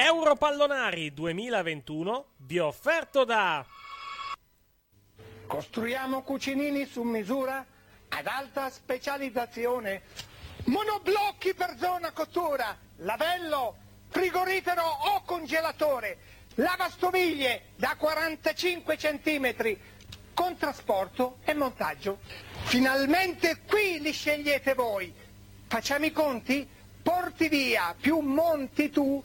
Europallonari 2021 vi offerto da Costruiamo cucinini su misura ad alta specializzazione. Monoblocchi per zona cottura, lavello, frigorifero o congelatore, lavastoviglie da 45 cm con trasporto e montaggio. Finalmente qui li scegliete voi. Facciamo i conti? Porti via più monti tu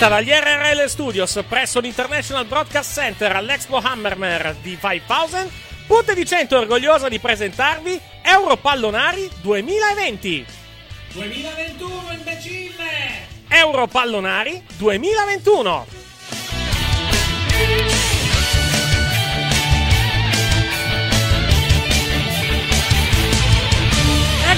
diretta dagli RRL Studios presso l'International Broadcast Center all'Expo Hammermer di 5000. Punte di 100 orgogliosa di presentarvi Europallonari 2020. 2021 imbecille! Europallonari 2021.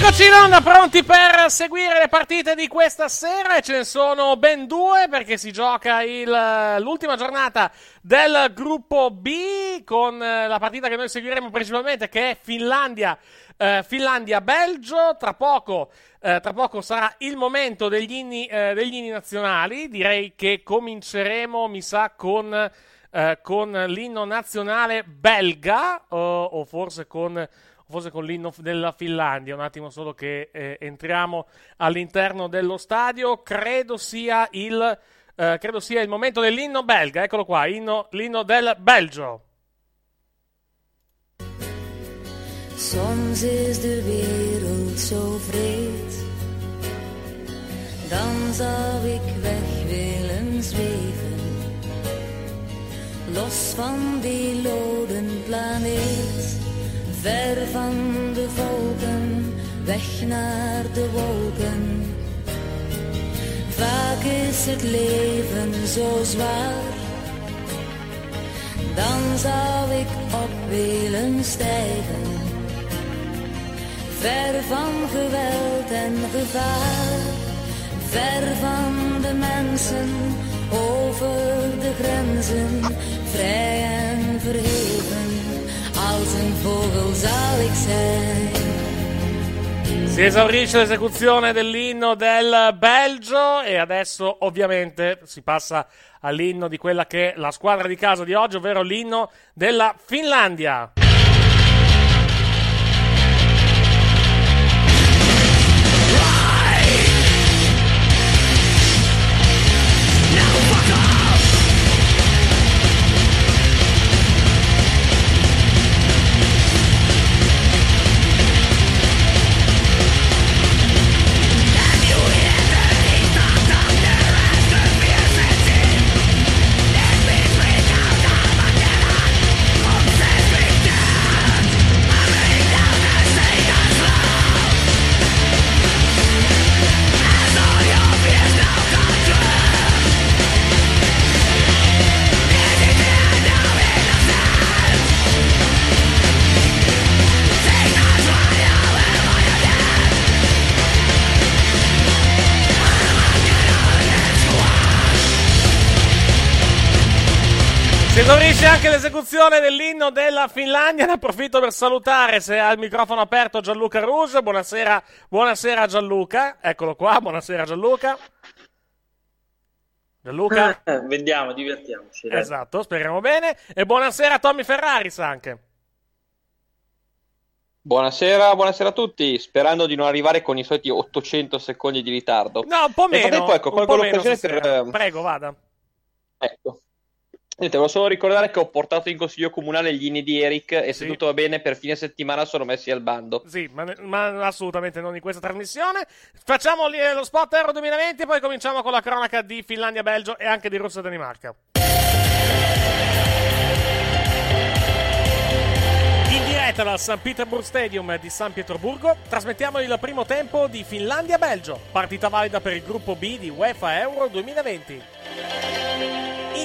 Eccoci in onda pronti per seguire le partite di questa sera e ce ne sono ben due perché si gioca il- l'ultima giornata del gruppo B con eh, la partita che noi seguiremo principalmente che è Finlandia, eh, Finlandia-Belgio. Tra poco, eh, tra poco sarà il momento degli inni, eh, degli inni nazionali. Direi che cominceremo, mi sa, con, eh, con l'inno nazionale belga o- o forse con forse con l'inno della Finlandia. Un attimo solo che eh, entriamo all'interno dello stadio. Credo sia il, eh, credo sia il momento dell'inno belga. Eccolo qua, inno- l'inno del Belgio. Soms is de wereld zo vreed, dan zou ik weg willen zweven, los van die loden planeet, ver van de volken, weg naar de wolken. Vaak is het leven zo zwaar dan zou ik op willen stijgen. Ver van geweld en gevaar, ver van de mensen, over de grenzen, vrij Si esaurisce l'esecuzione dell'inno del Belgio e adesso ovviamente si passa all'inno di quella che è la squadra di casa di oggi, ovvero l'inno della Finlandia. Esaurisce anche l'esecuzione dell'inno della Finlandia. Ne approfitto per salutare, se ha il microfono aperto, Gianluca Rouge. Buonasera, buonasera Gianluca. Eccolo qua, buonasera Gianluca. Gianluca? Vediamo, divertiamoci. dai. Esatto, speriamo bene. E buonasera Tommy Ferraris anche. Buonasera, buonasera a tutti, sperando di non arrivare con i soliti 800 secondi di ritardo. No, un po' Nel meno. frattempo, ecco, un colgo po' meno l'occasione per... Prego, vada. Ecco. Niente, volevo solo ricordare che ho portato in consiglio comunale gli inni di Eric e se tutto va bene per fine settimana sono messi al bando. Sì, ma, ma assolutamente non in questa trasmissione. Facciamo lì lo spot Euro 2020 e poi cominciamo con la cronaca di Finlandia-Belgio e anche di Russia-Danimarca. In diretta dal St. Petersburg Stadium di San Pietroburgo trasmettiamo il primo tempo di Finlandia-Belgio, partita valida per il gruppo B di UEFA Euro 2020.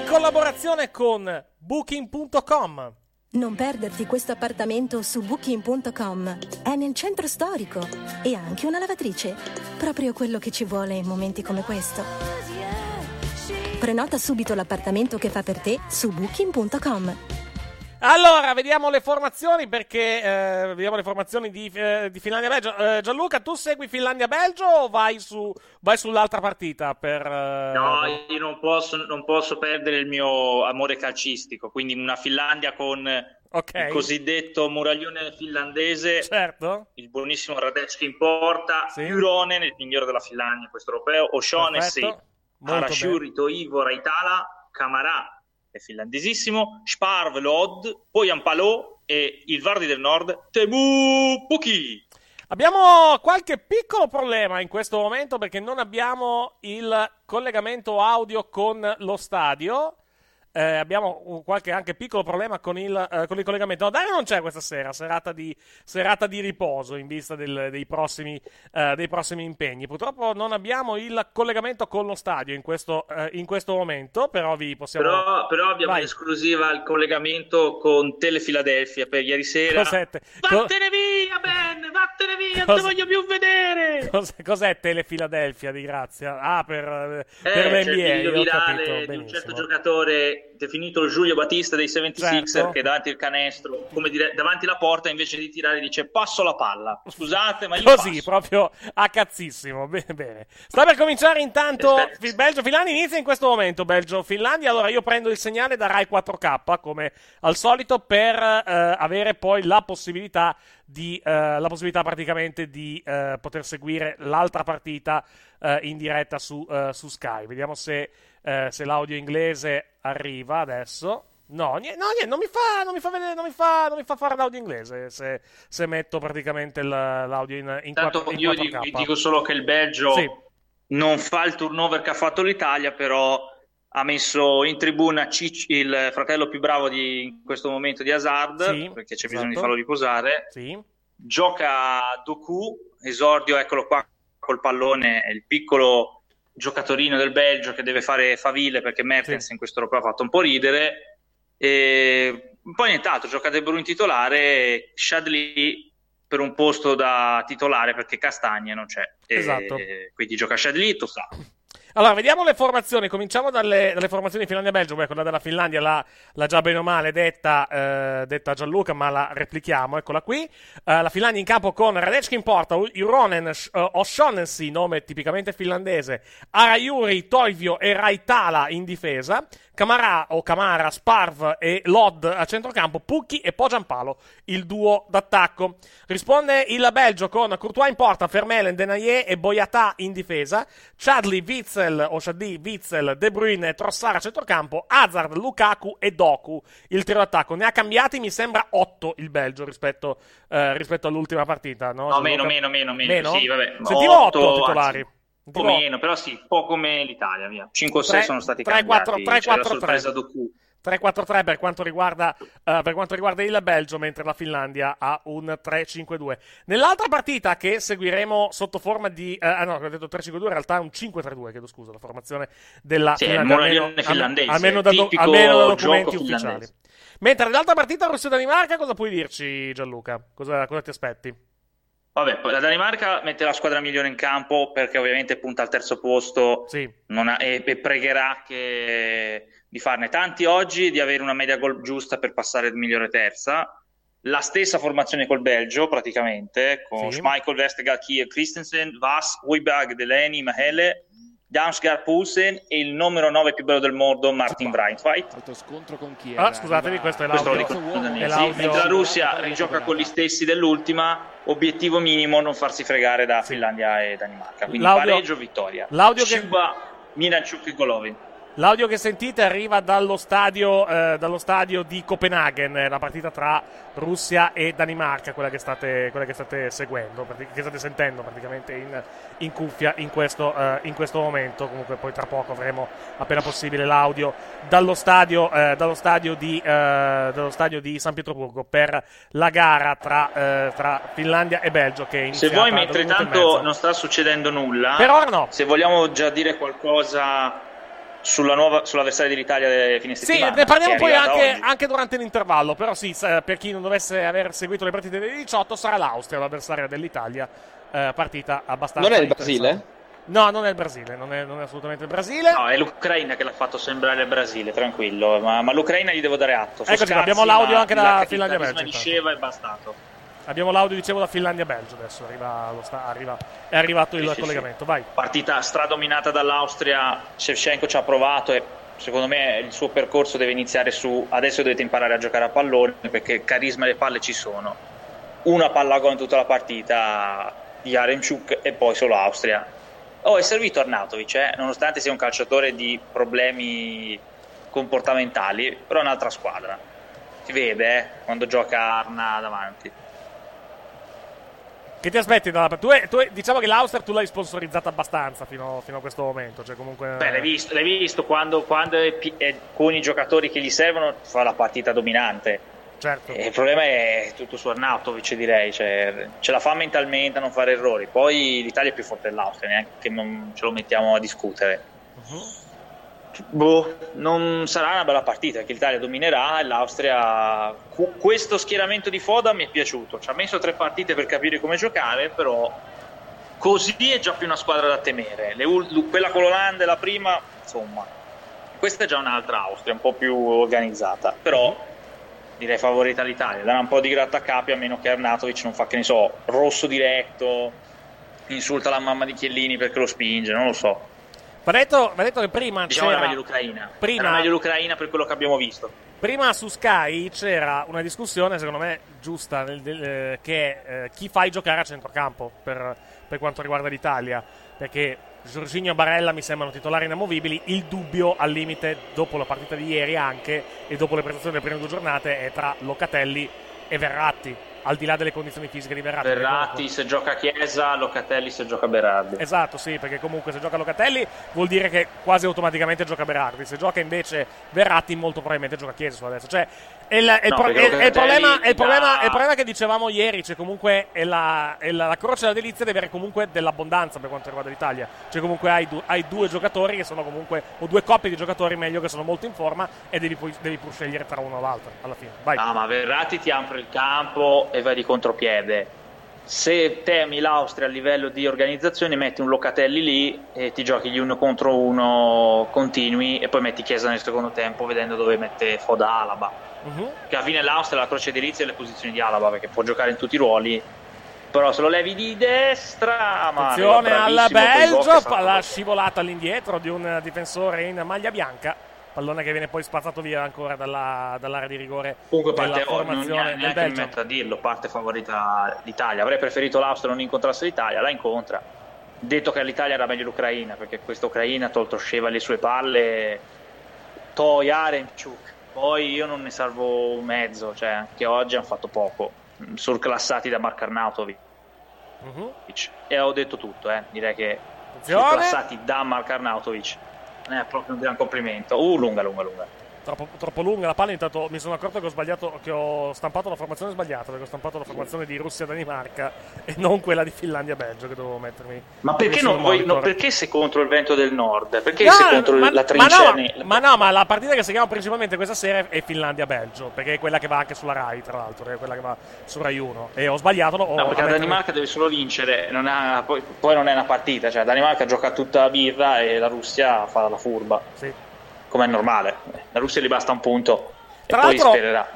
Collaborazione con Booking.com. Non perderti questo appartamento su booking.com. È nel centro storico e ha anche una lavatrice. Proprio quello che ci vuole in momenti come questo. Prenota subito l'appartamento che fa per te su booking.com. Allora, vediamo le formazioni perché eh, vediamo le formazioni di, eh, di Finlandia-Belgio. Eh, Gianluca, tu segui Finlandia-Belgio o vai, su, vai sull'altra partita? Per, eh, No, io non posso, non posso perdere il mio amore calcistico, quindi una Finlandia con il cosiddetto muraglione finlandese, certo. il buonissimo Radecki in porta, Juronen, il migliore della Finlandia in questo europeo, O'Shaughnessy, Arashuri, Toivo, Raitala, Camarà, è finlandesissimo, Sparv, Lod, poi Ampalò e il Vardi del Nord, Temu Puki. Abbiamo qualche piccolo problema in questo momento perché non abbiamo il collegamento audio con lo stadio. Eh, abbiamo qualche anche piccolo problema con il, eh, con il collegamento. No, Dario non c'è questa sera, serata di, serata di riposo in vista del- dei, prossimi, eh, dei prossimi impegni. Purtroppo non abbiamo il collegamento con lo stadio in questo, eh, in questo momento, però vi possiamo... Però, però abbiamo Vai. in esclusiva il collegamento con Telefiladelfia per ieri sera. Cos'è, te- co- Vattene via, Ben! Vattene via, non ti voglio più vedere! cos'è, cos'è Telefiladelfia di grazia? Ah, per, eh, Eh, per c'è il l'NBA, video virale di un certo giocatore definito il Giulio Battista dei 76er Certo. che davanti al canestro, come dire, davanti alla porta invece di tirare dice passo la palla. Scusate, ma io Così, passo. proprio a cazzissimo. Bene, bene. Sta per cominciare intanto il Belgio-Finlandia. Inizia in questo momento Belgio-Finlandia. Allora io prendo il segnale da Rai 4K, come al solito, per eh, avere poi la possibilità di, eh, la possibilità praticamente di eh, poter seguire l'altra partita eh, in diretta su, eh, su Sky. Vediamo se, eh, se l'audio inglese arriva adesso. No, niente, no, niente, non mi fa, non mi fa vedere, non mi fa, non mi fa fare l'audio inglese se, se metto praticamente l'audio in, in, Intanto 4, in io 4K. dico, vi dico solo che il Belgio Sì. non fa il turnover che ha fatto l'Italia, però ha messo in tribuna Cic- il fratello più bravo di, in questo momento di Hazard, Sì, perché c'è bisogno di esatto. farlo riposare. Sì. Gioca Doku, esordio, eccolo qua col pallone, il piccolo giocatorino del Belgio che deve fare faville perché Mertens in questo europeo ha fatto un po' ridere. E poi nient'altro, gioca De Bruyne titolare, Shadley per un posto da titolare perché Castagne non c'è. E Esatto. quindi gioca Shadley, Tossà. Allora, vediamo le formazioni. Cominciamo dalle, dalle formazioni di Finlandia-Belgio. Beh, quella della Finlandia l'ha, l'ha già bene o male detta, eh, detta Gianluca, ma la replichiamo. Eccola qui. Eh, la Finlandia in campo con Radecki in porta, Juronen, Sh- eh, O'Shaughnessy, nome tipicamente finlandese, Arayuri, Toivio e Raitala in difesa. Camarà o Camara, Sparv e Lod a centrocampo, Pucchi e Pogiampalo, il duo d'attacco. Risponde il Belgio con Courtois in porta, Vermelen, Denayer e Boyata in difesa, Chadli, Witzel, Oshadi, Witzel, De Bruyne, Trossara, centrocampo, Hazard, Lukaku e Doku. Il trio d'attacco ne ha cambiati, mi sembra 8 il Belgio rispetto, eh, rispetto all'ultima partita. No, no meno, meno, meno, meno, meno. Sì, vabbè. Sentivo 8, 8 titolari. Anzi. Un po' meno, però sì, un po' come l'Italia, via. 5-6 sono stati 3, cambiati. 4, 3, 4, 3. 3-4-3 per quanto, riguarda, eh, per quanto riguarda il Belgio, mentre la Finlandia ha un 3-5-2. Nell'altra partita che seguiremo sotto forma di. eh, ah no, ho detto 3-5-2, in realtà è un 5-3-2, chiedo scusa, la formazione della Sì, Finlandia. almeno- finlandese, almeno da, do- almeno da documenti finlandese. ufficiali. Mentre nell'altra partita Russia-Danimarca, cosa puoi dirci, Gianluca? Cosa, cosa ti aspetti? Vabbè, la Danimarca mette la squadra migliore in campo perché ovviamente punta al terzo posto non ha- e, e pregherà che di farne tanti oggi e di avere una media gol giusta per passare il migliore terza. La stessa formazione col Belgio, praticamente, con Sì. Schmeichel, Vestergaard, Kier, Christensen, Vass, Hoiberg, Delaney, Mahele, Damsgaard, Poulsen e il numero 9 più bello del mondo, Martin Kier. Ah, scusatemi, questo è Questo lo l'audio. dico È l'audio. Mentre la Russia rigioca con gli stessi dell'ultima, obiettivo minimo non farsi fregare da Finlandia e Danimarca. Quindi L'audio- pareggio, vittoria. l'audio che- Sciuba, Miranchuk e Golovin. L'audio che sentite arriva dallo stadio, eh, dallo stadio di Copenaghen, eh, la partita tra Russia e Danimarca, quella che state, quella che state seguendo, che state sentendo praticamente in, in cuffia in questo, eh, in questo momento. Comunque poi tra poco avremo appena possibile l'audio dallo stadio, eh, dallo stadio, di, eh, dallo stadio di San Pietroburgo per la gara tra, eh, tra Finlandia e Belgio che è Se vuoi, mentre tanto non sta succedendo nulla, Per ora no. se vogliamo già dire qualcosa sulla nuova, sull'avversario dell'Italia delle fine Sì, settimana, ne parliamo poi anche, anche durante l'intervallo. Però, sì, per chi non dovesse aver seguito le partite delle 18, sarà l'Austria l'avversaria dell'Italia. eh, partita abbastanza. Non è il. Brasile? No, non è il Brasile, non è, non è assolutamente il Brasile. No, è l'Ucraina che l'ha fatto sembrare il Brasile, tranquillo. Ma, ma l'Ucraina gli devo dare atto. Eccoci, abbiamo l'audio ma anche da il Finlandia-Belgio, carisma di intanto. Sheva è bastato. Abbiamo l'audio, dicevo, da Finlandia-Belgio. Adesso arriva lo sta- arriva- è arrivato il Sì, sì, collegamento. Vai. Partita stradominata dall'Austria, Shevchenko ci ha provato e secondo me il suo percorso deve iniziare su adesso dovete imparare a giocare a pallone perché il carisma e le palle ci sono. Una palla gol in tutta la partita di Yaremchuk e poi solo Austria. Oh, è servito Arnautovic, eh, nonostante sia un calciatore di problemi comportamentali, però è un'altra squadra. Si vede eh, quando gioca Arna davanti. Che ti aspetti? dalla- tu, è- tu è- diciamo che l'Austria tu l'hai sponsorizzata abbastanza fino, fino a questo momento. Cioè, comunque. Beh, l'hai visto, l'hai visto quando, quando è con i giocatori che gli servono fa la partita dominante. Certo. E il problema è tutto su Arnautovic, direi. Cioè, ce la fa mentalmente a non fare errori. Poi l'Italia è più forte dell'Austria, neanche non ce lo mettiamo a discutere. Boh, non sarà una bella partita che l'Italia dominerà e l'Austria. Questo schieramento di Foda mi è piaciuto. Ci ha messo tre partite per capire come giocare, però così è già più una squadra da temere. Ul- quella con l'Olanda è la prima, insomma, questa è già un'altra Austria, un po' più organizzata, però direi favorita l'Italia. Darà un po' di grattacapi a meno che Arnatovic non fa, che ne so, rosso diretto, insulta la mamma di Chiellini perché lo spinge, non lo so. Va detto, va detto che prima Diciamo era c'era. meglio l'Ucraina. prima- Era meglio l'Ucraina per quello che abbiamo visto. Prima su Sky c'era una discussione, secondo me giusta, nel- del- eh, che è eh, chi fai giocare a centrocampo per, per quanto riguarda l'Italia. Perché Giorginio e Barella mi sembrano titolari inamovibili. Il dubbio, al limite, dopo la partita di ieri anche e dopo le prestazioni delle prime due giornate, è tra Locatelli e Verratti. Al di là delle condizioni fisiche di Verratti. Verratti se gioca Chiesa, Locatelli se gioca Berardi. Esatto, sì, perché comunque se gioca Locatelli vuol dire che quasi automaticamente gioca Berardi. Se gioca invece Verratti, molto probabilmente gioca Chiesa su adesso. Cioè, il, è il No, pro- problema, è il dà- problema- è il problema che dicevamo ieri. Cioè, comunque è la, è la, la croce della delizia di avere comunque dell'abbondanza per quanto riguarda l'Italia. Cioè, comunque hai, du- hai due giocatori che sono comunque, o due coppie di giocatori meglio che sono molto in forma e devi, poi- devi pur scegliere tra uno o l'altro alla fine. Vai. Ah, ma Verratti ti apre il campo e vai di contropiede. Se temi l'Austria a livello di organizzazione, metti un Locatelli lì e ti giochi gli uno contro uno continui e poi metti Chiesa nel secondo tempo vedendo dove mette Foda Alaba. Mhm. Che alla fine l'Austria la croce delizia è le posizioni di Alaba perché può giocare in tutti i ruoli. Però se lo levi di destra, ma Attenzione arriva al bravissimo, poi Belgio, la scivolata all'indietro di un difensore in maglia bianca. Pallone che viene poi spazzato via ancora dalla- dall'area di rigore Comunque parte, oh, non formazione del neanche Belgio. metto a dirlo, parte favorita l'Italia. Avrei preferito l'Austria non incontrasse l'Italia, la incontra. Detto che l'Italia era meglio l'Ucraina, perché questa Ucraina, tolto Sceva le sue palle, To Yaremchuk. Poi io non ne salvo mezzo, cioè anche oggi hanno fatto poco. Mm, Surclassati da Mark Arnautovic. Mhm. E ho detto tutto, eh. direi che Attenzione. surclassati da Mark Arnautovic. È proprio un gran complimento. Uh, lunga, lunga, lunga. Troppo, troppo lunga la palla. Intanto mi sono accorto che ho sbagliato, che ho stampato la formazione sbagliata. Perché ho stampato la formazione di Russia-Danimarca e non quella di Finlandia-Belgio. Che dovevo mettermi. Ma perché, non vuoi- no, perché sei contro il vento del nord? Perché No, sei contro ma, la ma trincea? no, ma no, ma la partita che seguiamo principalmente questa sera è Finlandia-Belgio, perché è quella che va anche sulla Rai, tra l'altro, è quella che va su Rai 1. E ho sbagliato, ho No, perché la Danimarca deve solo vincere, non ha- poi, poi non è una partita, cioè la Danimarca gioca tutta a birra e la Russia fa la furba. Sì. Come è normale. La Russia gli basta un punto Tra l'altro,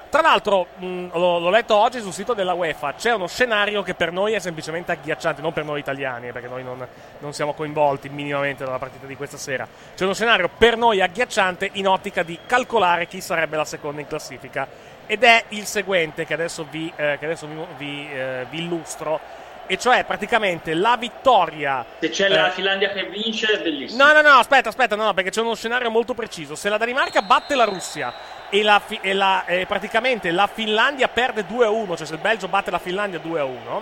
tra l'altro, mh, l'ho, l'ho letto oggi sul sito della UEFA, c'è uno scenario che per noi è semplicemente agghiacciante, non per noi italiani, eh, perché noi non, non siamo coinvolti minimamente dalla partita di questa sera. C'è uno scenario per noi agghiacciante in ottica di calcolare chi sarebbe la seconda in classifica. Ed è il seguente che adesso vi, eh, che adesso vi, vi, eh, vi illustro. E cioè praticamente la vittoria. Se c'è eh, la Finlandia che vince, è bellissimo. No, no, no, aspetta, aspetta, no, no, perché c'è uno scenario molto preciso. Se la Danimarca batte la Russia e, la, e la- e praticamente la Finlandia perde 2-1, cioè se il Belgio batte la Finlandia 2-1,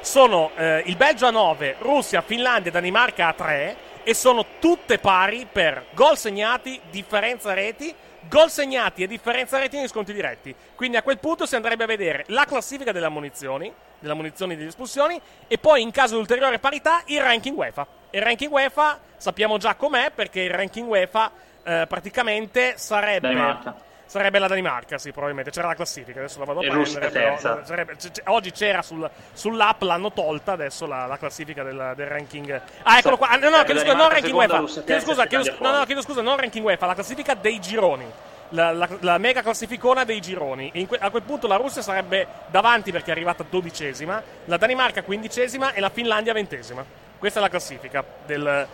sono eh, il Belgio a 9, Russia, Finlandia e Danimarca a 3 e sono tutte pari per gol segnati, differenza reti, gol segnati e differenza reti negli sconti diretti. Quindi a quel punto si andrebbe a vedere la classifica delle ammunizioni, delle ammunizioni e delle espulsioni e poi in caso di ulteriore parità il ranking UEFA. Il ranking UEFA sappiamo già com'è perché il ranking UEFA eh, praticamente sarebbe Danimarca. Sarebbe la Danimarca, sì, probabilmente. C'era la classifica, adesso la vado a E prendere. Però, eh, sarebbe- c- c- oggi c'era sul- sull'app, l'hanno tolta, adesso la, la classifica del, del ranking. Ah, eccolo qua. Ah, no, no, chiedo scusa, non ranking UEFA. Chiedo scusa, chiedo, no, no, chiedo scusa, non ranking UEFA, la classifica dei gironi. La, la- la mega classificona dei gironi. In que- a quel punto la Russia sarebbe davanti perché è arrivata dodicesima, la Danimarca quindicesima e la Finlandia ventesima. Questa è la classifica del,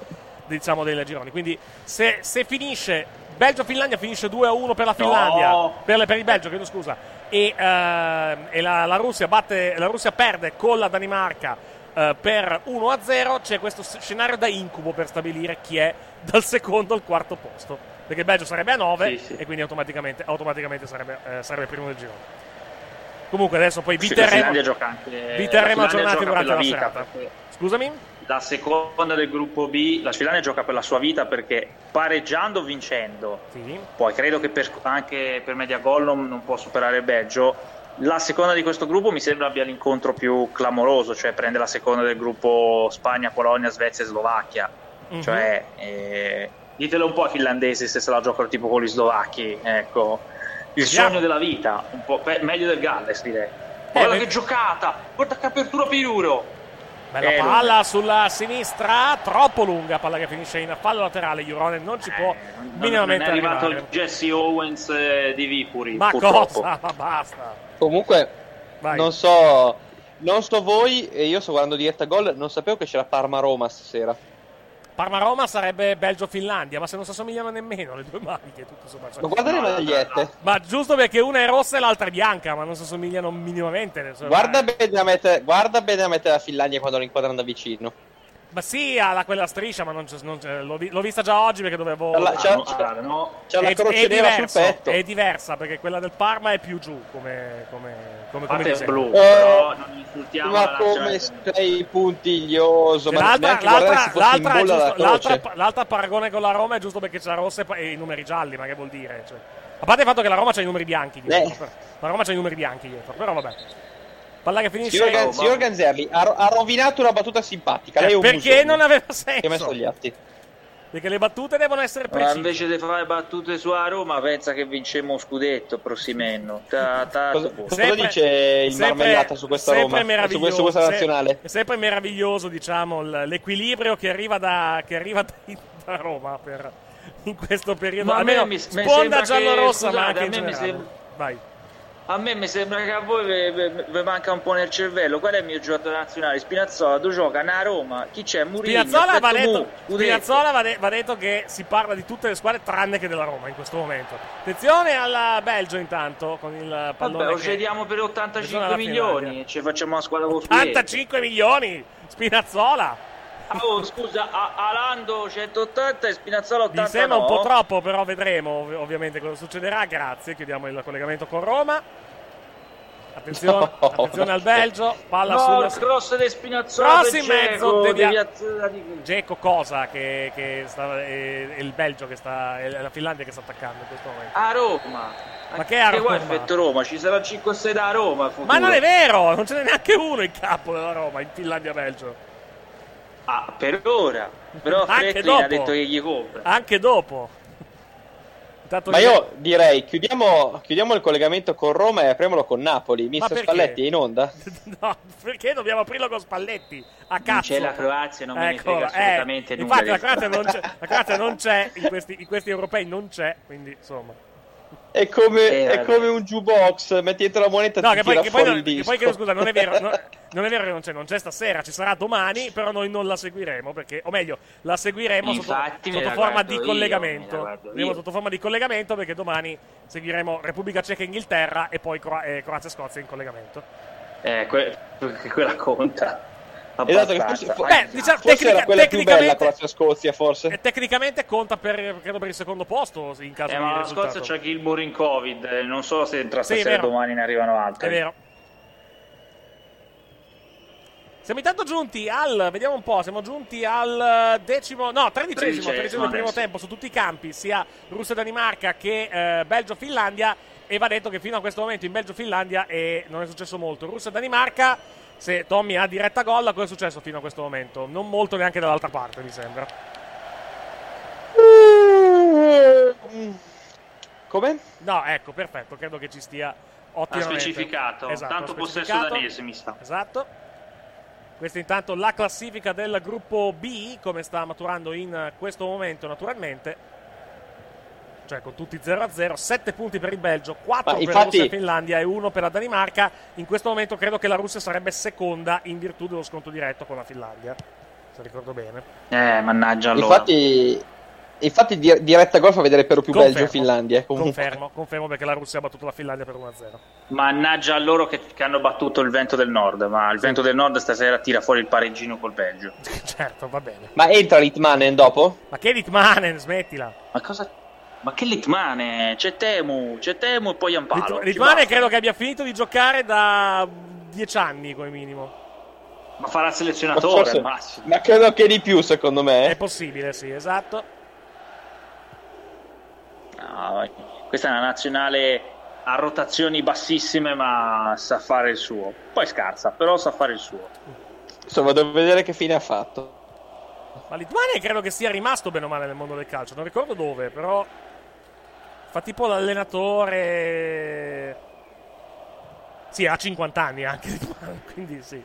diciamo, dei gironi. Quindi se, se finisce Belgio-Finlandia finisce 2-1 per la Finlandia, No. per, per il Belgio, chiedo scusa, e, ehm, e la, la Russia batte, la Russia perde con la Danimarca eh, per 1-0, c'è questo scenario da incubo per stabilire chi è dal secondo al quarto posto. Perché il Belgio sarebbe a 9 Sì, sì. e quindi automaticamente, automaticamente sarebbe, eh, sarebbe primo del girone. Comunque adesso poi vi Sì, la terremo, Finlandia gioca anche vi terremo la Finlandia aggiornati durante la la vita, serata. perché Scusami? La seconda del gruppo B, la Finlandia gioca per la sua vita perché pareggiando o vincendo, poi credo che per- anche per media gol non, non può superare il Belgio. La seconda di questo gruppo mi sembra abbia l'incontro più clamoroso, cioè prende la seconda del gruppo Spagna, Polonia, Svezia e Slovacchia. Mhm. Cioè, eh, ditelo un po' ai finlandesi se se la giocano tipo con gli slovacchi, ecco. Il sogno della vita, un po' pe- meglio del Galles direi. Guarda beh- che giocata! Guarda che apertura Piruro! Bella Eh, palla sulla sinistra, troppo lunga, palla che finisce in fallo laterale. Juronen non ci può Non, minimamente non è arrivato arrivare. il Jesse Owens eh, di Vipuri. Ma purtroppo. cosa? Ma basta. Comunque, Vai. non so, non so voi, e io sto guardando diretta gol, non sapevo che c'era Parma-Roma stasera. Parma-Roma sarebbe Belgio-Finlandia, ma se non si assomigliano nemmeno le due maniche, tutto sommato. Ma guarda le magliette. Ma giusto perché una è rossa e l'altra è bianca, ma non si assomigliano minimamente. Guarda bene, a mettere, guarda bene a mettere la Finlandia quando lo inquadrano da vicino. Ma sì, ha la- quella striscia, ma non c'è- non c'è- l'ho, l'ho vista già oggi perché dovevo. C'ha la- c'ha- no, allora, no. C'ha la È- croce è nera sul diverso, petto. È diversa perché quella del Parma è più giù come, come, come, come disegno. blu, Oh, però non insultiamo Ma la come sei puntiglioso, ma L'altra, l'altra, l'altra, è giusto- l'altra, l'altra paragone con la Roma è giusto perché c'è la rossa e i numeri gialli, ma che vuol dire? Cioè, a parte il fatto che la Roma c'ha i numeri bianchi dietro, Eh. però- la Roma c'ha i numeri bianchi dietro, però vabbè. Palla che finisce Signor, Gan- signor Ganzerli ha, ha rovinato una battuta simpatica. Lei è un perché musone. non aveva Che ha messo senso. gli atti. Perché le battute devono essere Ma precise. invece di fare battute su a Roma, pensa che vincemmo scudetto prossimenno. Ta, ta, Cosa, cosa dice il sempre- Marmellata su questa Roma? Su meraviglioso, questa, su questa se- nazionale? È sempre meraviglioso, diciamo, l'equilibrio che arriva da, che arriva da, da Roma per, in questo periodo. Ma a me Almeno mi- mi sponda sembra che- giallorossa, ma anche in generale. sembra- Vai. A me mi sembra che a voi vi- manca un po' nel cervello. Qual è il mio giocatore nazionale? Spinazzola, tu gioca a Roma. Chi c'è? Murillo. Spinazzola va, detto, mu. Spinazzola va, de- va detto che si parla di tutte le squadre tranne che della Roma in questo momento. Attenzione al Belgio intanto con il pallone. Vabbè, lo cediamo per Attenzione 85 alla milioni e ci facciamo una squadra con scudetto. 85 milioni! Spinazzola! Oh, scusa, a- Alando 180 e Spinazzola 80 Mi sembra un po' troppo, però vedremo ov- ovviamente cosa succederà. Grazie, chiudiamo il collegamento con Roma. Attenzione, No. attenzione al Belgio, palla No, sulla cross di Spinazzola Cross in mezzo, devia- Geco cosa che, che sta, è, è il Belgio che sta è la Finlandia che sta attaccando in questo momento. A Roma. Ma che a Che vuoi Roma? effetto Roma? Ci sarà 5 o 6 da Roma. Ma non è vero, non ce n'è neanche uno in campo della Roma in Finlandia-Belgio. Ah, per ora. Però dopo. ha detto che gli compra. Anche dopo. Intanto Ma io direi chiudiamo, chiudiamo il collegamento con Roma e apriamolo con Napoli. Mister perché? Spalletti è in onda? No, perché dobbiamo aprirlo con Spalletti? A Non cazzo. c'è la Croazia, non me ne Ecco, frega eh, assolutamente nulla. Infatti la. Croazia non c'è, la Croazia non c'è in, questi, in questi europei non c'è, quindi insomma. È come, Eh, è come un jukebox, metti dentro la moneta e No, ti che poi, che poi, non- il che poi disco. che, scusa, non è vero, no- non è vero che non c'è, non c'è stasera, ci sarà domani, però noi non la seguiremo perché, o meglio, la seguiremo sotto, Infatti sotto la forma di io, collegamento. io. sotto forma di collegamento perché domani seguiremo Repubblica Ceca e Inghilterra e poi Cro- eh, Croazia e Scozia in collegamento. Eh, que- che quella conta. Esatto, che forse, fo- Beh, diciamo, forse tecnica- era quella più bella Croazia-Scozia, forse. E tecnicamente conta per, credo per il secondo posto in caso Eh, di ma la risultato. Scozia c'ha Gilmour in Covid, eh, non so se tra Sì, stasera e domani ne arrivano altri. È vero. Siamo intanto giunti al, vediamo un po', siamo giunti al decimo, no, tredicesimo, Tredicesimo del primo tempo su tutti i campi, sia Russia e Danimarca che eh, Belgio-Finlandia e va detto che fino a questo momento in Belgio-Finlandia eh, non è successo molto. Russia e Danimarca, se Tommy ha diretta gol, cosa è successo fino a questo momento? Non molto neanche dall'altra parte, mi sembra. Come? No, ecco, perfetto, credo che ci stia Ha ottimamente. specificato, Esatto, tanto ha possesso danese mi sa. Esatto. Questa intanto la classifica del gruppo B, come sta maturando in questo momento naturalmente. Cioè con tutti 0-0, 7 punti per il Belgio, 4 Ma per infatti- la Russia e Finlandia e 1 per la Danimarca. In questo momento credo che la Russia sarebbe seconda in virtù dello sconto diretto con la Finlandia, se ricordo bene. Eh, mannaggia allora. Infatti, infatti di- diretta gol fa vedere per lo più Confermo. Belgio-Finlandia. Comunque. Confermo, confermo perché la Russia ha battuto la Finlandia per 1-0. Mannaggia a loro che, che hanno battuto il vento del nord, ma il vento del nord stasera tira fuori il pareggino col Belgio. certo, va bene. Ma entra Litmanen dopo? Ma che Litmanen, smettila. Ma cosa... Ma che Litmane? C'è Temu, c'è Temu e poi Ampalo. Lit- Ci Litmanen basta. credo che abbia finito di giocare da 10 anni come minimo. Ma farà il Ma, selezionatore forse- al massimo. ma credo che di più, secondo me. È possibile, sì, esatto. No, questa è una nazionale a rotazioni bassissime, ma sa fare il suo. Poi scarsa, però sa fare il suo. Insomma, devo vedere che fine ha fatto. Ma Litmanen credo che sia rimasto bene o male nel mondo del calcio. Non ricordo dove, però. Fa tipo l'allenatore. Sì, ha 50 anni anche Litmanen, quindi sì.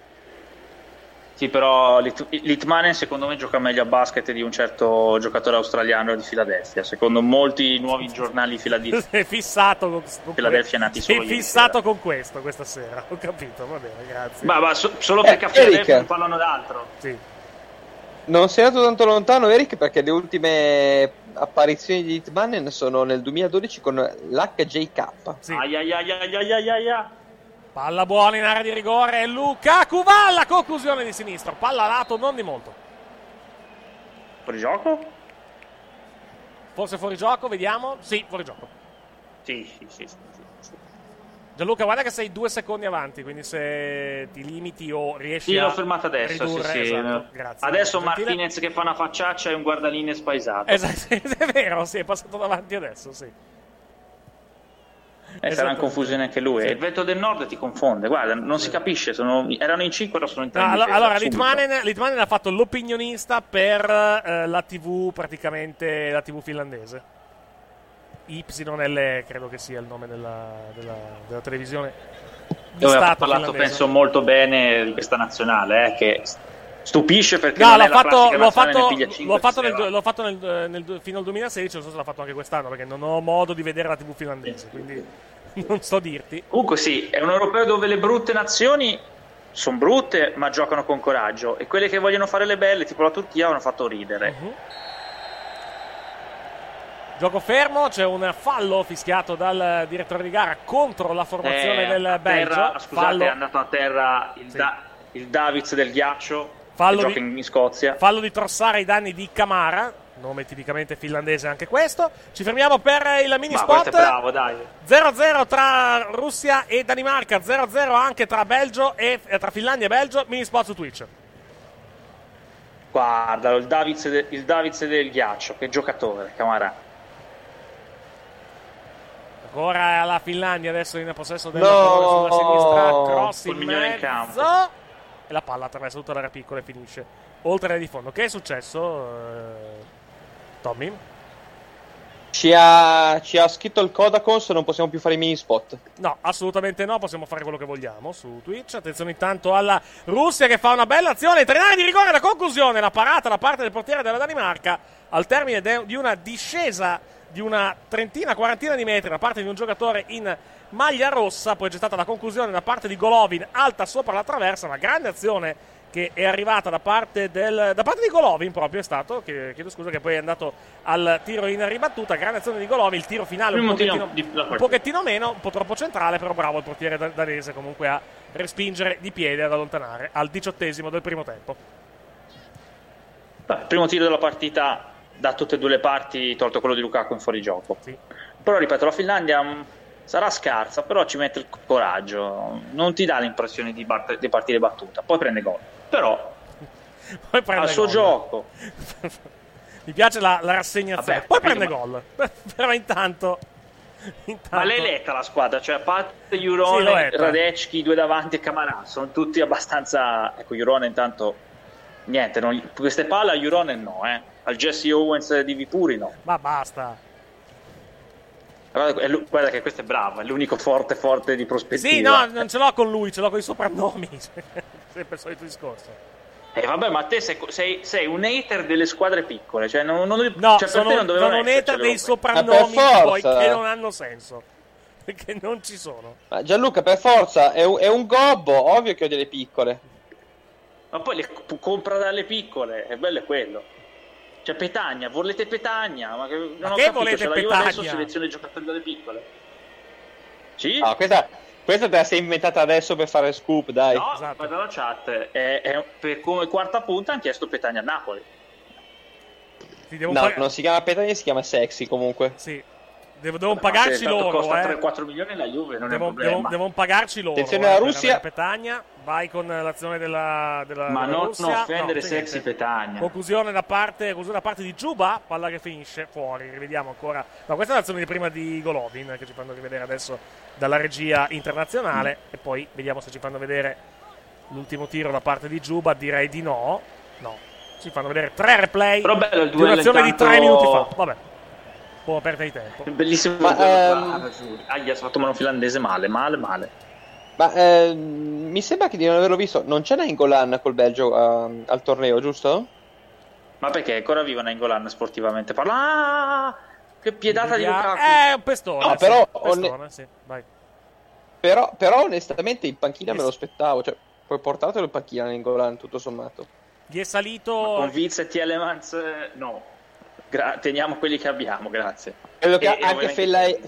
Sì, però Lit- Litmanen secondo me gioca meglio a basket di un certo giocatore australiano di Filadelfia. Secondo molti nuovi giornali filadi- Sei fissato con, con Philadelphia nati Sei solo ieri fissato con questo questa sera. Ho capito, va bene, grazie. Ma, ma so- solo Eh, perché a Filadelfia Eric. non parlano d'altro. Sì. Non sei andato tanto lontano, Eric, perché le ultime apparizioni di Litmanen sono nel 2012 con l'HJK. Sì. Palla buona in area di rigore. Lukaku va alla conclusione di sinistro. Palla a lato, non di molto. Fuori gioco? Forse fuori gioco, vediamo. Sì, fuori gioco. Sì, sì, sì. Sì, sì. Gianluca, guarda che sei due secondi avanti, quindi se ti limiti o riesci Sì, a l'ho fermata adesso. Sì, ridurre, sì. esatto. Grazie. Adesso gentile. Martinez che fa una facciaccia e un guardaline spaesato. Esatto, è vero, sì, è passato davanti adesso, sì. Eh, sarà in confusione anche lui. Sì. Il vento del nord ti confonde. Guarda, non si capisce. sono- erano in 5, ora sono in 3. No, allo- allora, Litmanen, Litmanen ha fatto l'opinionista per eh, la TV, praticamente la TV finlandese. YL credo che sia il nome della, della- della televisione di Dove ha parlato, finlandese. penso, molto bene di questa nazionale, eh, che stupisce perché No, l'ho fatto, l'ho fatto, l'ho fatto, nel, l'ho fatto nel- nel- fino al 2016, non so se l'ha fatto anche quest'anno, perché non ho modo di vedere la TV finlandese, quindi non so dirti. Comunque sì, è un europeo dove le brutte nazioni sono brutte, ma giocano con coraggio. E quelle che vogliono fare le belle, tipo la Turchia, hanno fatto ridere. Mhm. Gioco fermo, c'è un fallo fischiato dal direttore di gara contro la formazione Eh, del Belgio. terra- scusate, fallo, è andato a terra il, Da- il Davids del ghiaccio, Fallo di- gioca in, Scozia. fallo di Trossare ai danni di Camara, nome tipicamente finlandese anche questo. Ci fermiamo per il mini Ma spot. bravo, dai. 0-0 tra Russia e Danimarca, 0-0 anche tra Belgio e eh, tra Finlandia e Belgio. Mini spot su Twitch. Guardalo, il Davids, de- il Davids del ghiaccio, che giocatore, Camara. Ancora la Finlandia adesso in possesso del No! pallone sulla sinistra, cross in in mezzo campo. e la palla attraversa tutta l'area piccola e finisce oltre l'area di fondo. Che è successo, eh, Tommy? Ci ha, ci ha scritto il Codacons, non possiamo più fare i mini spot. No, assolutamente no, possiamo fare quello che vogliamo su Twitch. Attenzione intanto alla Russia che fa una bella azione. Trenare di rigore, la conclusione, la parata da parte del portiere della Danimarca al termine de- di una discesa di una trentina, quarantina di metri da parte di un giocatore in maglia rossa. Poi c'è stata la conclusione da parte di Golovin, alta sopra la traversa, una grande azione che è arrivata da parte, del, da parte di Golovin proprio è stato, che, chiedo scusa che poi è andato al tiro in ribattuta, grande azione di Golovin, il tiro finale un pochettino, un pochettino meno, un po' troppo centrale, però bravo il portiere da- danese comunque a respingere di piede ad allontanare al diciottesimo del primo tempo. Beh, primo tiro della partita da tutte e due le parti, tolto quello di Lukaku in fuorigioco. Però ripeto, la Finlandia mh, sarà scarsa, però ci mette il coraggio, non ti dà l'impressione di, bat- di partire battuta, poi prende gol. Però Poi prende al suo gol. gioco, Mi piace la, la rassegnazione. Vabbè, poi prende ma- gol. però intanto, intanto... ma l'hai letta la squadra, cioè a parte Sì, Jurone, letta. Radecki, due davanti e Camarà, sono tutti abbastanza... Ecco, Jurone intanto, niente, non queste palle a Jurone no, eh. al Jesse Owens di Vipuri no. Ma basta. Guarda, guarda che questo è bravo, è l'unico forte forte di prospettiva. Sì, no, non ce l'ho con lui, ce l'ho con i soprannomi. Sempre il solito discorso. Eh, vabbè, ma te sei, sei- sei un hater delle squadre piccole, cioè non, non, No, cioè, per sono, te non dovevano sono un hater dei robe. soprannomi poi che non hanno senso. Perché non ci sono. Ma Gianluca, per forza, è un, è un gobbo, ovvio che ho delle piccole. Ma poi le compra dalle piccole, è bello è quello. Cioè Petagna, volete Petagna? Ma che, non Ma ho che capito, volete cioè, adesso Petagna? seleziona i giocatori dalle piccole. Sì? Ah, questa, questa te la sei inventata adesso per fare scoop, dai. No, Esatto. guarda la chat, è, è- per come quarta punta hanno chiesto Petagna a Napoli. No, pag- non si chiama Petagna, si chiama Sexy comunque. Sì. Devo, devono Ma pagarci loro, costa eh. 3-4 milioni la Juve, non è Devo- un problema. devo- devono pagarci loro. Attenzione eh, alla per Russia. Petagna, vai con l'azione della, della, Ma della non Russia. offendere No, sexy. Petagna. Conclusione da parte, conclusione da parte di Giuba, palla che finisce fuori. Rivediamo ancora. No, questa è l'azione di prima di Golovin che ci fanno rivedere adesso dalla regia internazionale. Mm. E poi vediamo se ci fanno vedere l'ultimo tiro da parte di Giuba. Direi di no. No, ci fanno vedere tre replay Però bello il di duello un'azione di intanto- tre minuti fa. Vabbè, un po' aperta di tempo. Bellissimo. Ma, ehm, Ah. Aia, si è fatto mano finlandese male, male, male. Ma ehm, mi sembra che di non averlo visto. Non c'è Nainggolan col Belgio ehm, al torneo, giusto? Ma perché è ancora viva Nainggolan sportivamente? Parla. Ah, che piedata di Vediamo- Lukaku. Eh, un pestone. No, sì, però- pestone, sì, vai. Però, però onestamente in panchina me lo aspettavo. Cioè, poi portatelo in panchina Nainggolan, tutto sommato. Gli è salito. Con Viz e Tielemans, eh, no. Gra- teniamo quelli che abbiamo, grazie. Credo che E- e anche, ovviamente- Fellai-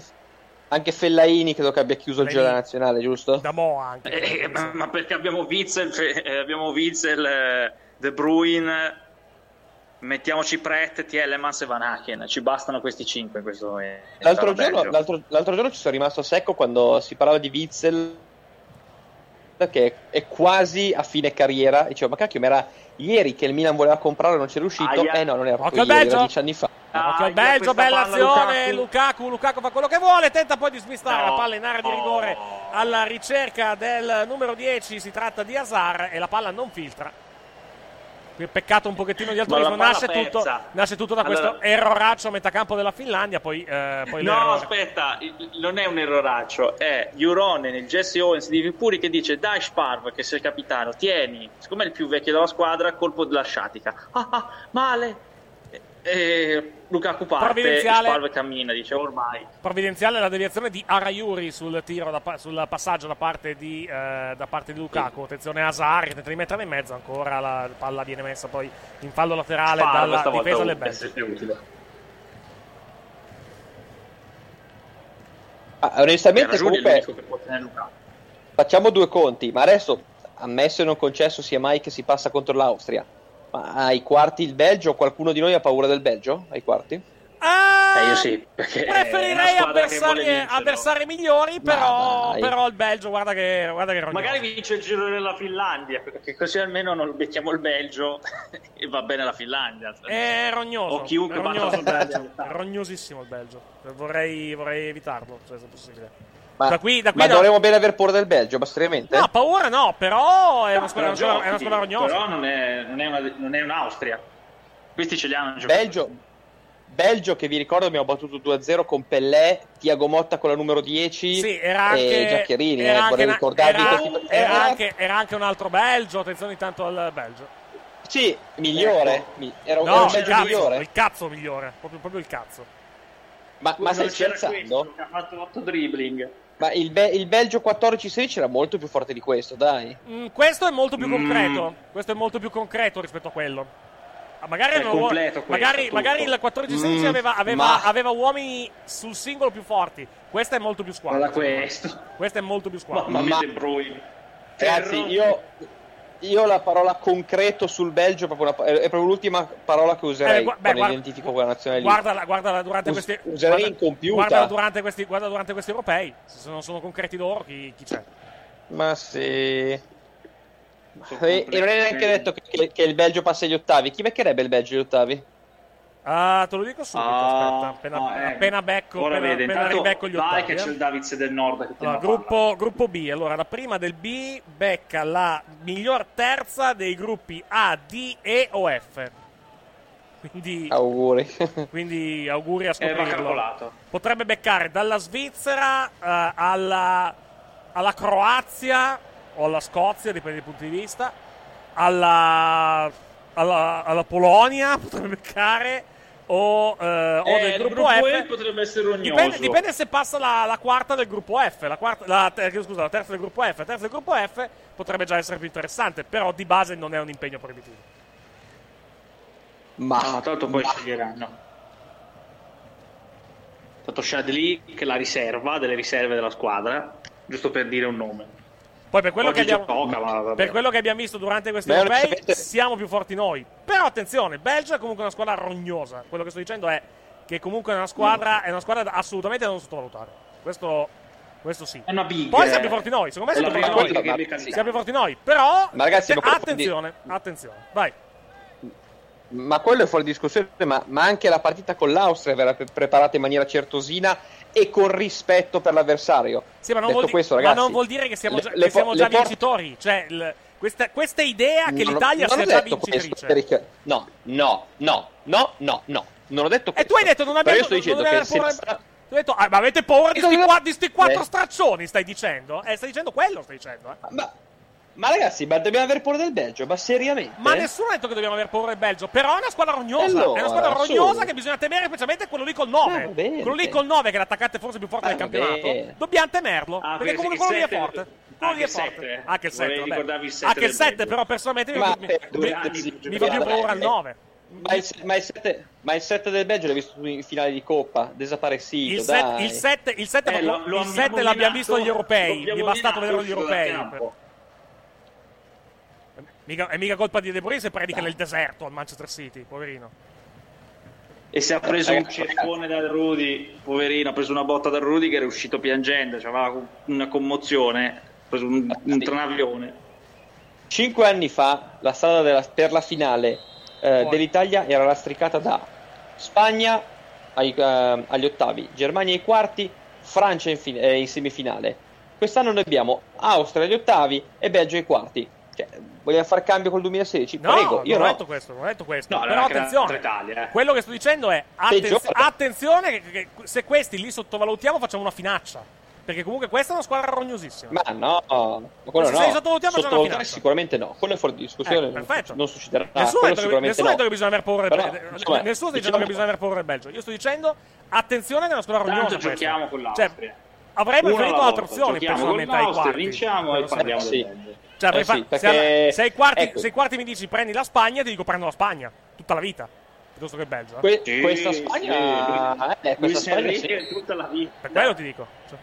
anche Fellaini credo che abbia chiuso il giro Fellaini. della nazionale, giusto? Da Mo anche. Eh, ma, ma perché abbiamo Witzel, cioè, eh, abbiamo Witzel, eh, De Bruyne, mettiamoci Pret, Tielemans e Van Aken. Ci bastano questi cinque in questo momento. L'altro giorno, l'altro, l'altro giorno ci sono rimasto secco quando si parlava di Witzel che è quasi a fine carriera e dicevo ma cacchio ma era ieri che il Milan voleva comprarlo non c'è riuscito Aia. eh no non era Occhio proprio al ieri Belgio. era dieci anni fa Occhio Ah, Belgio, questa bella azione. Lukaku. Lukaku. Lukaku fa quello che vuole. Tenta poi di smistare No. la palla in area di rigore alla ricerca del numero 10. Si tratta di Azar e la palla non filtra. Peccato un pochettino di altruismo. Nasce tutto, nasce tutto da Allora- questo erroraccio a metà campo della Finlandia. Poi, eh, poi No, l'errore- aspetta, non è un erroraccio, è Jurone nel Jesse Owens di Vipuri che dice dai Sparv che sei il capitano, tieni, siccome è il più vecchio della squadra, colpo della sciatica. Ah, ah, male! Lukaku parte, e Provvidenziale. Sparv cammina, dice ormai. provvidenziale la deviazione di Arayuri sul tiro da sul passaggio da parte di, eh, da parte di Lukaku attenzione a che tenta di metterla in mezzo ancora la palla viene messa poi in fallo laterale Sparv dalla difesa del Belgio. Ah, onestamente comunque l'unico che può tenere Lukaku. facciamo due conti ma adesso ammesso e non concesso sia mai che si passa contro l'Austria ma ai quarti il Belgio qualcuno di noi ha paura del Belgio ai quarti? Ah, Eh, io sì, è preferirei avversari, avversari migliori però, però il Belgio guarda che, guarda che rognoso. Magari vince il giro della Finlandia, perché così almeno non becchiamo il Belgio e va bene la Finlandia. è rognoso O chiunque è rognoso il la Belgio Finlandia. è rognosissimo il Belgio vorrei, vorrei evitarlo cioè, se possibile ma, Da qui- da qui ma no. dovremmo bene aver paura del Belgio bastoriamente? no paura no però è una squadra, però è una squadra rognosa Però non è, non è una- non è un'Austria. Questi ce li hanno giocatori. Belgio, Belgio che vi ricordo abbiamo battuto 2-0 con Pellè, Tiago Motta con la numero 10 Sì, era anche, e Giaccherini, era eh, anche vorrei ricordarvi era- tipo- era anche, era anche un altro Belgio. Attenzione intanto al Belgio. Sì, migliore, mi- era, un- No, era un il Belgio cazzo, migliore. il cazzo migliore. Proprio, proprio il cazzo. Ma, ma stai scherzando? ha fatto 8 dribbling. Ma il, Be- il Belgio 14-16 era molto più forte di questo, dai. Mm, questo è molto più Mm. concreto. Questo è molto più concreto rispetto a quello. Ah, Magari, completo questo, magari, magari il 14-16 Mm, aveva, aveva- ma- aveva uomini sul singolo più forti. Questa è molto più squadra. Guarda questo. Questa è molto più squadra. Mamma mia, Ma- De Bruyne. Ragazzi, io, io la parola concreto sul Belgio è proprio, una- è proprio l'ultima parola che userei Eh, gua- beh, quando guarda- identifico quella nazionale lì. Guardala, guardala durante Us- questi. userei guarda- incompiuta. Guardala durante questi, guarda durante questi europei. Se non sono concreti loro, chi, chi c'è? Ma sì. E, e non è neanche detto che, che- che il Belgio passa agli ottavi. Chi beccherebbe il Belgio agli ottavi? Ah, te lo dico subito. Ah, aspetta, appena, no, eh. appena becco, Ora appena, vede, appena intanto ribecco gli vai ottavi. che eh. c'è il Davids del Nord che Allora, gruppo, gruppo B. Allora, la prima del B becca la miglior terza dei gruppi A, D, E o F. Quindi, Auguri. quindi auguri a Eh, scoprirlo. Potrebbe beccare dalla Svizzera eh, alla, alla Croazia o alla Scozia, dipende dai punti di vista, alla, alla, alla Polonia, potrebbe beccare, o, eh, o Eh, del il gruppo, gruppo F. E potrebbe essere rognoso. Dipende, dipende se passa la, la quarta del gruppo F. La, quarta, la, scusa, la terza del gruppo F. La terza del gruppo F potrebbe già essere più interessante, però di base non è un impegno proibitivo. Ma No, tanto poi sceglieranno. Tanto Shadley che la riserva, delle riserve della squadra, giusto per dire un nome. Poi per quello, che abbiamo, gioca, ma per quello che abbiamo visto durante questi Beh, europei, siamo più forti noi. Però attenzione, Belgio è comunque una squadra rognosa. Quello che sto dicendo è che comunque è una squadra, è una squadra da- assolutamente da non sottovalutare. Questo, questo sì. È una big. Poi eh. siamo più forti noi, secondo me siamo più forti noi. becca Siamo più forti noi, però Ma ragazzi, ma quello- attenzione, attenzione. Vai. Ma quello è fuori discussione, ma, ma anche la partita con l'Austria verrà pre- preparata in maniera certosina e con rispetto per l'avversario. Sì, ma non, Detto vuol, di- questo, ma ragazzi, non vuol dire che siamo le- già, le che siamo po- già le vincitori. Cioè, il- questa, questa idea che ho- l'Italia sia già questo vincitrice. il- No, no, no, no, no, no. Non ho detto E questo. tu hai detto non Però abbiamo io sto dicendo che paura- Tu hai detto, ah, ma avete paura di Cosa sti, deve- qua- di sti quattro Eh. straccioni, stai dicendo? Eh, stai dicendo quello, stai dicendo, eh. Ma, ma ragazzi, ma dobbiamo aver paura del Belgio, ma seriamente? Ma nessuno ha detto che dobbiamo avere paura del Belgio. Però è una squadra rognosa. E allora, è una squadra rognosa su. che bisogna temere, specialmente quello lì col 9. Ah, quello lì col 9, che è l'attaccante forse più forte Ah, del campionato. Dobbiamo temerlo. Ah, perché perché comunque quello lì è forte. Quello lì è anche il forte. Anche il 7. Vorrei ricordarvi il sette Anche il del 7, Belgio. però personalmente mi, Ma mi- per mi- due mi- anni, mi fa più paura il eh. 9. Ma il, ma il 7, ma il 7 del Belgio l'hai visto in finale di Coppa, desaparecido, Il 7, dai. il 7, il 7, Eh, lo- lo il 7 abbiamo l'abbiamo visto agli europei. Mi è bastato vedere gli europei. Mica- è mica colpa di De Bruyne se predica nel deserto al Manchester City, poverino. E si è preso un ceffone dal Rudy, poverino, ha preso una botta dal Rudy che era uscito piangendo, cioè aveva una commozione, ha preso un, un tranavione. Cinque anni fa la strada della- per la finale eh, dell'Italia era lastricata da Spagna ai- eh, agli ottavi, Germania ai quarti, Francia in, fin- eh, in semifinale. Quest'anno noi abbiamo Austria agli ottavi e Belgio ai quarti. Cioè, vogliamo fare cambio col 2016? No, Prego, io non ho no. detto questo, non ho detto questo. No, Però attenzione, Italia, eh. quello che sto dicendo è atten- attenzione che, che se questi li sottovalutiamo facciamo una finaccia. Perché comunque questa è una squadra rognosissima. Ma no, ma quello Se no. sei sottovalutiamo, c'è una finale. sicuramente no. Quello è fuori discussione. Eh, perfetto. non succederà. nessuno ha detto che, sicuramente nessuno ha no. detto che bisogna aver paura del Belgio. insomma, Nessuno sta dicendo che bisogna aver paura del Belgio. Io sto dicendo attenzione che è una squadra Tanto rognosa. questa. giochiamo con l'Austria. Cioè, avrei preferito altre opzioni personalmente ai quarti. vinciamo e sì. parliamo Sì. Cioè, Eh sì, se, perché- se ai quarti, ecco. se ai quarti mi dici prendi la Spagna, ti dico prendo la Spagna. Tutta la vita. Piuttosto che il Belgio. eh. Que- Sì, questa sì, Spagna, lui- eh, questa Spagna sì. tutta la vita. Per quello ti dico. Cioè,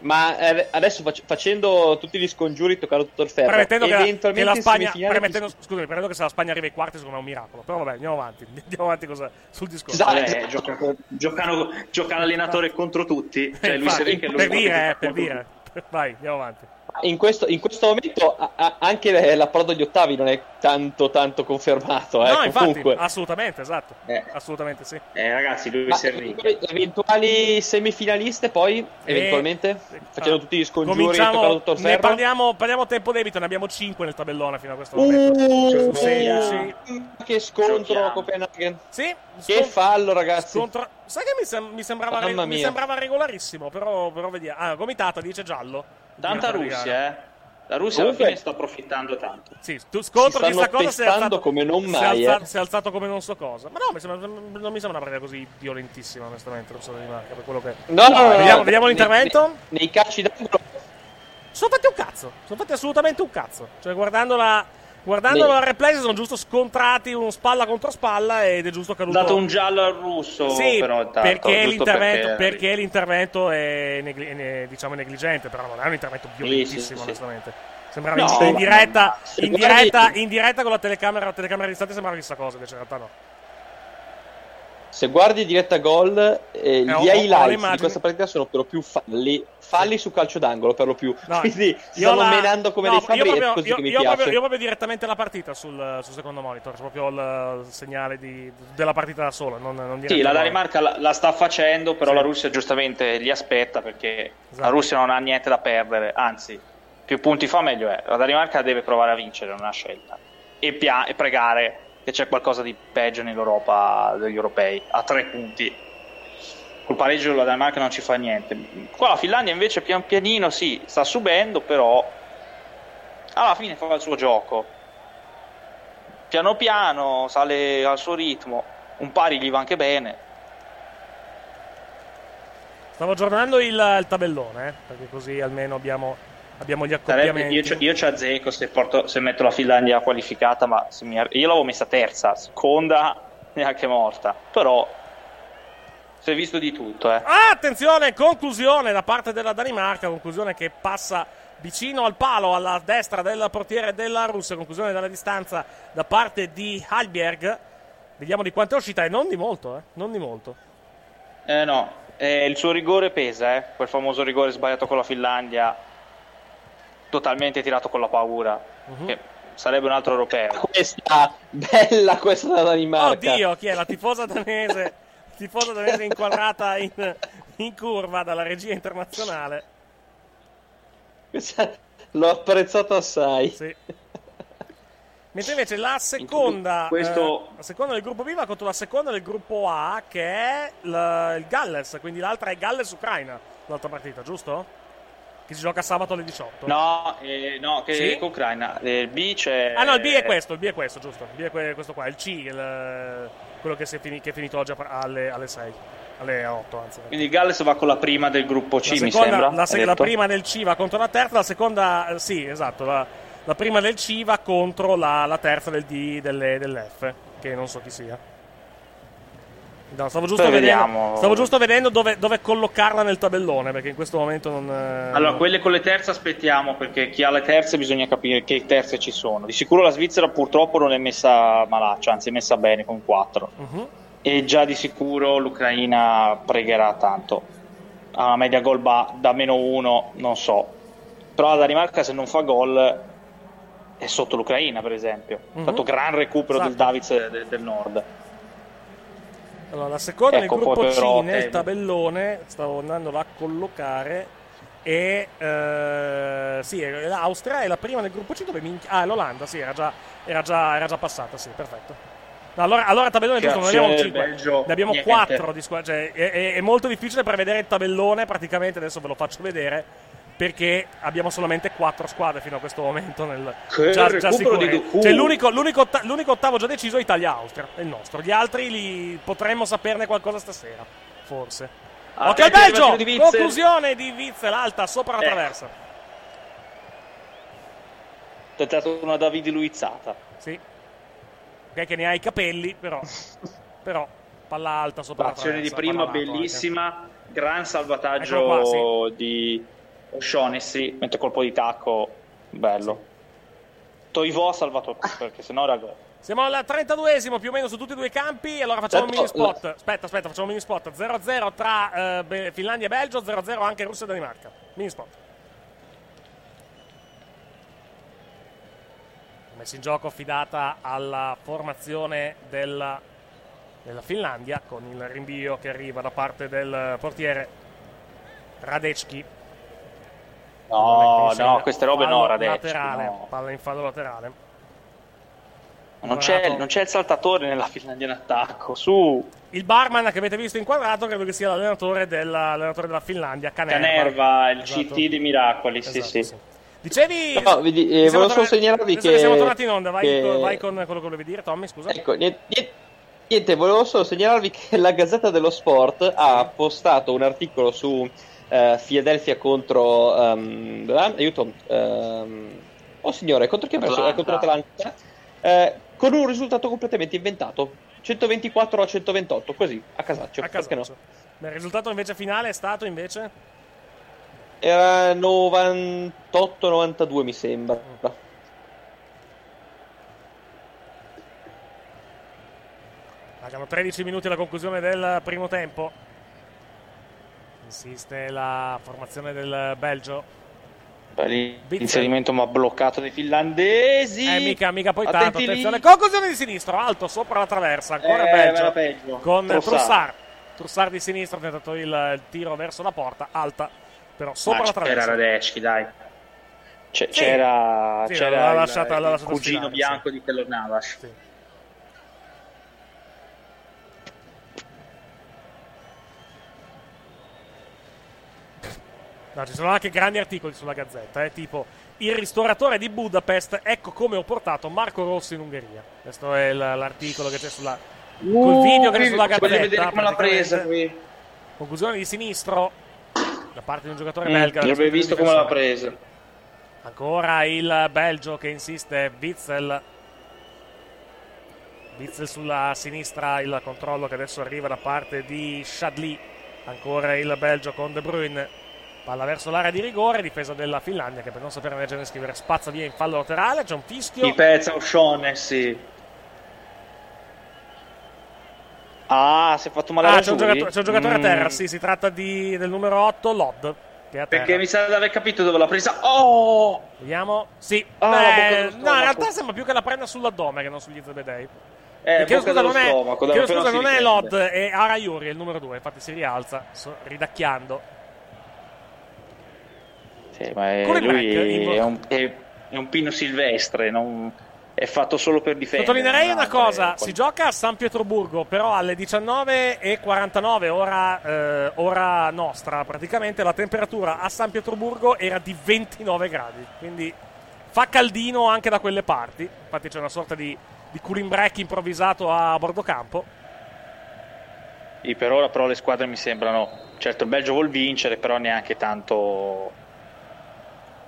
Ma eh, adesso fac- facendo tutti gli scongiuri, toccando tutto il ferro. premettendo che la, eventualmente che la Spagna. Premettendo, chi- scusami, premettendo che se la Spagna arriva ai quarti, secondo me è un miracolo. Però vabbè, andiamo avanti. Andiamo avanti cosa- sul discorso. Esatto. Vabbè, gioca, giocano, gioca l'allenatore contro tutti. Cioè, Eh, Luis infatti, Enrique è per dire, eh, per dire. Vai, andiamo avanti. In questo, in questo momento a- a- anche l'approdo agli ottavi non è tanto tanto confermato. Eh, no, infatti, comunque. assolutamente, esatto. Assolutamente sì. Eh, ragazzi, lui si eventuali- eventuali semifinaliste poi, eventualmente, facendo tutti gli scongiuri e tutto il ne parliamo, parliamo a tempo debito, ne abbiamo 5 nel tabellone fino a questo Uh, momento. Sì, via. sì. Che scontro Copenaghen. Sì, Che fallo, ragazzi. Scontro- Sai che mi, sem- mi sembrava, re- mi sembrava regolarissimo, però, però vediamo. Ah, Gomitata dice giallo. Tanta. Russia, eh. La Russia Comunque- alla fine sta approfittando tanto. Sì, tu scontro sta cosa si è alzato come non si è mai, alza- eh. si è alzato come non so cosa. Ma no, mi sembra- non mi sembra una partita così violentissima, onestamente. Non so di marca, per quello che. No, no, no, vediamo, no. vediamo Nei- l'intervento. Nei, nei calci d'angolo Sono fatti un cazzo. Sono fatti assolutamente un cazzo. Cioè, guardando la. Guardando Beh. la replay si sono giusto scontrati uno spalla contro spalla ed è giusto Ha caduto. dato un giallo al russo, Sì, però intanto, perché, l'intervento, perché- perché l'intervento è, negli- ne- diciamo negligente, però non è un intervento violentissimo, sì, sì. onestamente. Sembrava No, in, diretta, in, diretta, in diretta con la telecamera, la telecamera distante sembrava chissà cosa, invece in realtà no. Se guardi diretta gol, eh, gli le highlights immagini. di questa partita sono per lo più falli, falli su calcio d'angolo per lo più. No, Quindi stanno la- menando come no, dei fabbri io proprio, io- che mi io piace. proprio, io proprio direttamente la partita sul, sul secondo monitor, c'è proprio il, segnale di- della partita da sola, non, non Sì, la. Danimarca la, la sta facendo, però Sì. la Russia giustamente li aspetta perché Esatto. la Russia non ha niente da perdere, anzi, più punti fa meglio è. La Danimarca deve provare a vincere, non ha scelta. E, pia- e pregare che c'è qualcosa di peggio nell'Europa degli europei, a tre punti. Col pareggio la Danimarca non ci fa niente. Qua la Finlandia invece pian pianino sì, sta subendo, però alla fine fa il suo gioco. Piano piano sale al suo ritmo, un pari gli va anche bene. Stavo aggiornando il, il tabellone, eh, perché così almeno abbiamo, abbiamo gli Sarebbe- accoppiamenti. io, ci- io ci azzecco se, porto- se metto la Finlandia qualificata, ma mi io l'avevo messa terza, seconda neanche morta. Però si è visto di tutto, eh. Ah, attenzione, conclusione da parte della Danimarca, conclusione che passa vicino al palo alla destra del portiere della Russia, conclusione dalla distanza da parte di Halberg. Vediamo di quanto è uscita e non di molto, eh, non di molto. Eh no, eh, il suo rigore pesa, eh. Quel famoso rigore sbagliato con la Finlandia, totalmente tirato con la paura. Mhm. Che sarebbe un altro europeo. Questa, bella questa da Danimarca. Oddio, chi è la tifosa danese? Tifosa danese inquadrata in, in curva dalla regia internazionale. Questa l'ho apprezzato assai. Sì. Mentre invece la seconda, questo- eh, la seconda del gruppo B va contro la seconda del gruppo A, che è il, il Galles, quindi l'altra è Galles-Ucraina, l'altra partita, giusto? Che si gioca sabato alle 18. No, eh, no, che Sì? con Ucraina. Eh, Il B c'è. Ah no, il B è questo, il B è questo, giusto. Il B è que- questo qua, il C, il- quello che, fini- che è finito oggi alle, alle 6, alle 8 anzi. Quindi il Galles va con la prima del gruppo C, La mi seconda- sembra. La, se- la prima del C va contro la terza, la seconda, eh, sì, esatto, la, la prima del C va contro la, la terza del D delle- dell'F, che non so chi sia. No, stavo, giusto vedendo, stavo giusto vedendo dove, dove collocarla nel tabellone, perché in questo momento non... eh, Allora, quelle con le terze aspettiamo perché chi ha le terze bisogna capire che terze ci sono. Di sicuro la Svizzera purtroppo non è messa malaccia, anzi è messa bene con 4. Mhm. E già di sicuro l'Ucraina pregherà tanto. Ha una media gol ba- da meno 1, non so. Però la Danimarca se non fa gol è sotto l'Ucraina, per esempio. Ha Mhm. fatto gran recupero del Esatto. Davids del, del nord. Allora, la seconda Ecco, nel gruppo poi C però nel te- tabellone, stavo andando a collocare, e eh, sì, l'Austria è la prima nel gruppo C dove minchia... Ah, l'Olanda, sì, era già, era già, era già passata, sì, perfetto. No, allora, allora tabellone giusto, non abbiamo azione del 5, Belgio, ne abbiamo niente. 4 di squadre, cioè, è, è- è molto difficile prevedere il tabellone, praticamente, adesso ve lo faccio vedere, perché abbiamo solamente 4 squadre fino a questo momento nel Che già, già. Cioè, l'unico, l'unico l'unico ottavo già deciso è Italia-Austria, è il nostro. Gli altri li potremmo saperne qualcosa stasera, forse. Ah, Occhio al attenzione, Belgio! di. Conclusione di Witzel, alta sopra la Eh. traversa. Tentato una Davide Luizzata. Sì. Ok, che ne ha i capelli, però. però, palla alta sopra la L'azione traversa. di prima bellissima, gran salvataggio qua, di O'Shaughnessy, mentre colpo di tacco, bello. Toivò ha salvato tutto, perché sennò era gol. Siamo al 32esimo più o meno su tutti e due i campi. Allora facciamo un mini Certo, spot. Aspetta, aspetta, facciamo un mini spot. 0-0 tra eh, Finlandia e Belgio, 0-0 anche Russia e Danimarca. Mini spot. messa in gioco affidata alla formazione della, della Finlandia con il rinvio che arriva da parte del portiere Radecki. No, no, queste robe no, Fallo Radecki. laterale, no. palla in fallo laterale. Non c'è, non c'è il saltatore nella Finlandia in attacco. Su, Il barman che avete visto inquadrato credo che sia l'allenatore della, l'allenatore della Finlandia, Canerva. Canerva, il Esatto. CT di Miracoli. Sì, Esatto, sì. Dicevi... No, vedi, eh, volevo solo segnalarvi che- siamo tornati in onda, vai, che- con, vai con quello che volevi dire, Tommy, scusa. Ecco, niente, niente- niente, volevo solo segnalarvi che la Gazzetta dello Sport ha postato un articolo su eh, Philadelphia contro ah, aiuto ehm, oh signore, contro chi ha perso? Eh, Atlanta. contro Atlanta eh, con un risultato completamente inventato 124 a 128, così, a casaccio, A no? casaccio. Beh, il risultato invece finale è stato invece... Era 98-92 mi sembra. Mancano 13 minuti alla conclusione del primo tempo. Insiste la formazione del Belgio. L'inserimento ma bloccato dei finlandesi. Eh, mica, mica poi tanto. Attenti lì. Attenzione. Conclusione di sinistro, alto sopra la traversa. Ancora Eh, Belgio. peggio. Con. Trussard. Trussard di sinistra ha tentato il, il tiro verso la porta, alta, però sopra Ah, la c'era traversa. Radecki, dai. C'è- Sì. C'era, Sì, c'era l'ha il, lasciata- l'ha il cugino sfilare, bianco di Kellor Navas. No, ci sono anche grandi articoli sulla Gazzetta, eh, tipo il ristoratore di Budapest, ecco come ho portato Marco Rossi in Ungheria. Questo è l'articolo che c'è sulla col video che c'è sulla Gazzetta. vedere come l'ha presa praticamente. Conclusione di sinistro da parte di un giocatore Mm, belga. avrebbe visto come l'ha presa. Ancora il Belgio che insiste, Witzel. Witzel sulla sinistra, il controllo che adesso arriva da parte di Shadli. Ancora il Belgio con De Bruyne. Palla verso l'area di rigore, difesa della Finlandia che per non sapere leggere e scrivere spazza via in fallo laterale. C'è un fischio. Di pezza O'Shaughnessy. Ah, si è fatto male Ah, c'è un, giocatore, c'è un giocatore a Mm, terra, sì, si tratta di- del numero 8, Lod. A. Perché mi sa di aver capito dove l'ha presa. Oh! Vediamo. Sì. La Beh, no, in realtà sembra più che la prenda sull'addome che non sugli zebedei. Eh, chiedo scusa, non è, scusa, si non è. Lod, è Arayuri, il numero 2. Infatti si rialza, so- ridacchiando. Sì, ma è- lui in- è un, è- è un pino silvestre, non- è fatto solo per difendere. Sottolineerei una cosa: si gioca a San Pietroburgo, però alle 19.49, ora, eh, ora nostra, praticamente la temperatura a San Pietroburgo era di 29 gradi. Quindi fa caldino anche da quelle parti. Infatti c'è una sorta di, di cooling break improvvisato a bordo campo. Sì, per ora però le squadre mi sembrano... Certo, il Belgio vuol vincere, però neanche tanto...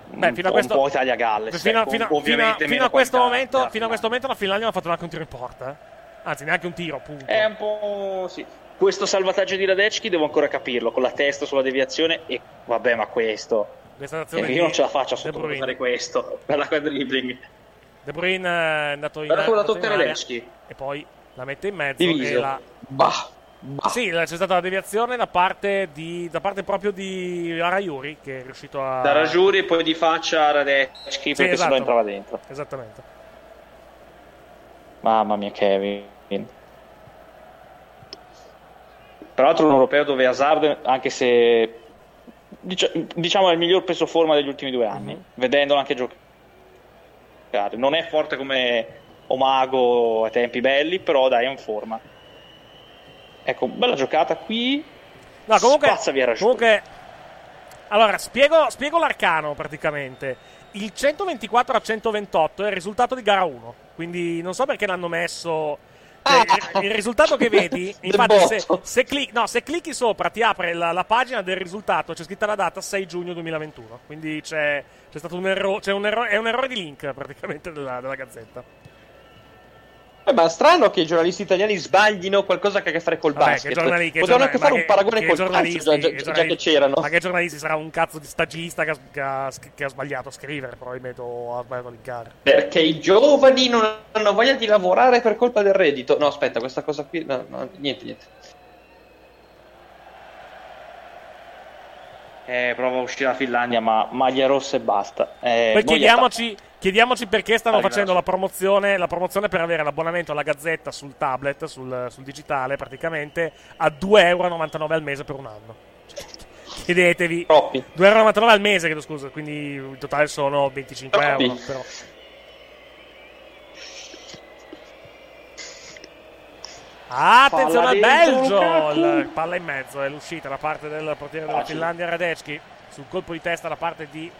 Beh, fino a un questo, po' Italia-Galles. fino, ecco, fino fino a- fino meno a questo momento, fino a questo momento la Finlandia non ha fatto neanche un tiro in porta. eh. Anzi, neanche un tiro, appunto. È un po'. Sì. Questo salvataggio di Radecki devo ancora capirlo, con la testa sulla deviazione e vabbè, ma questo. Questa Eh, azione io di non ce la faccio a sottovalutare questo. Per la quadribbling. De Bruyne è andato in tocca area Radecki. e poi la mette in mezzo Diviso. e la... Bah. Sì, c'è stata la deviazione da parte, di, da parte proprio di Arayuri che è riuscito a... Da Rajuri e poi di faccia a Radecki Sì, perché esatto. sennò entrava dentro. Esattamente. Mamma mia, Kevin. Tra l'altro un europeo dove Hazard, anche se dicia- diciamo è il miglior peso forma degli ultimi due anni, Mhm. vedendolo anche giocare. Non è forte come Omago a tempi belli, però dai, è in forma. Ecco, bella giocata qui. No, comunque, Spazza via Rajuri. comunque allora, spiego, spiego l'arcano praticamente. Il 124 a 128 è il risultato di gara 1. Quindi non so perché l'hanno messo. cioè, il, il risultato che vedi, infatti, se, se cli- no, se clicchi sopra ti apre la, la pagina del risultato, c'è scritta la data 6 giugno 2021. Quindi c'è, c'è stato un errore, c'è un errore, è un errore di link praticamente della, della gazzetta. Eh, ma strano che i giornalisti italiani sbaglino qualcosa che ha a che fare col Vabbè, basket. Potevano giornali- anche fare un paragone che col calcio, già, già- che già che c'erano. Ma che giornalisti sarà un cazzo di stagista che ha, che ha- che ha sbagliato a scrivere, probabilmente, o ha sbagliato a linkare. Perché i giovani non hanno voglia di lavorare per colpa del reddito. No, aspetta, questa cosa qui. No, no, niente, niente. Eh, prova a uscire la Finlandia, ma maglia rossa e basta. Eh, Poi chiediamoci, chiediamoci perché stanno facendo la promozione, la promozione per avere l'abbonamento alla Gazzetta sul tablet, sul, sul digitale, praticamente a 2,99€ al mese per un anno. Chiedetevi. Troppi. 2,99€ al mese, chiedo scusa, quindi in totale sono 25 Troppi. euro. Però. Attenzione al Belgio! Palla in mezzo, è l'uscita da parte del portiere della. Finlandia Radecki. Sul colpo di testa da parte di,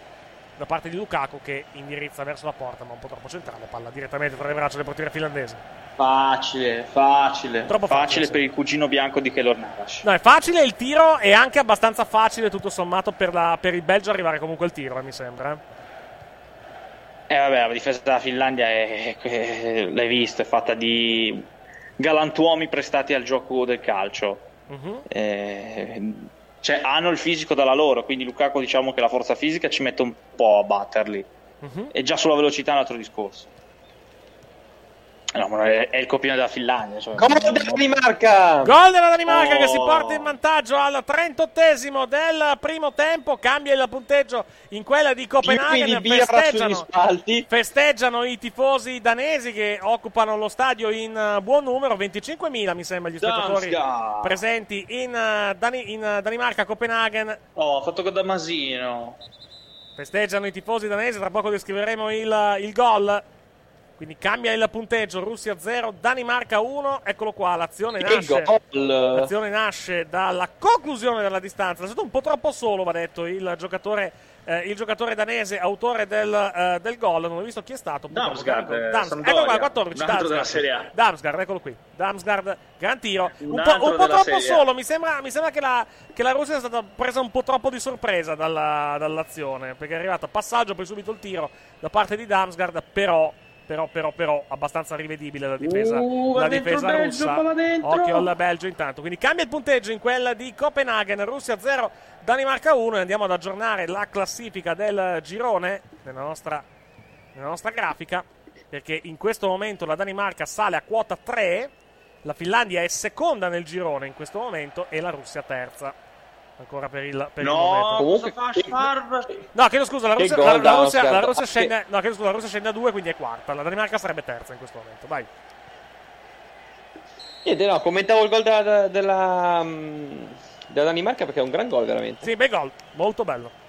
da parte di Lukaku che indirizza verso la porta, ma un po' troppo centrale. Palla direttamente tra le braccia del portiere finlandese. Facile, facile. Troppo facile, sì. per il cugino bianco di Keylor Navas. No, è facile il tiro e anche abbastanza facile, tutto sommato, per, la- per il Belgio arrivare comunque al tiro, eh, mi sembra. eh. Eh vabbè, la difesa della Finlandia è, è- l'hai visto, è fatta di galantuomi prestati al gioco del calcio. Mhm. Eh, cioè, hanno il fisico dalla loro, quindi Lukaku diciamo che la forza fisica ci mette un po' a batterli. Mhm. E già sulla velocità è un altro discorso. No, ma è, è il copione della Finlandia. Cioè, Gol della Danimarca! Gol della Danimarca Oh. che si porta in vantaggio al 38esimo del primo tempo. Cambia il punteggio in quella di Copenaghen. di Festeggiano, spalti. festeggiano i tifosi danesi che occupano lo stadio in eh, buon numero. 25.000 mi sembra gli spettatori Danska. presenti in, eh, Dani- in, eh, Danimarca, Copenaghen. Oh, ha fatto con Damasino. Festeggiano i tifosi danesi. Tra poco descriveremo il, il gol. Quindi cambia il punteggio. Russia 0, Danimarca 1. Eccolo qua. L'azione Che nasce. gol! L'azione nasce dalla conclusione della distanza. È stato un po' troppo solo, va detto, il giocatore, eh, il giocatore danese, autore del, eh, del gol. Non ho visto chi è stato. Damsgaard, eh, Damsgaard. Eccolo qua, 14. Un altro della Damsgaard. Damsgaard, eccolo qui. Damsgaard, gran tiro. Un, Un po', un po' troppo solo. Mi sembra, mi sembra che, la, che la Russia sia stata presa un po' troppo di sorpresa dalla- dall'azione. Perché è arrivato a passaggio, poi subito il tiro da parte di Damsgaard. Però. Però, però, però, abbastanza rivedibile la difesa, Uh, la difesa Belgio, russa. Occhio al Belgio intanto. Quindi cambia il punteggio in quella di Copenaghen, Russia 0, Danimarca 1 e andiamo ad aggiornare la classifica del girone nella nostra, nella nostra grafica perché in questo momento la Danimarca sale a quota 3, la Finlandia è seconda nel girone in questo momento e la Russia terza. Ancora per il, per il momento. No, Comunque-? No, chiedo scusa, la Che Russia, la, la Russia, la Russia scende, no, chiedo scusa, la Russia scende a 2, quindi è quarta. La Danimarca sarebbe terza in questo momento. Vai. Niente, no, commentavo il gol della, della, mm, della Danimarca perché è un gran gol veramente. Sì, bel gol, molto bello.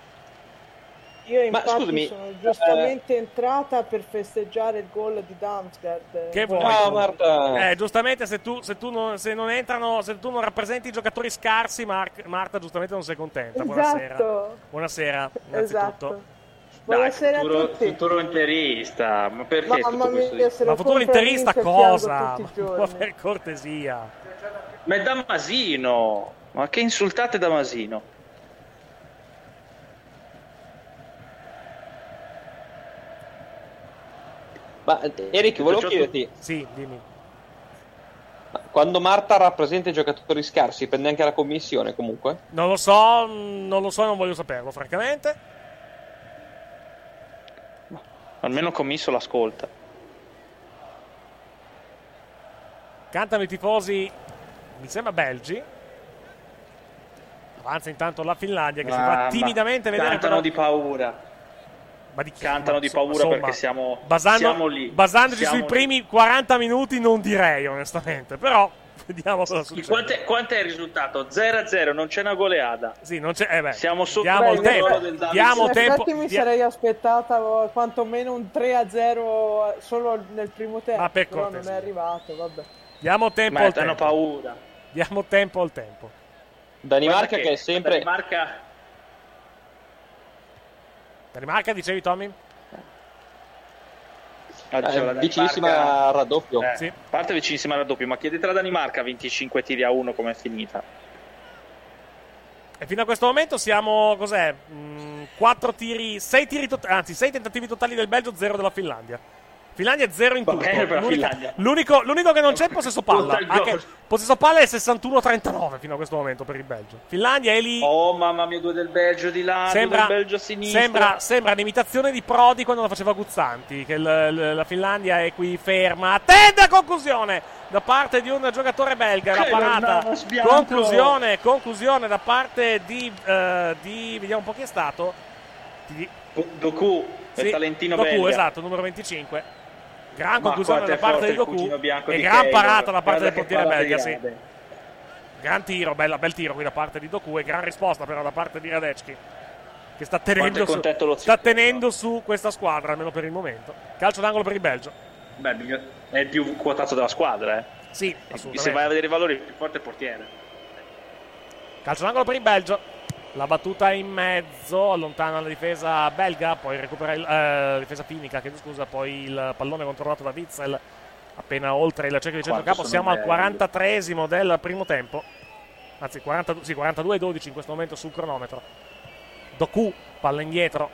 Io Ma infatti scusami, sono giustamente entrata per festeggiare il gol di Damsgaard. Che vuoi? No, Marta. Eh, giustamente se tu, se tu non, se non entrano, se tu non rappresenti i giocatori scarsi, Mar- Marta giustamente non sei contenta. Buonasera. Esatto. Buonasera, innanzitutto. Esatto. Buonasera futuro, a tutti. futuro interista. Ma perché Mamma mia, se Ma futuro interista cosa? Ma per cortesia. Ma è Damasino. Ma che insultate Damasino? Ma Eric, volevo Perciò tu- chiederti, Sì, dimmi. quando Marta rappresenta i giocatori scarsi, prende anche la commissione comunque? Non lo so, non lo so, non voglio saperlo, francamente. Almeno commisso l'ascolta. Cantano i tifosi, mi sembra belgi. Avanza intanto la Finlandia che si Ma- fa timidamente vedere. Cantano però- di paura. Ma di chi? Cantano Ma di paura insomma, perché siamo, basando- siamo lì. Basandoci Siamo sui lì. primi 40 minuti, non direi onestamente. Però vediamo cosa succede. Quant'è, quant'è il risultato? 0-0, non c'è una goleada. Sì, non c'è. Eh beh, Siamo sotto diamo il tempo. del Davide. Diamo In tempo. mi dia- sarei aspettata oh, quantomeno un 3-0 solo nel primo tempo, Ma per però non cortesia. è arrivato, vabbè. Diamo tempo Ma al hanno tempo. paura. Diamo tempo al tempo. Danimarca Guarda che è sempre... Danimarca Danimarca, dicevi Tommy? Ah, la eh, vicinissima al raddoppio. Eh, Sì. Parte vicinissima al raddoppio, ma chiedete alla Danimarca 25 tiri a 1 come è finita. E fino a questo momento siamo, cos'è? 4 tiri, 6 tiri totali, anzi 6 tentativi totali del Belgio, 0 della Finlandia. Finlandia 0 in tutto. Finlandia. l'unico, l'unico che non c'è è possesso palla. Il Anche, possesso palla è 61-39 fino a questo momento per il Belgio. Finlandia è lì. Oh mamma mia, due del Belgio di là, Sembra, due del Belgio a sinistra. sembra, sembra un'imitazione di Prodi quando la faceva Guzzanti. Che il- l- la Finlandia è qui ferma. Attenta a conclusione da parte di un giocatore belga. La Che parata. Conclusione, conclusione da parte di, eh, di. Vediamo un po' chi è stato. Ti- Doku, Sì, il talentino Doku, belga. esatto, numero 25. Gran conclusione da parte di Doku bianco e gran Taylor. parata da parte Guarda del portiere belga, sì. Gran tiro, bella- bel tiro qui da parte di Doku e gran risposta però da parte di Radecki che sta tenendo, su, sta tenendo su questa squadra, almeno per il momento. Calcio d'angolo per il Belgio. Beh, è il più quotato della squadra, eh. Sì, Se assolutamente. vai a vedere i valori, il più forte è il portiere. Calcio d'angolo per il Belgio. La battuta in mezzo, allontana la difesa belga, poi recupera il, eh, la difesa finica, chiedo scusa, poi il pallone controllato da Witzel appena oltre il cerchio di centrocampo. Siamo al belli. 43esimo del primo tempo. Anzi, 42, sì, 42-12 in questo momento sul cronometro. Doku, palla indietro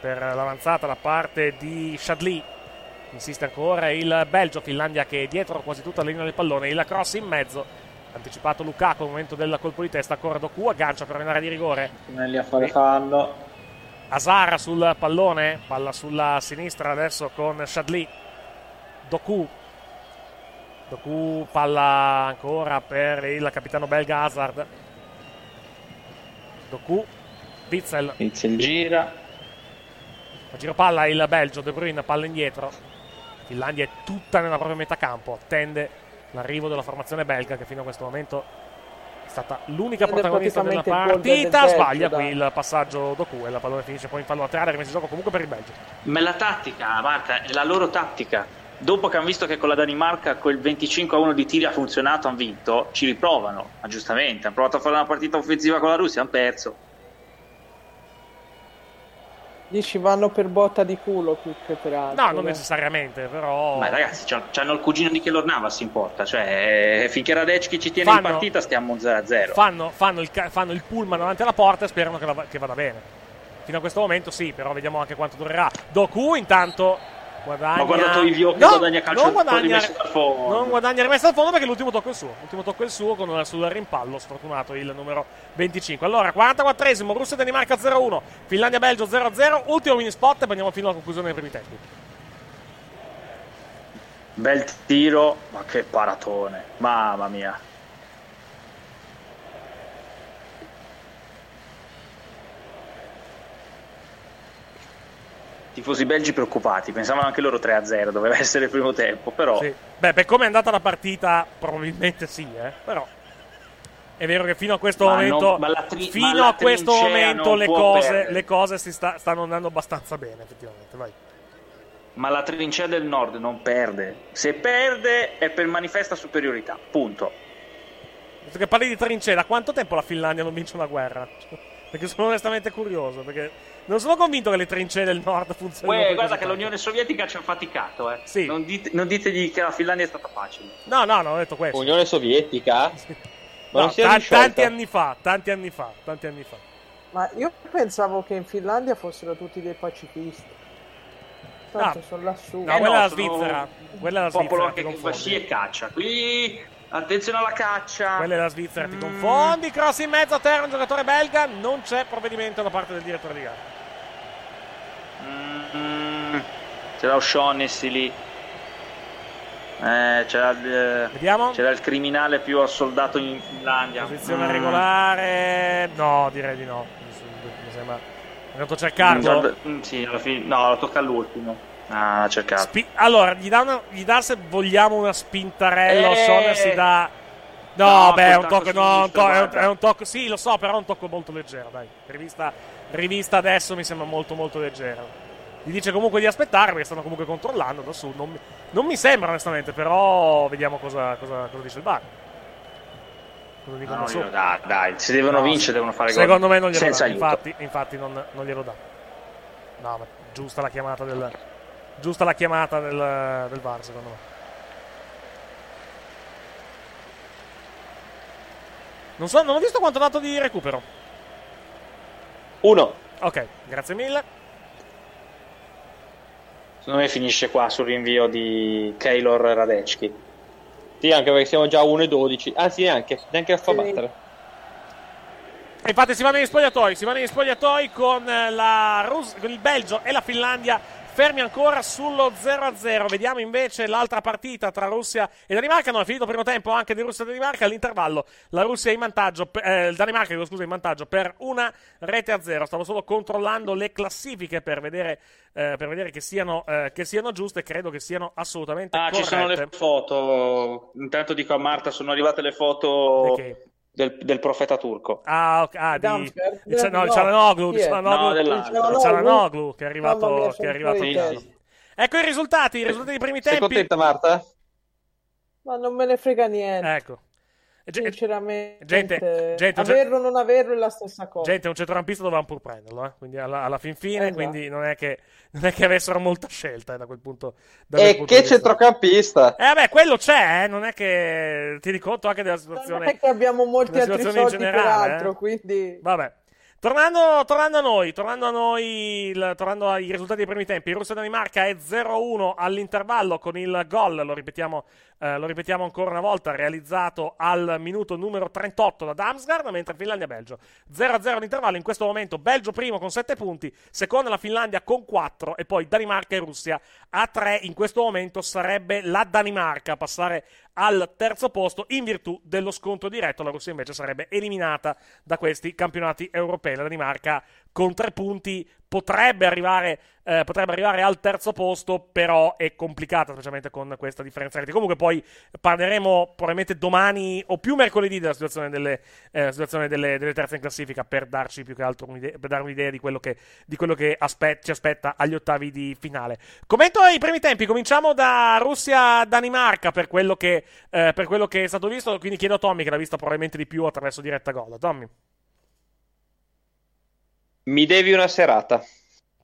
per l'avanzata da parte di Shadli. Insiste ancora il Belgio, Finlandia che è dietro quasi tutta la linea del pallone. Il cross in mezzo. Anticipato Lukaku al momento del colpo di testa. Ancora Doku aggancia per un'area di rigore. Lì a fare fallo. Asara sul pallone, palla sulla sinistra adesso con Shadli. Doku. Doku, palla ancora per il capitano belga Hazard. Doku, Witzel. Witzel gira. A giro palla il Belgio, De Bruyne, palla indietro. Finlandia è tutta nella propria metà campo, attende l'arrivo della formazione belga che fino a questo momento è stata l'unica Ed protagonista della del partita. Belgio, Sbaglia qui il passaggio Doku e la pallone finisce poi in fallo laterale, rimessa in gioco comunque per il Belgio. Ma la tattica, Marta, è la loro tattica. Dopo che hanno visto che con la Danimarca quel 25 a 1 di tiri ha funzionato, hanno vinto, ci riprovano, ma giustamente. Hanno provato a fare una partita offensiva con la Russia, hanno perso. Dici vanno per botta di culo più che per altro. No, non necessariamente, però. Ma ragazzi, c'hanno il cugino di Keylor Navas in porta. Cioè, eh, finché Radecki ci tiene Fanno- in partita, stiamo 0-0. Fanno, fanno il, fanno il pullman davanti alla porta e sperano che, la- che vada bene. Fino a questo momento sì, però vediamo anche quanto durerà. Doku intanto guadagna... Ma guarda Toivio che No, guadagna calcio non guadagna, rimesso dal fondo. non guadagna rimessa al fondo perché l'ultimo tocco è il suo. L'ultimo tocco è il suo con sul rimpallo sfortunato il numero 25. Allora, 44esimo, Russia e Danimarca 0-1, Finlandia-Belgio 0-0, ultimo mini spot e andiamo fino alla conclusione dei primi tempi. Bel tiro, ma che paratone. Mamma mia. Tifosi belgi preoccupati, pensavano anche loro 3-0, doveva essere il primo tempo, però Sì. Beh, per come è andata la partita, probabilmente sì, eh. Però è vero che fino a questo Ma momento, non- tri- fino a questo trincea momento le cose, le cose si sta- stanno andando abbastanza bene, effettivamente. Vai. ma la trincea del nord non perde. Se perde è per manifesta superiorità, punto. Visto che parli di trincee, da quanto tempo la Finlandia non vince una guerra? Perché sono onestamente curioso, perché non sono convinto che le trincee del nord funzionino. Uè, guarda che tanto. l'Unione Sovietica ci ha faticato, eh. Sì. Non, dite- non ditegli che la Finlandia è stata facile. No, no, non ho detto questo. Unione Sovietica? Ma No, non si è ta- tanti anni fa, tanti anni fa, tanti anni fa. Ma io pensavo che in Finlandia fossero tutti dei pacifisti. Tanto No. sono lassù. No, quella è la Svizzera. Quella è la popolo Svizzera, anche che confondi. e caccia. Qui attenzione alla caccia. Quella è la Svizzera, ti confondi. Cross in mezzo a terra, un giocatore belga. Non c'è provvedimento da parte del direttore di gara. Mm, c'era O'Shaughnessy lì. Eh, c'era, il, Vediamo. c'era il criminale più assoldato in Finlandia. Posizione Mm. regolare. No, direi di no. Mi, sembra. È andato a cercarlo. Mm, sì, alla fine. No, lo tocca all'ultimo. Ah, cercato. Spi- allora, gli dà, una- gli dà se vogliamo una spintarella. Eh. O'Shaughnessy dà. No, No, beh, è un tocco. No, un to- è, un, è un tocco. Sì, lo so, però è un tocco molto leggero. Dai, rivista, rivista adesso mi sembra molto, molto leggero. Gli dice comunque di aspettare perché stanno comunque controllando da su. Non mi, non mi sembra, onestamente, però vediamo cosa, cosa, cosa dice il bar. Cosa dicono No, da su. glielo dà, dai, se devono No, vincere devono fare gol. Secondo me non glielo senza dà. Infatti, infatti non, non glielo dà. No, ma giusta la chiamata del. Giusta la chiamata del, del VAR, secondo me. Non, so, non ho visto quanto ha dato di recupero. Uno. Ok, grazie mille. Secondo me finisce qua sul rinvio di Keylor Radecki. Sì, anche perché siamo già a 1 e 12. Anzi, neanche, neanche a fa battere. E infatti si va negli spogliatoi. Si va negli spogliatoi con, eh, la Rus- con il Belgio e la Finlandia fermi ancora sullo 0-0. Vediamo invece l'altra partita tra Russia e Danimarca. Non è finito il primo tempo anche di Russia e Danimarca. All'intervallo la Russia è in vantaggio, eh, il Danimarca scusa, in vantaggio per una rete a zero. Stavo solo controllando le classifiche per vedere, eh, per vedere che, siano, eh, che siano giuste. Credo che siano assolutamente Ah, corrette. ci sono le foto. Intanto dico a Marta, sono arrivate le foto del, del profeta turco. Ah, ok, ah, di... Il- no, il No, Cialanoglu, il? Cialanoglu, No, che è arrivato, mia, che è arrivato in testa. Ecco i risultati, i risultati dei primi Sei tempi. contenta, Marta? Ma non me ne frega niente. Ecco. Sinceramente, gente- gente, averlo o non averlo è la stessa cosa. Gente, un centrocampista dovevamo pur prenderlo, eh? quindi alla, alla fin fine, Esatto. quindi non è, che, non è che avessero molta scelta eh, da quel punto, da quel E punto che centrocampista! Eh vabbè, quello c'è, eh? non è che ti di conto anche della non situazione. è che abbiamo molti altri situazione in soldi generale, peraltro, eh. quindi... Vabbè. Tornando, tornando a noi, tornando a noi, il- tornando ai risultati dei primi tempi, Russia-Danimarca è 0-1 all'intervallo con il gol, lo ripetiamo, eh, lo ripetiamo ancora una volta, realizzato al minuto numero 38 da Damsgaard, mentre Finlandia-Belgio 0-0 all'intervallo, in questo momento Belgio primo con 7 punti, seconda la Finlandia con 4 e poi Danimarca e Russia a 3, in questo momento sarebbe la Danimarca a passare al terzo posto in virtù dello scontro diretto. La Russia invece sarebbe eliminata da questi campionati europei. La Danimarca con tre punti potrebbe arrivare, eh, potrebbe arrivare al terzo posto, però è complicata, specialmente con questa differenza. Comunque poi parleremo probabilmente domani o più mercoledì della situazione delle, eh, situazione delle, delle terze in classifica per darci più che altro un'idea, per dare un'idea di quello che, di quello che aspe- ci aspetta agli ottavi di finale. Commento i primi tempi, cominciamo da Russia-Danimarca per quello, che, eh, per quello che è stato visto, quindi chiedo a Tommy che l'ha vista probabilmente di più attraverso diretta gol. Tommy. Mi devi una serata.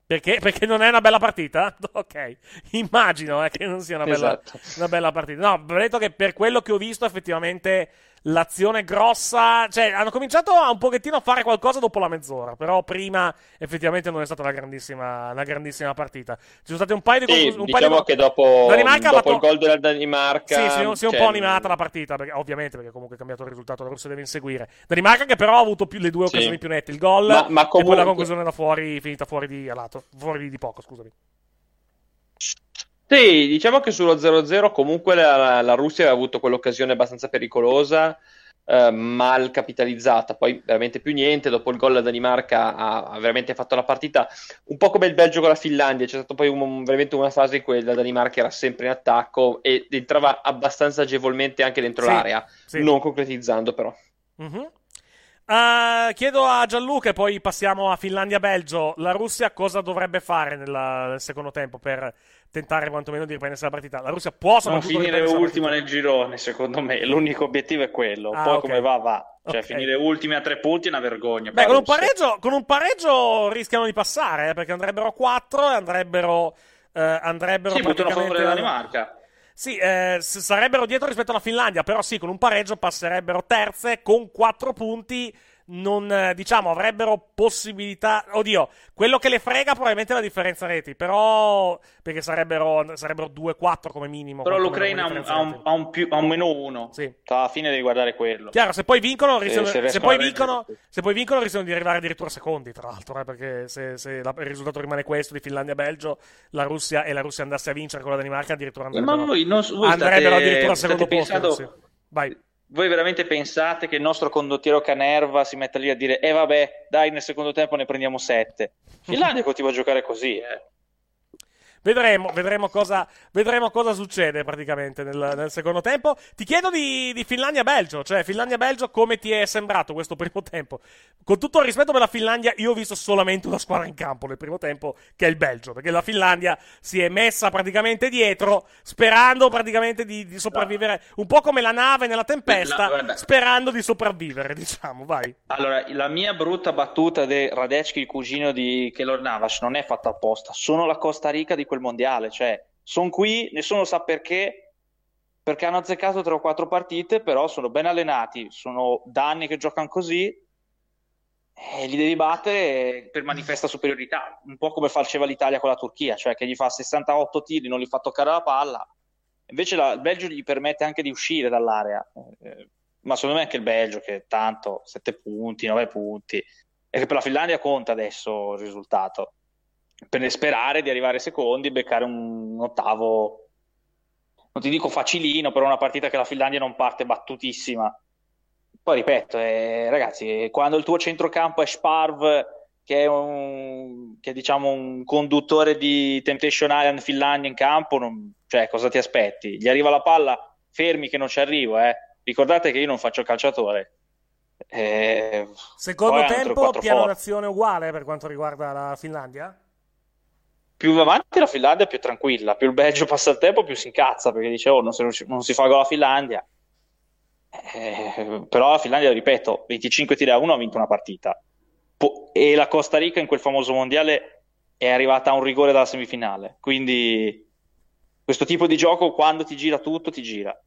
Perché? Perché non è una bella partita? Ok, immagino eh, che non sia una bella, Esatto. una bella partita. No, ho detto che per quello che ho visto, effettivamente l'azione grossa. Cioè, hanno cominciato a un pochettino a fare qualcosa dopo la mezz'ora. Però prima, effettivamente, non è stata una grandissima, una grandissima partita. Ci sono state un paio di Sì, un diciamo di- che dopo, Danimarca dopo il gol della Danimarca... Sì, si è, si è un cioè, po' animata la partita, perché- ovviamente, perché comunque è cambiato il risultato, la Russia deve inseguire. Danimarca che però ha avuto più, le due Sì. occasioni più nette, il gol Ma- ma e poi la comunque- conclusione da fuori, finita fuori di, a lato, fuori di poco, scusami. Sì, diciamo che sullo 0-0 comunque la, la Russia aveva avuto quell'occasione abbastanza pericolosa, eh, mal capitalizzata, poi veramente più niente, dopo il gol la Danimarca ha, ha veramente fatto la partita un po' come il Belgio con la Finlandia, c'è stata poi un- veramente una fase in cui la Danimarca era sempre in attacco ed entrava abbastanza agevolmente anche dentro Sì, l'area, sì. non concretizzando però. Mhm. Eh, chiedo a Gianluca e poi passiamo a Finlandia-Belgio. La Russia cosa dovrebbe fare nella- nel secondo tempo per tentare quantomeno di riprendersi la partita? La Russia può soprattutto finire ultima nel girone, secondo me. L'unico obiettivo è quello. Ah, Poi ok. come va, va. Cioè, Ok. finire ultimi a tre punti è una vergogna. Beh, con un, pareggio, con un pareggio rischiano di passare, eh, perché andrebbero a 4 e andrebbero, eh, andrebbero Sì, buttano a favore praticamente... della Danimarca. Sì, eh, sarebbero dietro rispetto alla Finlandia, però sì, con un pareggio passerebbero terze con 4 punti. Non, eh, diciamo, avrebbero possibilità. Oddio, quello che le frega probabilmente è la differenza reti, però. Perché sarebbero, sarebbero 2-4 come minimo. Però l'Ucraina ha un, ha un- ha un più- ha un meno uno. Sì. Cioè, alla fine devi guardare quello. Chiaro, se poi vincono, Se- rischiano, se se, poi vincono, se poi vincono rischiano di arrivare addirittura secondi, tra l'altro, eh, perché se, se la- il risultato rimane questo di Finlandia-Belgio, la Russia e la Russia andasse a vincere con la Danimarca, addirittura Ma andrebbero, voi, non, voi andrebbero state, addirittura al secondo pensando, posto. sì. Vai. Voi veramente pensate che il nostro condottiero Canerva si metta lì a dire eh vabbè, dai, nel secondo tempo ne prendiamo sette. Finlandia continua a giocare così, eh. Vedremo, vedremo, cosa, vedremo cosa succede praticamente nel, nel secondo tempo. Ti chiedo di, di Finlandia-Belgio, cioè Finlandia-Belgio come ti è sembrato questo primo tempo? Con tutto il rispetto per la Finlandia, io ho visto solamente una squadra in campo nel primo tempo, che è il Belgio, perché la Finlandia si è messa praticamente dietro, sperando praticamente di, di sopravvivere, un po' come la nave nella tempesta, No, sperando di sopravvivere, diciamo, vai. Allora, la mia brutta battuta di Radecki, il cugino di Keylor Navas, non è fatta apposta. Sono la Costa Rica di quel mondiale, cioè, sono qui, nessuno sa perché, perché hanno azzeccato tre o quattro partite, però sono ben allenati, sono da anni che giocano così, e li devi battere per manifesta superiorità, un po' come faceva l'Italia con la Turchia, cioè che gli fa 68 tiri, non gli fa toccare la palla, invece la- il Belgio gli permette anche di uscire dall'area. Eh, ma secondo me anche il Belgio, che tanto 7 punti, 9 punti, e che per la Finlandia conta adesso il risultato. Per sperare di arrivare secondi e beccare un, ottavo, non ti dico facilino, però una partita che la Finlandia non parte battutissima. Poi ripeto, eh, ragazzi, quando il tuo centrocampo è Sparv, che è, un, che è diciamo un conduttore di Temptation Island Finlandia in campo, non, cioè cosa ti aspetti? Gli arriva la palla, fermi che non ci arrivo, eh. Ricordate che io non faccio calciatore. Eh, Secondo tempo, piano d'azione uguale per quanto riguarda la Finlandia? Più avanti la Finlandia è più tranquilla, più il Belgio passa il tempo più si incazza perché dice oh non si, non si fa gol la Finlandia. Eh, però la Finlandia, ripeto, 25 tiri a 1 ha vinto una partita. Po- e la Costa Rica in quel famoso mondiale è arrivata a un rigore dalla semifinale. Quindi questo tipo di gioco quando ti gira tutto ti gira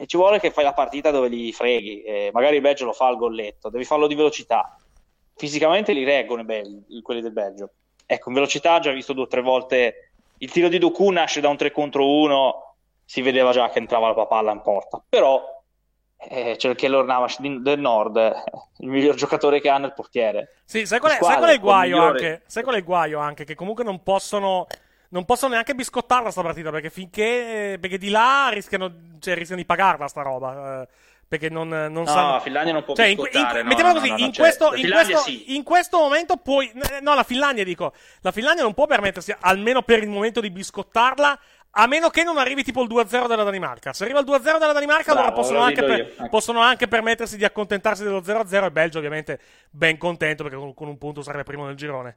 e ci vuole che fai la partita dove li freghi. Eh, magari il Belgio lo fa al golletto, devi farlo di velocità. Fisicamente li reggono i belli, quelli del Belgio. Ecco, in velocità ho già visto due o tre volte il tiro di Doku nasce da un 3 contro 1, si vedeva già che entrava la palla in porta. Però eh, c'è il Keller Navas del nord, il miglior giocatore che ha nel portiere. Sì, sai qual è, sai qual è il guaio anche? Sai qual è il guaio anche? Che comunque non possono non possono neanche biscottarla sta partita perché finché perché di là rischiano, cioè, rischiano di pagarla sta roba eh, perché non, non no, sanno la Finlandia non può cioè, in, in, no, mettiamola no, così no, in, cioè, questo, in, questo, sì. in questo momento puoi no la Finlandia dico la Finlandia non può permettersi almeno per il momento di biscottarla a meno che non arrivi tipo il 2-0 della Danimarca. Se arriva il 2-0 della Danimarca, Bravo, allora possono anche, per, ecco. possono anche, permettersi di accontentarsi dello 0-0. E Belgio, ovviamente, ben contento perché con, con un punto sarebbe primo nel girone.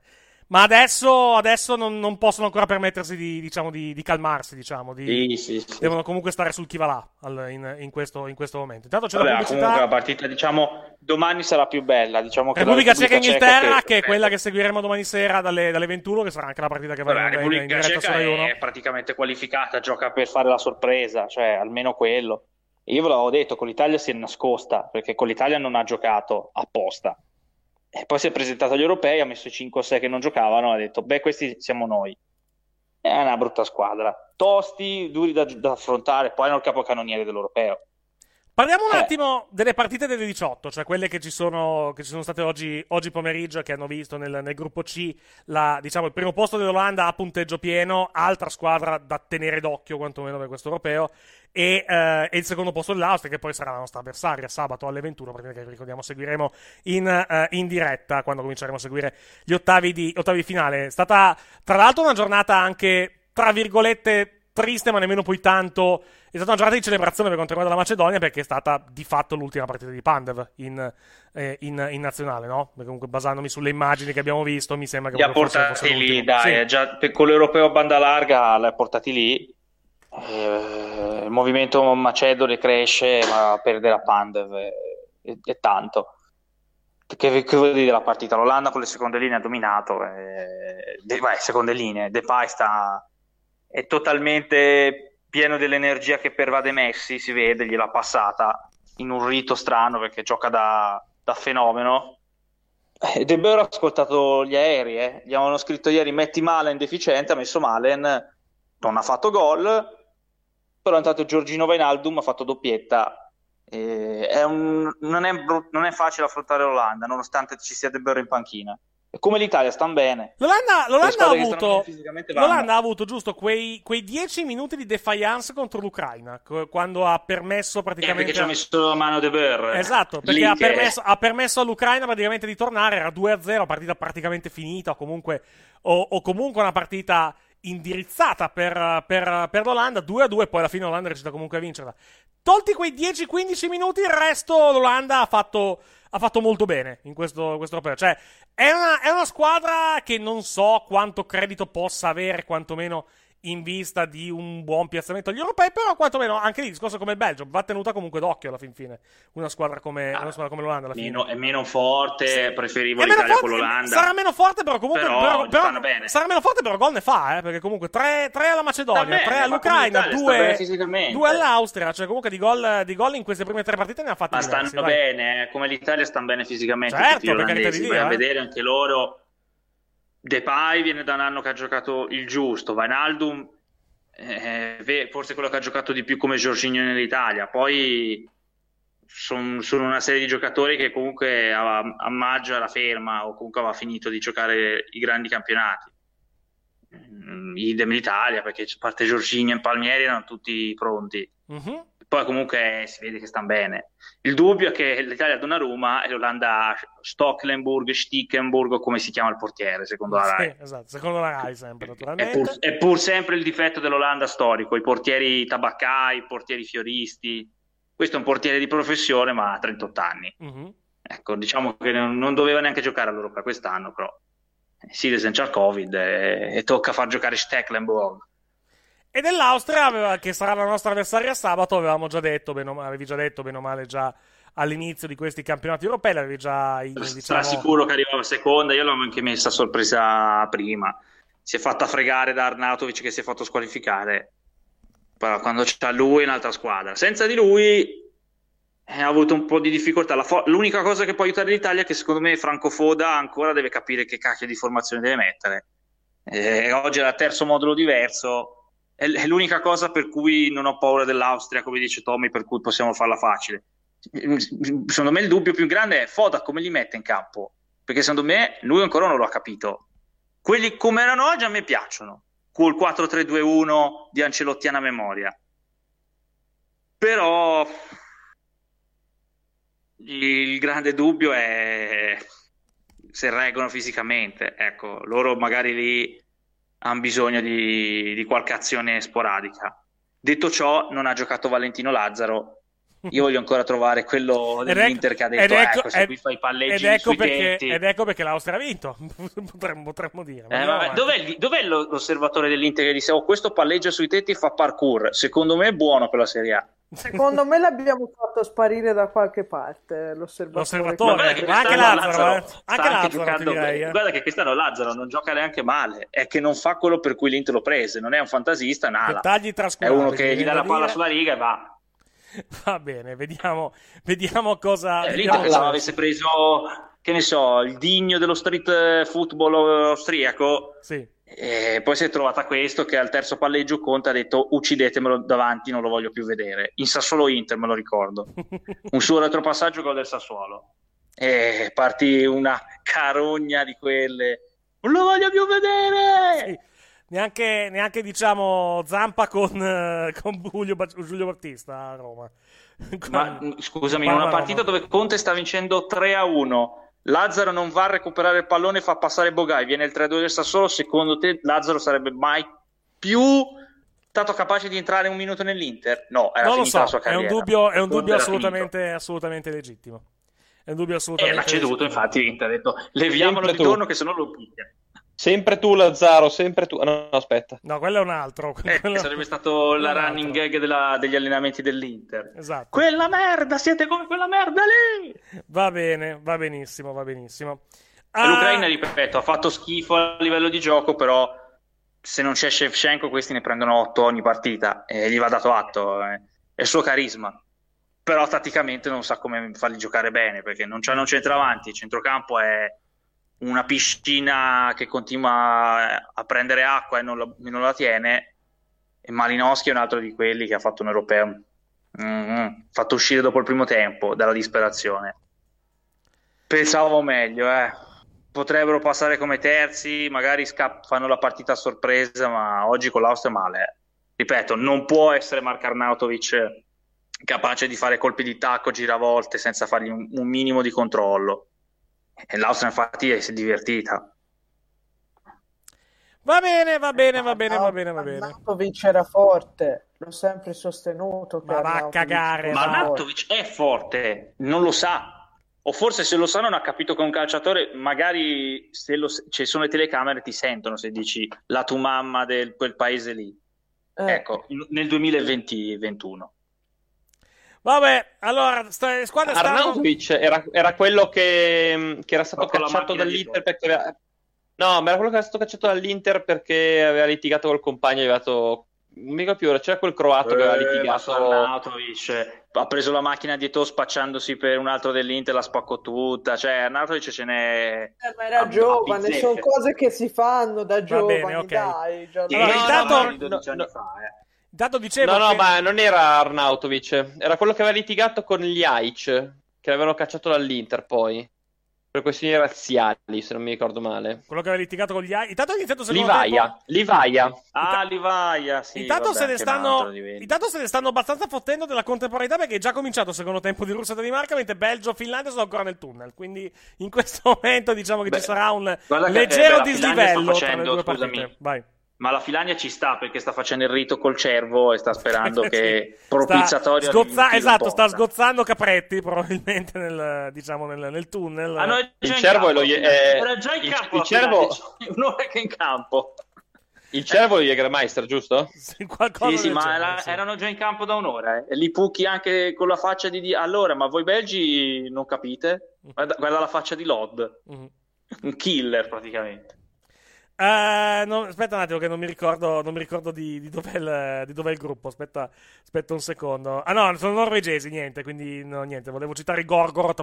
Ma adesso, adesso non, non, possono ancora permettersi di, diciamo, di, di calmarsi, diciamo. Di, sì, sì, sì. Devono comunque stare sul chi va là in, in, questo, in, questo, momento. Intanto c'è Vabbè, la pubblicità. comunque la partita, diciamo, domani sarà più bella. Diciamo che Repubblica, Ceca Inghilterra, che... che... è quella che seguiremo domani sera dalle, dalle 21, che sarà anche la partita che Vabbè, in, in, diretta su Ceca Rai 1. è praticamente qualificata, gioca per fare la sorpresa, cioè almeno quello. Io ve l'avevo detto, con l'Italia si è nascosta, perché con l'Italia non ha giocato apposta. E poi si è presentato agli europei, ha messo i 5 o 6 che non giocavano, ha detto, beh, questi siamo noi. È una brutta squadra. Tosti, duri da, da affrontare, poi hanno il capocannoniere dell'europeo. Parliamo un Eh. attimo delle partite delle 18, cioè quelle che ci sono, che ci sono state oggi, oggi pomeriggio e che hanno visto nel, nel gruppo C la, diciamo, il primo posto dell'Olanda a punteggio pieno, altra squadra da tenere d'occhio quantomeno per questo europeo, e, eh, e il secondo posto dell'Austria che poi sarà la nostra avversaria sabato alle 21, partita che ricordiamo seguiremo in, eh, in diretta quando cominceremo a seguire gli ottavi di, ottavi di finale. È stata tra l'altro una giornata anche, tra virgolette, triste ma nemmeno poi tanto è stata una giornata di celebrazione per quanto riguarda la Macedonia perché è stata di fatto l'ultima partita di Pandev in, eh, in, in nazionale, no? Perché comunque basandomi sulle immagini che abbiamo visto mi sembra che Li ha portati lì, dai, Sì. già, per- con l'europeo a banda larga li ha portati lì. Eh, il movimento macedone cresce, ma perdere a Pandev è, è- è tanto. Che, che vuol dire della partita? L'Olanda con le seconde linee ha dominato. eh, de- vai, seconde linee. Depay sta, è totalmente pieno dell'energia che pervade Messi, si vede, gliel'ha passata in un rito strano perché gioca da, da fenomeno. Eh, De Boer ha ascoltato gli aerei, eh. gli avevano scritto ieri metti Malen deficiente, ha messo Malen, non ha fatto gol, però intanto Giorgino Vainaldum ha fatto doppietta. Eh, è un- non, è bru- non è facile affrontare l'Olanda, nonostante ci sia De Boer in panchina. Come l'Italia stanno bene. L'Olanda, l'Olanda ha avuto, l'Olanda ha avuto giusto quei, quei 10 minuti di defiance contro l'Ucraina, quando ha permesso Eh, praticamente... perché ci ha messo la mano De Boer. Esatto, perché ha permesso, ha permesso all'Ucraina praticamente di tornare, era 2-0, partita praticamente finita, o comunque, o, o comunque una partita indirizzata per, per- per l'Olanda, 2-2, poi alla fine l'Olanda è riuscita comunque a vincerla. Tolti quei 10-15 minuti, il resto l'Olanda ha fatto, ha fatto molto bene in questo, questo europeo. Cioè, è una, è una squadra che non so quanto credito possa avere, quantomeno in vista di un buon piazzamento agli europei, però quantomeno anche lì il discorso come il Belgio va tenuta comunque d'occhio alla fin fine. Una squadra come, una squadra come l'Olanda. Meno- è meno forte, preferivo È meno l'Italia forte- con l'Olanda. Sarà meno forte, però comunque. Però però- però- sarà meno forte, però gol ne fa, eh, perché comunque 3, alla Macedonia, Sta bene, 3 ma all'Ucraina, come l'Italia sta bene 2 fisicamente. all'Austria. Cioè, comunque di gol, di gol in queste prime tre partite ne ha fatti Ma diversi. stanno vai. bene, eh, come l'Italia stanno bene fisicamente Certo, per carità di Dio, vai a eh. vedere anche loro. Depay viene da un anno che ha giocato il giusto, Wijnaldum eh, forse quello che ha giocato di più come Jorginho nell'Italia, poi son- sono una serie di giocatori che comunque a, a maggio era ferma o comunque aveva finito di giocare i grandi campionati. idem l'Italia, perché a parte Giorginio e Palmieri erano tutti pronti. Mhm. Poi comunque si vede che stanno bene. Il dubbio è che l'Italia Donnarumma e l'Olanda Stocklenburg, Stickenburg, o come si chiama il portiere, secondo la Rai. Sì, esatto, secondo la Rai sempre, È naturalmente. pur, è pur sempre il difetto dell'Olanda storico, i portieri tabaccai, i portieri fioristi. Questo è un portiere di professione, ma ha 38 anni. Mhm. Ecco, diciamo che non, non doveva neanche giocare all'Europa quest'anno, però Silesen c'ha il Covid e, e tocca far giocare Stecklenburg. E dell'Austria, aveva- che sarà la nostra avversaria sabato, avevamo già detto, bene avevi già detto, bene o male, già all'inizio di questi campionati europei, l'avevi già, Sarà diciamo... sicuro che arrivava seconda, io l'avevo anche messa a sorpresa prima. Si è fatta fregare da Arnautovic che si è fatto squalificare. Però quando c'è lui è un'altra squadra. Senza di lui eh, ha avuto un po' di difficoltà. La fo- l'unica cosa che può aiutare l'Italia è che secondo me Franco Foda ancora deve capire che cacchio di formazione deve mettere. Eh, oggi era terzo modulo diverso. È, è l'unica cosa per cui non ho paura dell'Austria, come dice Tommy, per cui possiamo farla facile. Secondo me il dubbio più grande è Foda come li mette in campo, perché secondo me lui ancora non lo ha capito. Quelli come erano oggi a me piacciono, col 4-3-2-1 di Ancelottiana memoria. Però il grande dubbio è se reggono fisicamente. Ecco, loro magari lì hanno bisogno di, di qualche azione sporadica. Detto ciò, non ha giocato Valentino Lazzaro. Io voglio ancora trovare quello Ed ecco- dell'Inter che ha detto: ecco- Ecco, se qui fai i palleggi ed ecco sui perché, tetti. ed ecco perché l'Austria ha vinto, potremmo, potremmo dire. Eh, vabbè, dov'è, dov'è lo- l'osservatore dell'Inter che disse: Oh, questo palleggia sui tetti e fa parkour? Secondo me è buono per la Serie A. Secondo me l'abbiamo fatto sparire da qualche parte l'osservatore. L'osservatore, guarda che ma anche quest'anno Lazzaro, eh. sta Anche Lazzaro, direi, eh. Guarda che quest'anno Lazzaro non gioca neanche male, è che non fa quello per cui l'Inter lo prese, non è un fantasista, nada. È uno che gli dà la palla dire. sulla riga e va. Va bene, vediamo, vediamo cosa... Eh, vediamo L'Inter se avesse preso, che ne so, il digno dello street football austriaco, Sì. E poi si è trovata questo che al terzo palleggio Conte ha detto uccidetemelo davanti, non lo voglio più vedere. In Sassuolo Inter me lo ricordo. un suo retropassaggio gol del Sassuolo. E partì una carogna di quelle. Non lo voglio più vedere! Sì. Neanche, neanche, diciamo Zampa con, eh, con Giulio, Giulio Battista a Roma. Ma Con- scusami, Parma, una partita Roma. dove Conte sta vincendo 3 a 1, Lazzaro non va a recuperare il pallone e fa passare Bogai, viene il 3 2 del Sassuolo. Secondo te Lazzaro sarebbe mai più stato capace di entrare un minuto nell'Inter? No, era non lo finita so, la sua è un carriera. dubbio, è un dubbio assolutamente, assolutamente legittimo. È un dubbio. Eh, assolutamente l'ha ceduto, legittimo. infatti l'Inter ha detto leviamolo di torno che se no lo piglia. Sempre tu, Lazzaro, sempre tu. Ah, no, no, aspetta. No, quello è un altro. Eh, quello- sarebbe stato la running altro. gag della- degli allenamenti dell'Inter. Esatto. Quella merda, siete come quella merda lì! Va bene, va benissimo, va benissimo. Ah, L'Ucraina, ripeto, ha fatto schifo a livello di gioco, però se non c'è Shevchenko questi ne prendono 8 ogni partita e gli va dato atto. eh. È il suo carisma. Però tatticamente non sa come farli giocare bene, perché non c'hanno un centravanti, il centrocampo è una piscina che continua a prendere acqua e non la, non la tiene, e Malinowski è un altro di quelli che ha fatto un europeo mm, fatto uscire dopo il primo tempo dalla disperazione. Pensavo meglio, eh. Potrebbero passare come terzi, magari scapp- fanno la partita a sorpresa, ma oggi con l'Austria male. eh. Ripeto, non può essere Mark Arnautovic capace di fare colpi di tacco, giravolte, senza fargli un, un minimo di controllo. E l'Austria infatti si è divertita. Va bene, va bene, va bene, va bene, va bene. Arnautovic era forte, l'ho sempre sostenuto. Ma va a cagare, Ma. Arnautovic è forte, non lo sa. O forse se lo sa non ha capito che è un calciatore, magari se lo- ci sono le telecamere ti sentono se dici la tua mamma del quel paese lì. Eh, Ecco, in- nel 2020-21. Vabbè, allora, sta, stanno... Arnautovic era, era quello che, che era stato cacciato dall'Inter perché aveva... No, ma era quello che era stato cacciato dall'Inter perché aveva litigato col compagno, aveva dato... Non mi ricordo più, ora c'era quel croato che aveva Eh, litigato... Arnautovic ha preso la macchina dietro spacciandosi per un altro dell'Inter, la spaccò tutta. Cioè, Arnautovic ce n'è. Eh, ma era a- a giovane, bizzeffe. sono cose che si fanno da giovani, bene, ok. dai. già- Sì, Allora, no, intanto- no, ma di 12 anni no, fa, eh. Intanto dicevo No, no, che... ma non era Arnautovic, era quello che aveva litigato con gli Aic, che l'avevano cacciato dall'Inter poi. per questioni razziali, se non mi ricordo male. Quello che aveva litigato con gli altri. Intanto ha iniziato secondo Livaia, tempo. Livaia. Ah, Livaia, sì. Intanto, vabbè, se stanno, intanto se ne stanno abbastanza fottendo della contemporaneità perché è già cominciato il secondo tempo di Russia e Danimarca, mentre Belgio e Finlandia sono ancora nel tunnel. Quindi in questo momento diciamo che Beh, ci sarà un guarda che, leggero eh, beh, dislivello sta tra le facendo, due scusami, partite. Vai. Ma la Finlandia ci sta perché sta facendo il rito col cervo e sta sperando che Sta propiziatorio sgozza- arrivi esatto, sta sgozzando capretti probabilmente nel, diciamo, nel, nel tunnel. Ah, no, è Il cervo è campo. lo- è- Era già in il- campo. il la cervo- Un'ora che è in campo. Il cervo è Jägermeister, giusto? Sì, qualcosa Sì, sì, ma genere, era- sì. erano già in campo da un'ora. Eh. E li pucchi anche con la faccia di... di- Allora, ma voi belgi non capite? Guarda, guarda la faccia di Lod. Mhm. Un killer, praticamente. Eh, no, aspetta un attimo che non mi ricordo, non mi ricordo di, di dov'è il, di dov'è il gruppo. Aspetta, aspetta un secondo. Ah no, sono norvegesi, niente, quindi no, niente. Volevo citare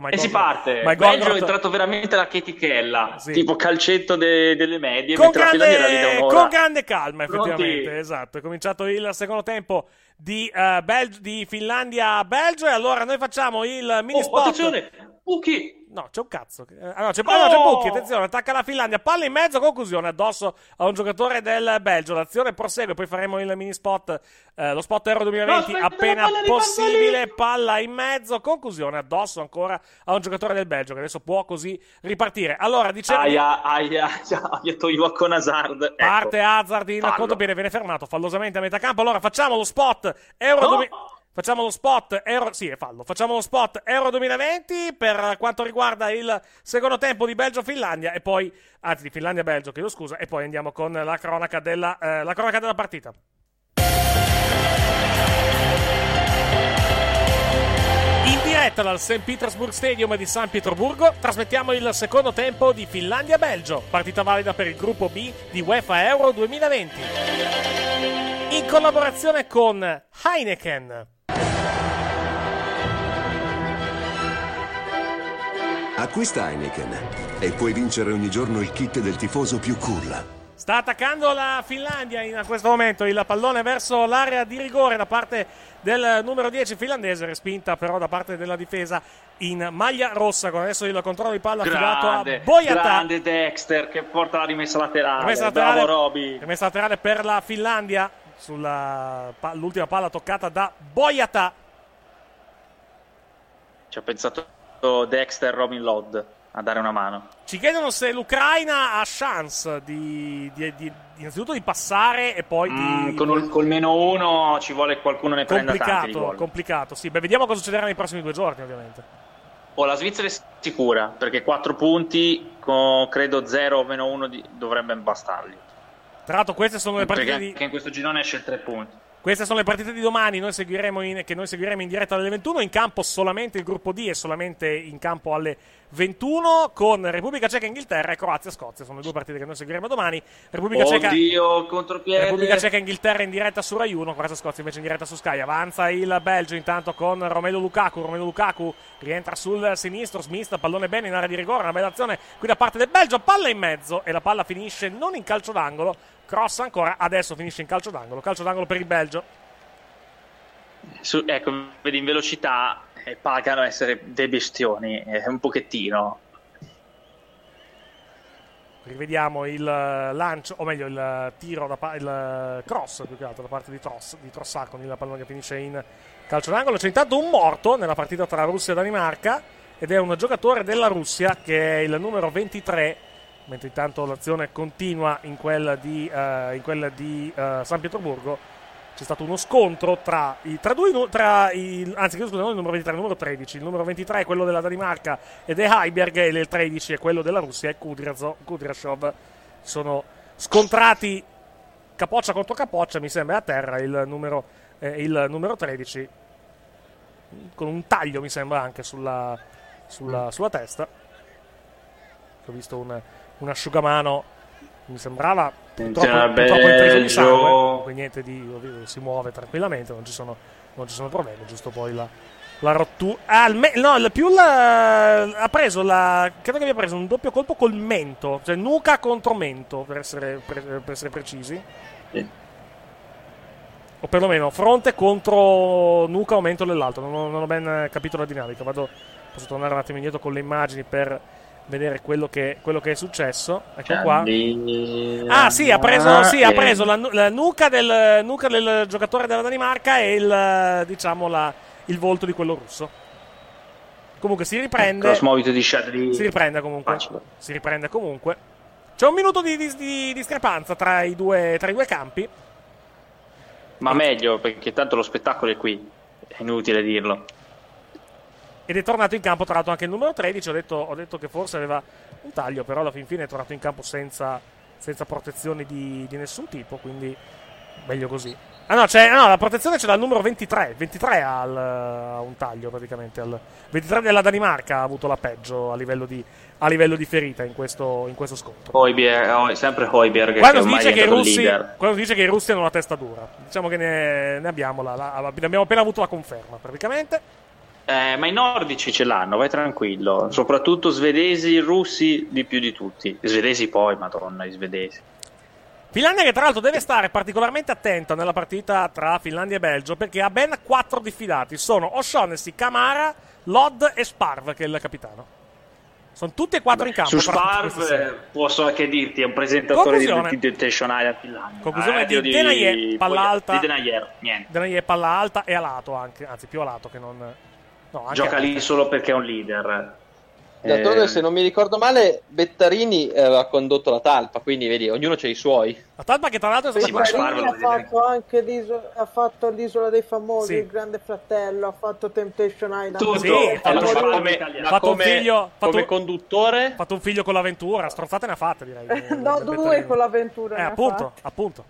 ma i E si Gorgoroth- parte. Ma Belgio è Gorgoroth- entrato veramente la chetichella. Sì. Tipo calcetto de- delle medie. con grande, con grande calma, Pronti? effettivamente. Esatto, è cominciato il secondo tempo di, eh, Bel- di Finlandia-Belgio. E allora noi facciamo il mini Oh, spot. attenzione! Pucchi! No, c'è un cazzo. Eh, Ah, no, c'è, ah, no, c'è Oh! Pucchi, attenzione, attacca la Finlandia, palla in mezzo, conclusione addosso a un giocatore del Belgio. L'azione prosegue, poi faremo il mini spot, eh, lo spot Euro 2020 No, appena la palla possibile. Palla in mezzo, conclusione addosso ancora a un giocatore del Belgio che adesso può così ripartire. Allora, dicevo... Aia, aia, aia, aia, toglio con Hazard. Ecco. Parte Hazard in Fallo. contropiede, viene fermato fallosamente a metà campo. Allora facciamo lo spot Euro No! 2000 Facciamo lo spot Euro Sì, è fallo. Facciamo lo spot Euro 2020 per quanto riguarda il secondo tempo di Belgio-Finlandia e poi anzi di Finlandia-Belgio, chiedo scusa, e poi andiamo con la cronaca della eh, la cronaca della partita. In diretta dal St. Petersburg Stadium di San Pietroburgo trasmettiamo il secondo tempo di Finlandia-Belgio, partita valida per il gruppo B di UEFA Euro 2020. In collaborazione con Heineken. Acquista Heineken e puoi vincere ogni giorno il kit del tifoso più cool. Sta attaccando la Finlandia in questo momento il pallone verso l'area di rigore da parte del numero 10 finlandese, respinta però da parte della difesa in maglia rossa. Con adesso il controllo di palla affidato Grande, a Boyata. grande Dexter che porta la rimessa laterale. Rimessa Bravo laterale, Roby. rimessa laterale per la Finlandia sulla pa- l'ultima palla toccata da Boyata. Ci ha pensato Dexter Robin Lodd a dare una mano. Ci chiedono se l'Ucraina ha chance di, di- di- innanzitutto di passare e poi Mm, di... con il- col meno uno ci vuole che qualcuno ne prenda tanti complicato, complicato. Sì, beh, vediamo cosa succederà nei prossimi due giorni, ovviamente. O la Svizzera è sicura, perché 4 punti con credo 0 o meno 1 dovrebbe bastargli. Tra l'altro, queste sono le Perché partite di. anche in questo girone esce il 3 punti. Queste sono le partite di domani, noi seguiremo in- che noi seguiremo in diretta alle 21, in campo solamente il gruppo D e solamente in campo alle 21 con Repubblica Ceca Inghilterra e Croazia Scozia, sono le due partite che noi seguiremo domani. Repubblica Ceca Oddio, contropiede. Repubblica Ceca Inghilterra in diretta su Rai 1, Croazia Scozia invece in diretta su Sky. Avanza il Belgio intanto con Romelu Lukaku. Romelu Lukaku rientra sul sinistro, smista, pallone bene in area di rigore, una bella azione qui da parte del Belgio, palla in mezzo e la palla finisce non in calcio d'angolo, cross ancora, adesso finisce in calcio d'angolo, calcio d'angolo per il Belgio. Su- ecco, vedi in velocità eh, pagano essere dei bestioni, eh, un pochettino. Rivediamo il eh, lancio, o meglio il eh, tiro, da pa- il eh, cross più che altro da parte di, Tross, di Trossard con il pallone che finisce in calcio d'angolo. C'è intanto un morto nella partita tra Russia e Danimarca ed è un giocatore della Russia che è il numero 23, mentre intanto l'azione continua in quella di, eh, in quella di eh, San Pietroburgo. C'è stato uno scontro tra i, tra due, tra i, anzi, chiedo scusa, non il numero 23, il numero 13. Il numero 23 è quello della Danimarca ed è Heiberg, e il 13 è quello della Russia, è. Kudryashov. Sono scontrati capoccia contro capoccia, mi sembra a terra il numero, eh, il numero 13, con un taglio, mi sembra, anche sulla, sulla, sulla testa. Ho visto un, un asciugamano, mi sembrava purtroppo, purtroppo intriso di sangue, quindi niente di, si muove tranquillamente, non ci sono, non ci sono problemi, giusto poi la, la rottura. Ah, me- no, il più la, ha preso la. Credo che abbia preso un doppio colpo col mento, cioè nuca contro mento, per essere, per, per essere precisi. O perlomeno fronte contro nuca o mento dell'altro. Non, ho- non ho ben capito la dinamica. Vado, posso tornare un attimo indietro con le immagini per vedere quello che, quello che è successo. Ecco qua. Ah, sì, ha preso, sì, ha eh, preso la, la nuca, del, nuca del giocatore della Danimarca e il, diciamo, la- il volto di quello russo. Comunque si riprende. Shadley. Si riprende comunque. Si riprende comunque. C'è un minuto di, di- di discrepanza tra i, due, tra i due campi. Ma meglio, perché tanto lo spettacolo è qui. È inutile dirlo. Ed è tornato in campo, tra l'altro, anche il numero 13. Ho detto, ho detto che forse aveva un taglio, però alla fin fine è tornato in campo senza, senza protezioni di, di nessun tipo. Quindi meglio così. Ah no, c'è, no, la protezione c'è dal numero 23. 23 ha, un taglio praticamente. Al, 23 della Danimarca ha avuto la peggio a livello di, a livello di ferita in questo, in questo scontro. Hoiberg, oh, sempre Hoiberg Quando che dice che russi, quando si dice che i russi hanno la testa dura, diciamo che ne, ne abbiamo, la, la- abbiamo appena avuto la conferma praticamente. Eh, ma i nordici ce l'hanno, vai tranquillo. Soprattutto svedesi, russi di più di tutti. I svedesi poi, madonna, i svedesi. Finlandia che tra l'altro deve stare particolarmente attenta nella partita tra Finlandia e Belgio perché ha ben quattro diffidati. Sono O'Shaughnessy, Camara, Lod e Sparv che è il capitano. Sono tutti e quattro in campo. Su Sparv posso anche dirti, è un presentatore Conclusione. di Temptation Island Finlandia. Conclusione Eh, di di Denayer, palla alta. Di Denayer, niente. Denayer palla alta e a lato anche, anzi più a lato che non... No, anche Gioca lì solo perché è un leader. D'altronde, Eh, se non mi ricordo male, Bettarini eh, aveva condotto la talpa, quindi vedi, ognuno c'ha i suoi. La talpa che tra l'altro è Sì, ma Marini Sparv ha fatto anche l'isola, ha fatto l'isola dei famosi, Sì. il grande fratello, ha fatto Temptation Island. Tutto. Sì, ha fatto, Allora, come, ha fatto un come- figlio, fatto, come conduttore, ha fatto un figlio con l'avventura, strozzate ne ha fatte direi. no, due con l'avventura. Eh, ha appunto, appunto.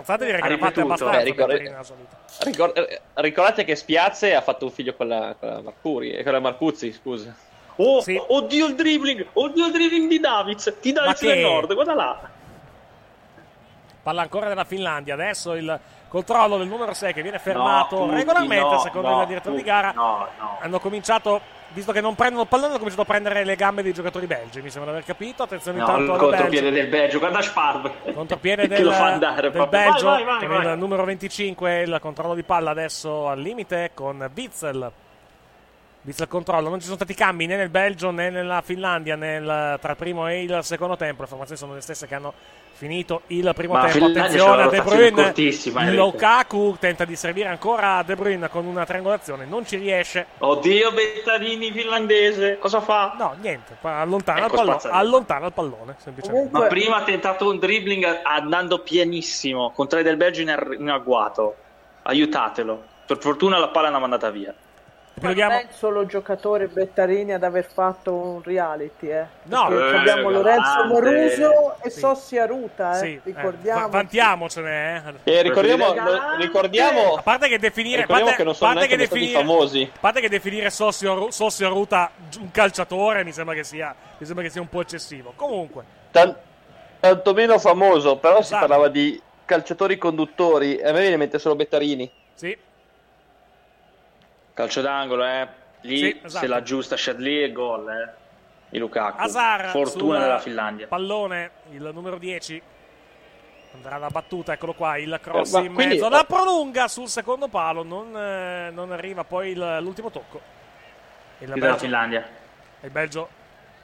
Ha fatte ripetuto. abbastanza. Eh, ricor- Bettarino nella sua vita. ricor- eh, ricordate che Spiazze ha fatto un figlio con la, con la Marcuri, eh, con la Marcuzzi, scusa. Oh, Sì. oddio il dribbling! Oddio il dribbling di Davids! Di Davids che- del Nord, guarda là! Palla ancora della Finlandia. Adesso il controllo del numero 6 che viene fermato tutti, regolarmente no, secondo no, il direttore di gara. No, no. Hanno cominciato, visto che non prendono il pallone, hanno cominciato a prendere le gambe dei giocatori belgi. Mi sembra di aver capito. Attenzione No, intanto il contropiede Belgio. del Belgio, guarda Sparv! Contropiede del, lo fa andare del proprio. Belgio Vai, vai, vai, con il numero 25 il controllo di palla adesso al limite con Witzel Witzel controllo. Non ci sono stati cambi né nel Belgio né nella Finlandia nel- tra il primo e il secondo tempo. Le formazioni sono le stesse che hanno finito il primo Ma tempo. Attenzione a De Bruyne. Lukaku tenta di servire ancora a De Bruyne con una triangolazione. Non ci riesce. Oddio Bettarini finlandese, cosa fa? no niente. Allontana, Ecco, il, pallone, allontana il pallone semplicemente. Ma prima ha tentato un dribbling andando pianissimo con tre del Belgio in, ar- in agguato. Aiutatelo. Per fortuna la palla l'hanno mandata via. Ma non è il solo giocatore Bettarini ad aver fatto un reality, eh. No, eh, abbiamo Lorenzo galante. Moruso e Sì. Sossi Aruta, eh. Sì, eh, ricordiamo. va- vantiamocene eh. E ricordiamo, ricordiamo, A parte che definire, parte, che non sono parte neanche che definire, famosi. a parte che definire Sossio, Ru- Sossio Ruta un calciatore mi sembra che sia, mi sembra che sia un po' eccessivo. Comunque, Tan- tanto meno famoso, però si Esatto. parlava di calciatori conduttori, e a me viene in mente solo Bettarini. sì, Calcio d'angolo, eh. Lì Sì, esatto. se la giusta Shadley e gol, eh. Di Lukaku. Hazard Fortuna della Finlandia. Pallone, il numero 10 andrà la battuta, eccolo qua, il cross Eh, in quindi- mezzo, la prolunga sul secondo palo, non, eh, non arriva poi il- l'ultimo tocco. Il della Finlandia. il Belgio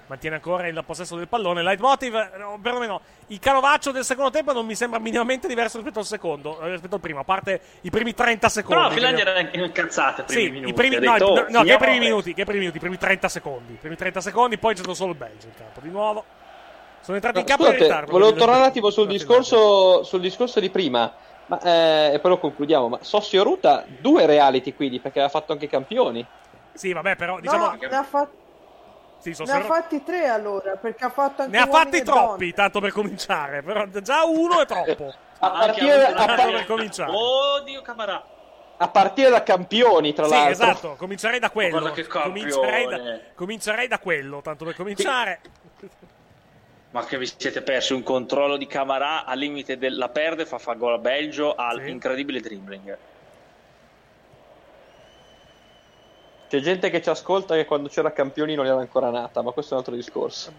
mantiene ancora il possesso del pallone. Leitmotiv, eh, no, perlomeno il canovaccio del secondo tempo non mi sembra minimamente diverso rispetto al secondo, eh, rispetto al primo, a parte i primi 30 secondi. Però la che Finlandia era incazzata i primi Sì, minuti. i primi, Ha no, detto, no, "Oh, no, che i finiamo primi bene". minuti, che i primi minuti, i primi 30 secondi. I primi 30 secondi, poi c'è stato solo il Belgio in campo. Di nuovo. Sono entrati in campo in Scusate, ritardo. volevo tornare un attimo sul discorso, sul discorso di prima, ma, eh, e poi lo concludiamo. Ma Sossio Ruta, due reality quindi, perché aveva fatto anche i campioni. Sì, vabbè, però diciamo No, ne ha, fat- sì, sono ne ha fatti tre allora, perché ha fatto anche ne ha fatti troppi, tanto per cominciare. Però già uno è troppo. A partire, avuto a una- par- Tanto per cominciare. Oddio Camarà. a partire da campioni, tra Sì, l'altro. esatto, comincerei da quello. Guarda che campione. Comincerei da, comincerei da quello, tanto per cominciare. Ma che vi siete persi un controllo di Camarà al limite della perde, fa fa gol a Belgio al Sì. incredibile dribbling. C'è gente che ci ascolta che quando c'era campioni non era ancora nata, ma questo è un altro discorso.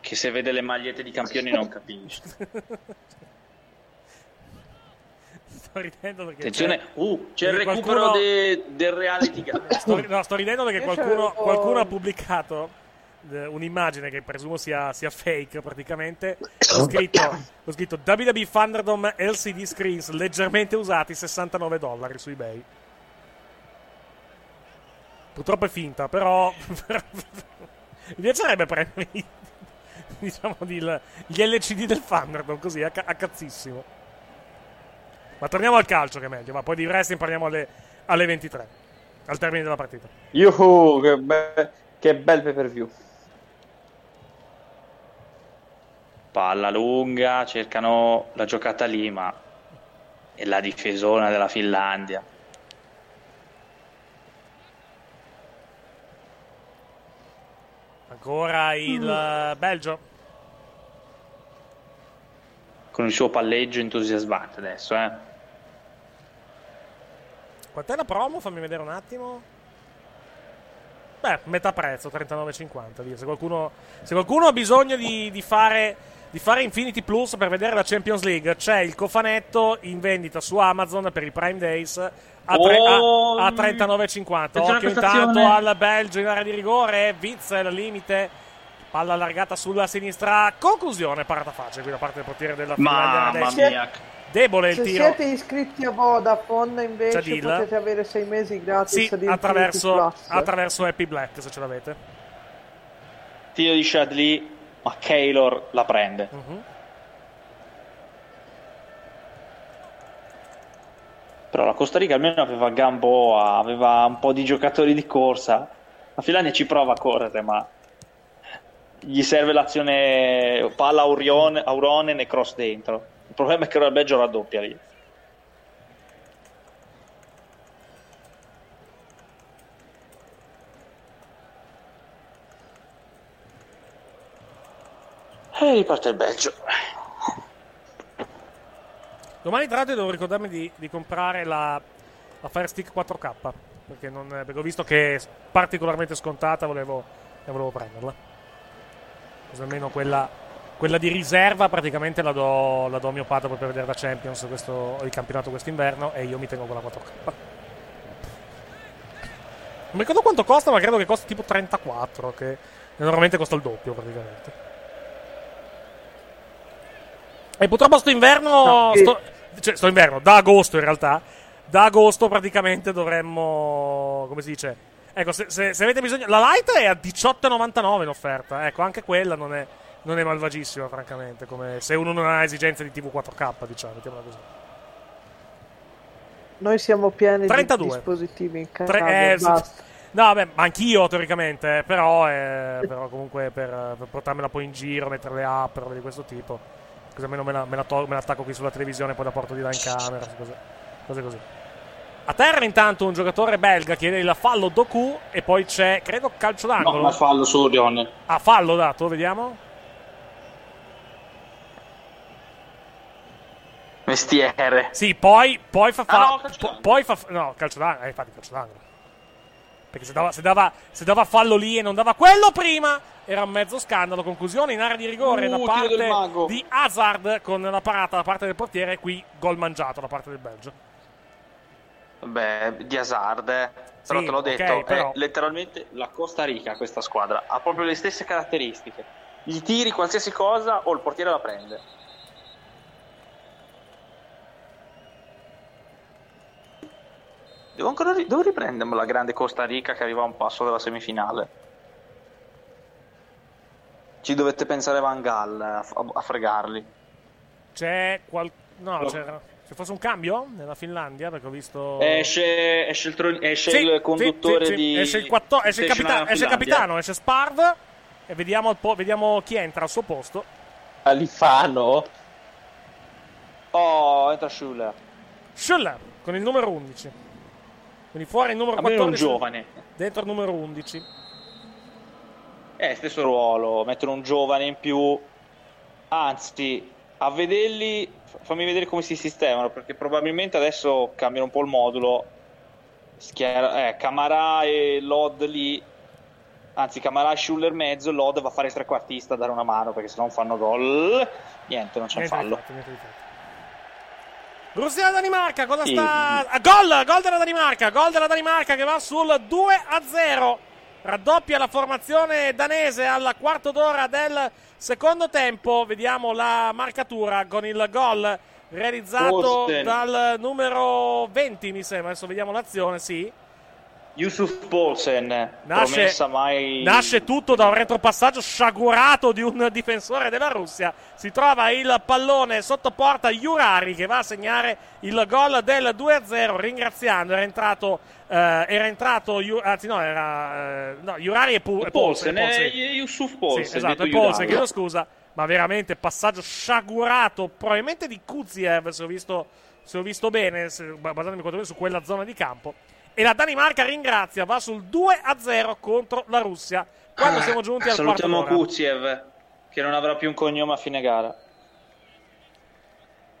Che se vede le magliette di campioni non capisce. Sto ridendo perché. Attenzione, uh, c'è il recupero qualcuno- de- del reality. Sto, no, sto ridendo perché qualcuno, qualcuno ha pubblicato eh, un'immagine che presumo sia, sia fake praticamente. Ho scritto, ho scritto WWE Thunderdome LCD screens leggermente usati 69 dollari su eBay. Purtroppo è finta, però. mi piacerebbe prendere diciamo gli LCD del Thunderdome così a, ca- a cazzissimo. Ma torniamo al calcio che è meglio, ma poi di wrestling parliamo alle, alle 23, al termine della partita. Yuhu, che, be- che bel pay per view. Palla lunga, cercano la giocata lì, ma è la difesona della Finlandia. Ancora il eh, Belgio. Con il suo palleggio entusiasmante adesso, eh. Quant'è la promo? Fammi vedere un attimo. Beh, metà prezzo, 39,50. via. Se qualcuno, se qualcuno ha bisogno di, di fare, di fare Infinity Plus per vedere la Champions League, c'è il cofanetto in vendita su Amazon per i Prime Days a, tre- a- Oh, a 39,50. attenzione Occhio intanto al Belgio in area di rigore. Witzel, limite. Palla allargata sulla sinistra. Conclusione, parata facile qui da parte del portiere della Finlandia. Mamma mia. Debole il Se tiro. siete iscritti a Vodafone invece C'è potete avere sei mesi gratis Sì, attraverso, attraverso Happy Black se ce l'avete. Tiro di Shadley, ma Keylor la prende. Mhm. Però la Costa Rica almeno aveva Gamboa, aveva un po' di giocatori di corsa. La Finlandia ci prova a correre, ma gli serve l'azione palla Aurione, Auronen e cross dentro. Il problema è che ora il Belgio raddoppia lì. E riparte il Belgio. Domani tra l'altro devo ricordarmi di, di comprare la, la Fire Stick 4K. Perché, non, perché ho visto che è particolarmente scontata, volevo, e volevo prenderla. Così almeno quella, quella di riserva praticamente la do, la do a mio padre per vedere la Champions, questo, il campionato quest'inverno, e io mi tengo con la 4K. Non mi ricordo quanto costa, ma credo che costi tipo 34, che normalmente costa il doppio praticamente. E purtroppo sto inverno. No, sto, cioè, sto inverno, da agosto in realtà. Da agosto praticamente dovremmo. Come si dice? Ecco, se, se- se avete bisogno. La Light è a 18,99 in offerta. Ecco, anche quella non è, non è malvagissima, francamente. Come se uno non ha esigenze di TV 4K, diciamo, mettiamola così. Noi siamo pieni 32. di dispositivi in casa, Tre- eh, basta. No, beh, ma anch'io teoricamente, eh, però, eh, però comunque per, per portarmela poi in giro, mettere le app, robe di questo tipo. Così almeno me la, me la tol- me la attacco qui sulla televisione, poi la porto di là in camera, cose, cose così. A terra intanto un giocatore belga chiede il fallo Doku e poi c'è, credo, calcio No, d'angolo. ma fallo su Orione. Ah, fallo dato, vediamo. Mestiere. Sì, poi, poi fa Ah, fallo. no, calcio d'angolo. poi fa no, calcio d'angolo, eh, infatti calcio d'angolo. Perché se dava, se, dava, se dava fallo lì e non dava quello prima, era un mezzo scandalo. Conclusione in area di rigore Uh, da parte di Hazard con la parata da parte del portiere. E qui gol mangiato da parte del Belgio. Beh, di Hazard, eh. Però Sì, te l'ho detto, però- è letteralmente la Costa Rica questa squadra. Ha proprio le stesse caratteristiche. Gli tiri qualsiasi cosa o il portiere la prende. Devo ancora ri- devo riprendere la grande Costa Rica che arriva a un passo dalla semifinale. Ci dovete pensare Van Gaal a, a fregarli. C'è qual... No, c'era... Se fosse un cambio nella Finlandia, perché ho visto... Esce, esce il, tron- esce Sì, il conduttore sì, sì. di. Esce il, quatto- esce il, Station capita- Island esce il capitano, esce Sparv. E vediamo, po- vediamo chi entra al suo posto. Alifano? Oh, entra Schuller. Schuller con il numero 11. Quindi fuori il numero Almeno un 14. giovane. Dentro il numero 11. Eh, stesso ruolo, mettere un giovane in più. Anzi, a vederli, fammi vedere come si sistemano, perché probabilmente adesso cambiano un po' il modulo. Schiera- eh, Camara e Lod lì. Anzi, Camara e Schuller mezzo, Lod va a fare il trequartista a dare una mano, perché se non fanno gol. Niente, non c'è un Niente fallo. fatto, niente di fatto. Russia-Danimarca, cosa sta... Ah, gol! Gol della Danimarca, gol della Danimarca che va sul 2 a 0. Raddoppia la formazione danese al quarto d'ora del secondo tempo. Vediamo la marcatura con il gol realizzato Posten. dal numero 20, mi sembra. Adesso vediamo l'azione, sì. Yusuf Poulsen, Nasce, mai... nasce tutto da un retropassaggio sciagurato di un difensore della Russia. Si trova il pallone sotto porta Jurari che va a segnare il gol del 2-0. Ringraziando, era entrato. eh, era entrato anzi, no, era. eh, no, Jurari e, Pu- e Poulsen, Poulsen, è sì. Yusuf Poulsen. Sì, esatto, e Jurari. chiedo scusa. Ma veramente passaggio sciagurato, probabilmente di Kuziev, se ho visto, se ho visto bene, se, basandomi quantomeno su quella zona di campo. E la Danimarca ringrazia, va sul 2-0 contro la Russia. Quando Ah, siamo giunti al quarto Salutiamo. Kuziev, che non avrà più un cognome a fine gara.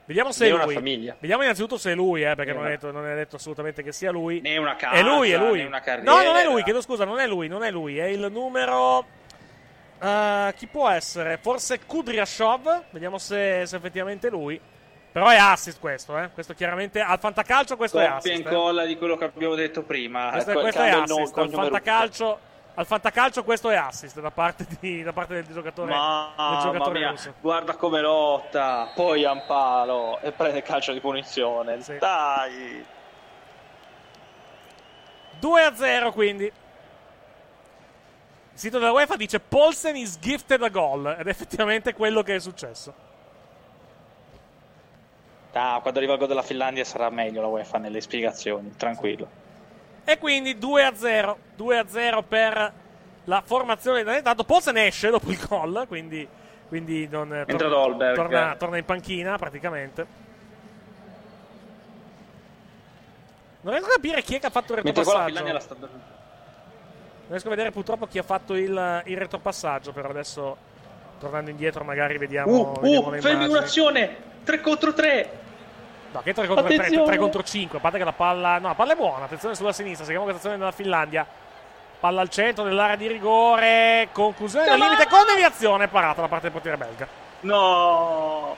Vediamo se è lui. famiglia. Vediamo innanzitutto se è lui, eh, perché non è, detto, non è detto assolutamente che sia lui. Ne è una casa, È lui, è lui. una no, carriera. non è lui, chiedo scusa, non è lui, non è lui. È il numero. eh, chi può essere? Forse Kudryashov. Vediamo se, se effettivamente è lui. Però è assist questo, eh. Questo chiaramente al fantacalcio questo è Coppia assist. in eh. colla di quello che abbiamo detto prima. Questo, è- Ecco, questo è assist. Al fantacalcio, al fantacalcio questo è assist da parte, di- da parte del giocatore, del Mamma giocatore mia, russo. guarda come lotta, poi a un palo e prende calcio di punizione. Dai. 2-0 quindi. Il sito della UEFA dice Paulsen is gifted a goal ed è effettivamente quello che è successo. Ah, quando arriva il gol della Finlandia sarà meglio la UEFA nelle spiegazioni, tranquillo. E quindi 2-0. 2-0 per la formazione danese. Tanto Paulsen esce dopo il gol, quindi, quindi non, eh, Entra Dolberg. torna, torna in panchina praticamente. Non riesco a capire chi è che ha fatto il retropassaggio. Sta Non riesco a vedere purtroppo chi ha fatto il, il retropassaggio, però adesso tornando indietro magari vediamo, Uh, vediamo uh, fermi un'azione! 3 contro 3! No, che 3 contro 3, Attenzione! 3 contro 5. A parte che la palla. No, la palla è buona. Attenzione sulla sinistra. Seguiamo questa azione della Finlandia. Palla al centro dell'area di rigore. Conclusione del limite con deviazione. Parata da parte del portiere belga. No!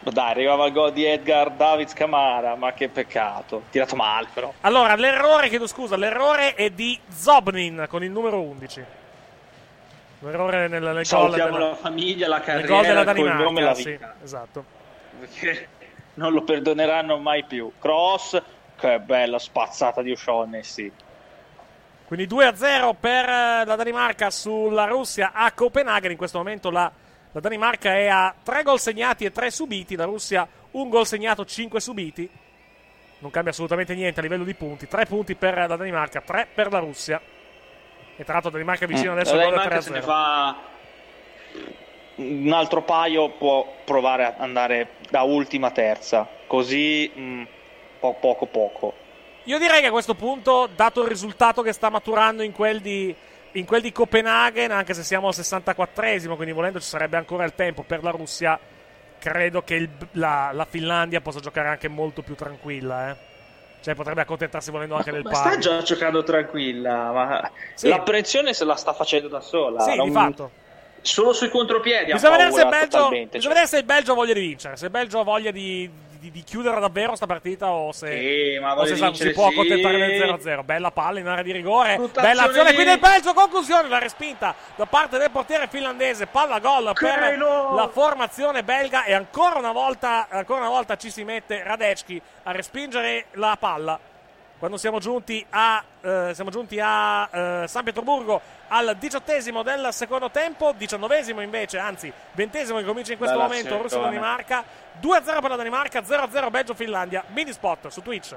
Dai, arrivava il gol di Edgar Davids Camara, ma che peccato. Tirato male però. Allora, l'errore, chiedo scusa, l'errore è di Zobnin con il numero 11. L'errore nel, nel gol Salutiamo della, la famiglia, la carriera, gol della il cognome e Danimarca. la Sì, vita. esatto. Perché non lo perdoneranno mai più. Cross, che bella spazzata di O'Shaughnessy. Quindi 2-0 per eh, la Danimarca sulla Russia a Copenaghen. In questo momento la, la Danimarca è a 3 gol segnati e 3 subiti. La Russia un gol segnato, 5 subiti. Non cambia assolutamente niente a livello di punti. 3 punti per la Danimarca, 3 per la Russia. E tra l'altro la Danimarca è vicina adesso al gol Danimarca se ne 3-0. fa un altro paio può provare ad andare da ultima terza così mm, po- poco poco Io direi che a questo punto, dato il risultato che sta maturando in quel di, in quel di Copenaghen, anche se siamo al 64esimo, quindi volendo ci sarebbe ancora il tempo per la Russia, credo che il- la, la Finlandia possa giocare anche molto più tranquilla. Eh. Cioè potrebbe accontentarsi volendo anche del ma sta pari. già giocando tranquilla ma Sì. l'apprensione se la sta facendo da sola Sì, non- di fatto. Solo sui contropiedi Bisogna vedere, se Belgio, bisogna cioè. vedere se il Belgio ha voglia di vincere. Se il Belgio ha voglia di, di, di chiudere davvero sta partita o se, Sì, o se vincere si può accontentare del 0-0. Bella palla in area di rigore. Bella azione qui del Belgio. Conclusione, la respinta da parte del portiere finlandese. Palla gol per la formazione belga. E ancora una volta, ancora una volta ci si mette Radecki a respingere la palla. Quando siamo giunti a, eh, siamo giunti a eh, San Pietroburgo al diciottesimo del secondo tempo, diciannovesimo invece, anzi ventesimo che comincia in questo Bella momento. Russia-Danimarca, 2-0 per la Danimarca, 0-0 Belgio-Finlandia, mini spot su Twitch.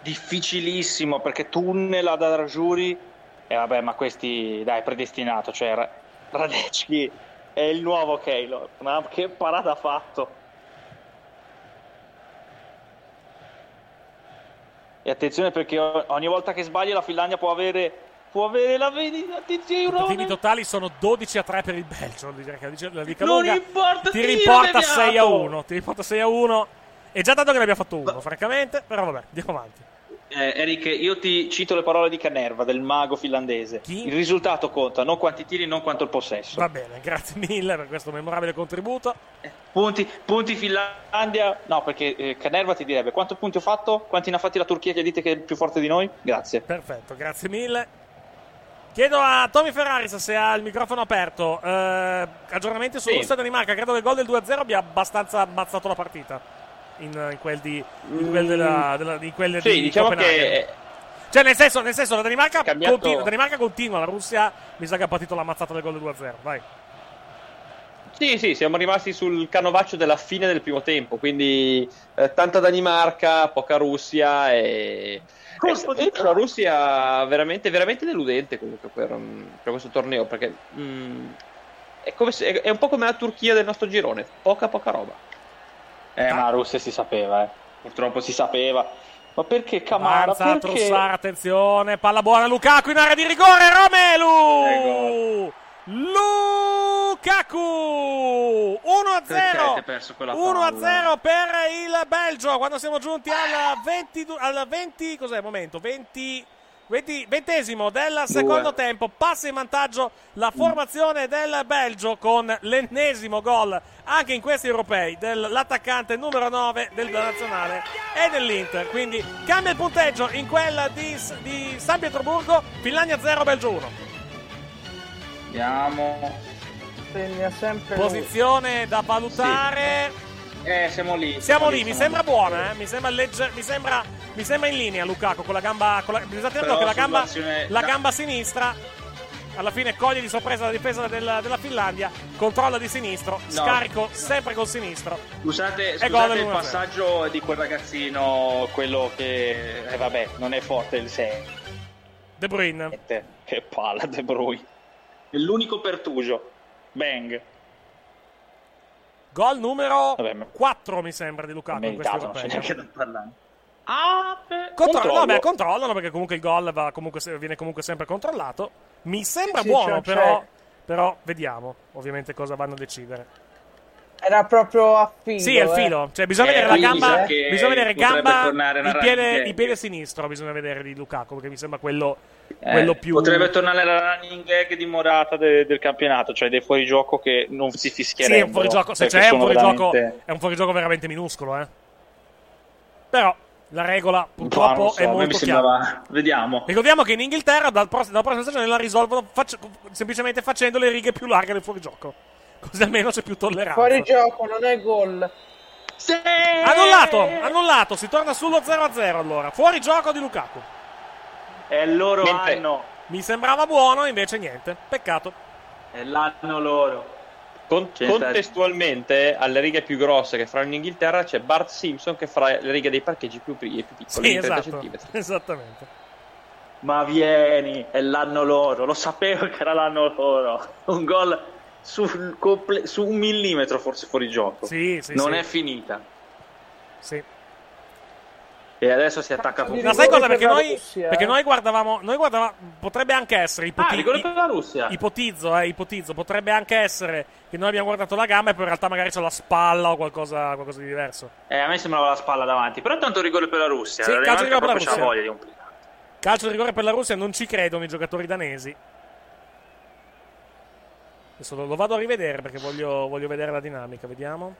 difficilissimo perché tunnel ad Arjuri e vabbè ma questi dai predestinato cioè Ra- Radecki è il nuovo Keylor ma che parata ha fatto e attenzione perché ogni volta che sbaglia la Finlandia può avere può avere la vendita I tiri attenzione totali sono 12 a 3 per il Belgio. La dica Non lunga. importa, ti riporta deviato. 6 a 1. Ti riporta 6 a 1. E già tanto che ne abbia fatto uno, francamente. Però vabbè, andiamo avanti. Eh, Eric, io ti cito le parole di Canerva, del mago finlandese. Il risultato conta, non quanti tiri, non quanto il possesso. Va bene, grazie mille per questo memorabile contributo. Punti, punti Finlandia. No, perché eh, Canerva ti direbbe quanti punti ho fatto? Quanti ne ha fatti la Turchia che dite che è più forte di noi? Grazie. Perfetto, grazie mille. Chiedo a Tommy Ferraris se ha il microfono aperto. Eh, aggiornamenti su Sì. Russia-Danimarca. Credo che il gol del 2-0 abbia abbastanza ammazzato la partita. In, in quel di. In quel della, della- in quelle Mm. Sì, di diciamo Copenaghen. che Cioè, nel senso, nel senso la, Danimarca cambiato- continua, la Danimarca continua, la Russia mi sa che ha partito l'ammazzata del gol del 2-0. Vai. Sì, sì, siamo rimasti sul canovaccio della fine del primo tempo, quindi eh, tanta Danimarca, poca Russia e... e una Russia veramente, veramente deludente comunque per, um, per questo torneo, perché mm, è, come se- è un po' come la Turchia del nostro girone, poca poca roba. Eh, ma la Russia si sapeva, eh. Purtroppo si sapeva. Ma perché Camara? Avanza, Perché? Trussara, attenzione, palla buona, Lukaku in area di rigore, Romelu! Lukaku! 1-0! Perché avete perso quella 1-0 per il Belgio quando siamo giunti al 22 al 20 cos'è momento 20 20 ventesimo del secondo tempo passa in vantaggio la formazione del Belgio con l'ennesimo gol anche in questi europei dell'attaccante numero 9 del nazionale e dell'Inter quindi cambia il punteggio in quella di, di San Pietroburgo Finlandia 0 Belgio 1 Andiamo. Segna sempre lui. posizione da valutare Eh, siamo lì. Siamo lì, mi sembra buona, eh? mi, sembra legge- mi, sembra, mi sembra in linea Lukaku con la gamba. Con la, bisogna tenerlo che la gamba, la gamba sinistra alla fine coglie di sorpresa la difesa del- della Finlandia, controlla di sinistro, No. scarico sempre col sinistro. Scusate, scusate il 1-0. passaggio di quel ragazzino, quello che... Eh vabbè, non è forte il 6. De Bruyne. Che palla De Bruyne. È l'unico pertugio. Bang. Gol numero Vabbè, ma- 4 mi sembra di Lukaku in questi Meritato, non c'è neanche da parlare. Ah, Controllo, controllo. vabbè, controllano perché comunque il gol va comunque viene comunque sempre controllato. Mi sembra Sì, buono, c'è- però, c'è. però vediamo ovviamente cosa vanno a decidere. Era proprio a filo. Sì, è il eh. filo. Cioè, bisogna Eh, vedere la mi gamba. Bisogna vedere gamba. Il piede, il piede sinistro. Bisogna vedere di Lukaku. Perché mi sembra quello, Eh, quello più. Potrebbe tornare la running gag di Morata de- del campionato, cioè dei fuorigioco che non si Sì, fischierebbero. è un fuorigioco. Se c'è, è un fuorigioco, veramente- è un fuorigioco veramente minuscolo, eh. Però la regola Boh, purtroppo non so, è molto chiara. sembrava... Vediamo. Ricordiamo che in Inghilterra dal pross- dalla prossima stagione la risolvono faccia- semplicemente facendo le righe più larghe del fuorigioco. Così almeno c'è più tolleranza. Fuori gioco, non è gol. Annullato, annullato. Si torna sullo 0-0 allora. Fuori gioco di Lukaku. È il loro Mentre- anno. Mi sembrava buono, invece niente. Peccato. È l'anno loro. Con- C'è contestualmente alle righe più grosse che faranno in Inghilterra c'è Bart Simpson che farà le righe dei parcheggi più, più piccoli, Sì, di 30 esatto. centimetri. Esattamente. Ma vieni, è l'anno loro. Lo sapevo che era l'anno loro. Un gol sul comple- su un millimetro forse fuori gioco. Sì, sì, non sì. è finita. Sì. E adesso si attacca di Ma sai cosa? Perché per noi, Russia, perché eh. noi guardavamo. Noi guardavamo. Potrebbe anche essere. Ah, Ipoti- rigore per la Russia. ipotizzo, eh, ipotizzo. Potrebbe anche essere che noi abbiamo guardato la gamba e poi in realtà magari c'è la spalla o qualcosa, qualcosa di diverso. Eh, a me sembrava la spalla davanti. Però tanto rigore per la Russia. Sì, la calcio rigore per la Russia. voglia di un Calcio di rigore per la Russia, non ci credono i giocatori danesi. Adesso lo, lo vado a rivedere perché voglio, voglio vedere la dinamica. Vediamo.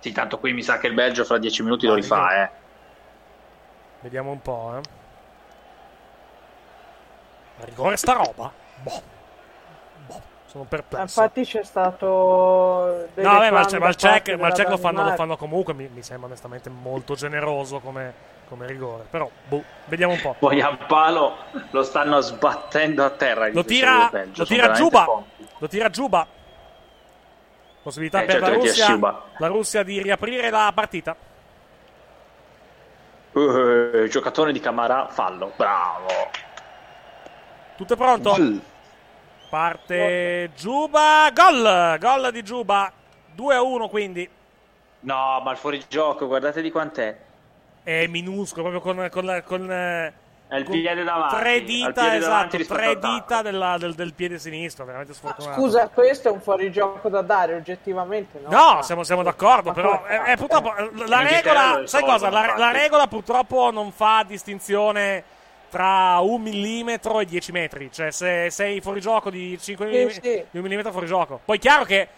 Sì, tanto qui mi sa che il Belgio fra dieci minuti lo Ah, rifà, eh. Vediamo un po', eh. A rigore sta roba? Boh. Boh, sono perplesso. Infatti c'è stato. No, vabbè, ma il, reclami ma il check, ma il check lo, fanno, lo fanno comunque. Mi, mi sembra onestamente molto generoso come, come rigore. Però, boh, vediamo un po'. Poi a palo lo stanno sbattendo a terra. Lo tira, lo tira Giuba. forti. Lo tira Giuba. Possibilità Eh, per certo la Russia, la Russia di riaprire la partita. Eh, giocatore di Camara, fallo. Bravo. Tutto è pronto? Parte Giuba. Gol! Gol di Giuba. 2-1 quindi. No, ma il fuorigioco, guardate di quant'è. È minuscolo, proprio con, con, la- con, eh, È il con piede davanti. Tre dita, piede davanti esatto, tre dita della- del, del piede sinistro, veramente sfortunato. Scusa, questo è un fuorigioco da dare, oggettivamente. No, No, siamo, siamo d'accordo, però è, è purtroppo eh, la regola, sai cosa? La, la regola purtroppo non fa distinzione tra un millimetro e 10 metri, cioè se sei fuori gioco di 5 Sì, mm, sì. di un millimetro fuori gioco. Poi chiaro che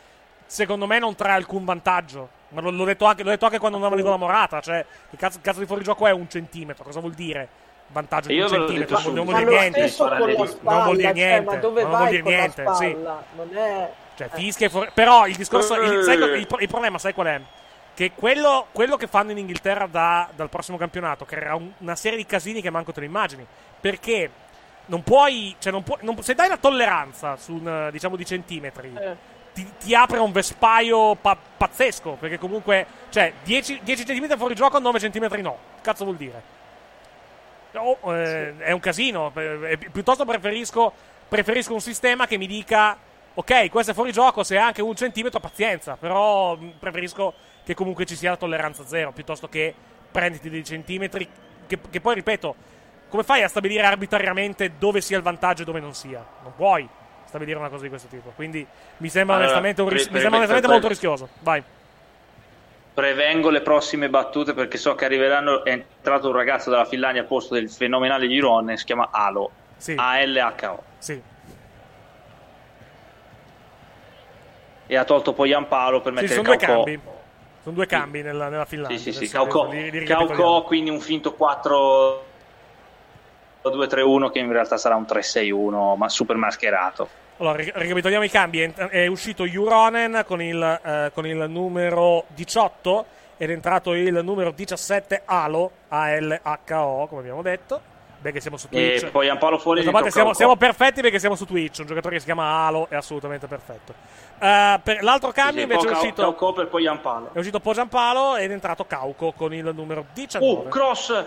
secondo me non trae alcun vantaggio, ma l'ho, l'ho detto, anche, l'ho detto anche quando andavamo di con la morata, cioè che cazzo, cazzo di fuorigioco è un centimetro, cosa vuol dire? Vantaggio di un centimetro, non, non vuol dire niente. Non vuol dire cioè, niente. dove non vuol dire niente, la sì. spalla? Non è... Cioè, fischia e fuori- Però il discorso. Il, sai co- Eh. il pro- il problema, sai qual è? Che quello, quello che fanno in Inghilterra da- dal prossimo campionato creerà un- una serie di casini che manco te lo immagini. Perché non puoi. Cioè, non puoi non- se dai la tolleranza su un, diciamo di centimetri. Eh. Ti, ti apre un vespaio pa- pazzesco. Perché comunque. Cioè, 10, 10 cm fuori gioco, 9 cm no. Cazzo vuol dire? Oh, eh, È un casino. eh, pi- piuttosto preferisco, preferisco un sistema che mi dica: Ok, questo è fuori gioco. Se è anche un centimetro, pazienza. Però mh, preferisco che comunque ci sia la tolleranza zero. Piuttosto che prenditi dei centimetri. Che, che poi, ripeto, come fai a stabilire arbitrariamente dove sia il vantaggio e dove non sia? Non puoi stabilire una cosa di questo tipo. Quindi mi sembra Allora, onestamente, un ris- mi sembra onestamente molto rischioso. Vai. Prevengo le prossime battute perché so che arriveranno. È entrato un ragazzo dalla Finlandia al posto del fenomenale Girone. Si chiama Alo. Sì. A-L-H-O. Sì. E ha tolto poi Ampalo per Sì, mettere sono due Kauko. cambi. Sono due cambi nella, nella Finlandia. Sì, sì, sì. Kauko, ricapitoliamo. quindi un finto 4 2-3-1 che in realtà sarà un 3-6-1 ma super mascherato. Allora, ri- ricapitoliamo i cambi. È, uscito Juronen con il, eh, con il numero 18 ed è entrato il numero 17 Alo, A-L-H-O, come abbiamo detto. Beh, che siamo su Twitch. E poi Ampalo fuori e volta tocca siamo, siamo perfetti perché siamo su Twitch. Un giocatore che si chiama Alo è assolutamente perfetto. Eh, per l'altro cambio invece è uscito, Kauko per poi Ampalo. è uscito Pogiampalo ed è entrato Kauko con il numero 19. Uh, cross!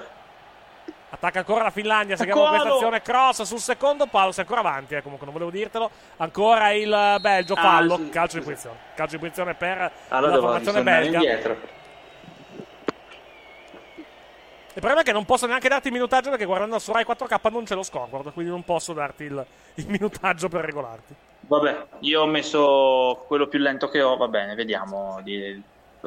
Attacca ancora la Finlandia, seguiamo questa azione cross sul secondo palo, sei ancora avanti, eh, comunque non volevo dirtelo. Ancora il eh, Belgio, Ah, fallo, sì, calcio di sì. punizione. Calcio di punizione per Allora la formazione belga. indietro. Il problema è che non posso neanche darti il minutaggio perché guardando su Rai 4K non c'è lo scoreboard, quindi non posso darti il, il minutaggio per regolarti. Vabbè, io ho messo quello più lento che ho, va bene, vediamo. Di...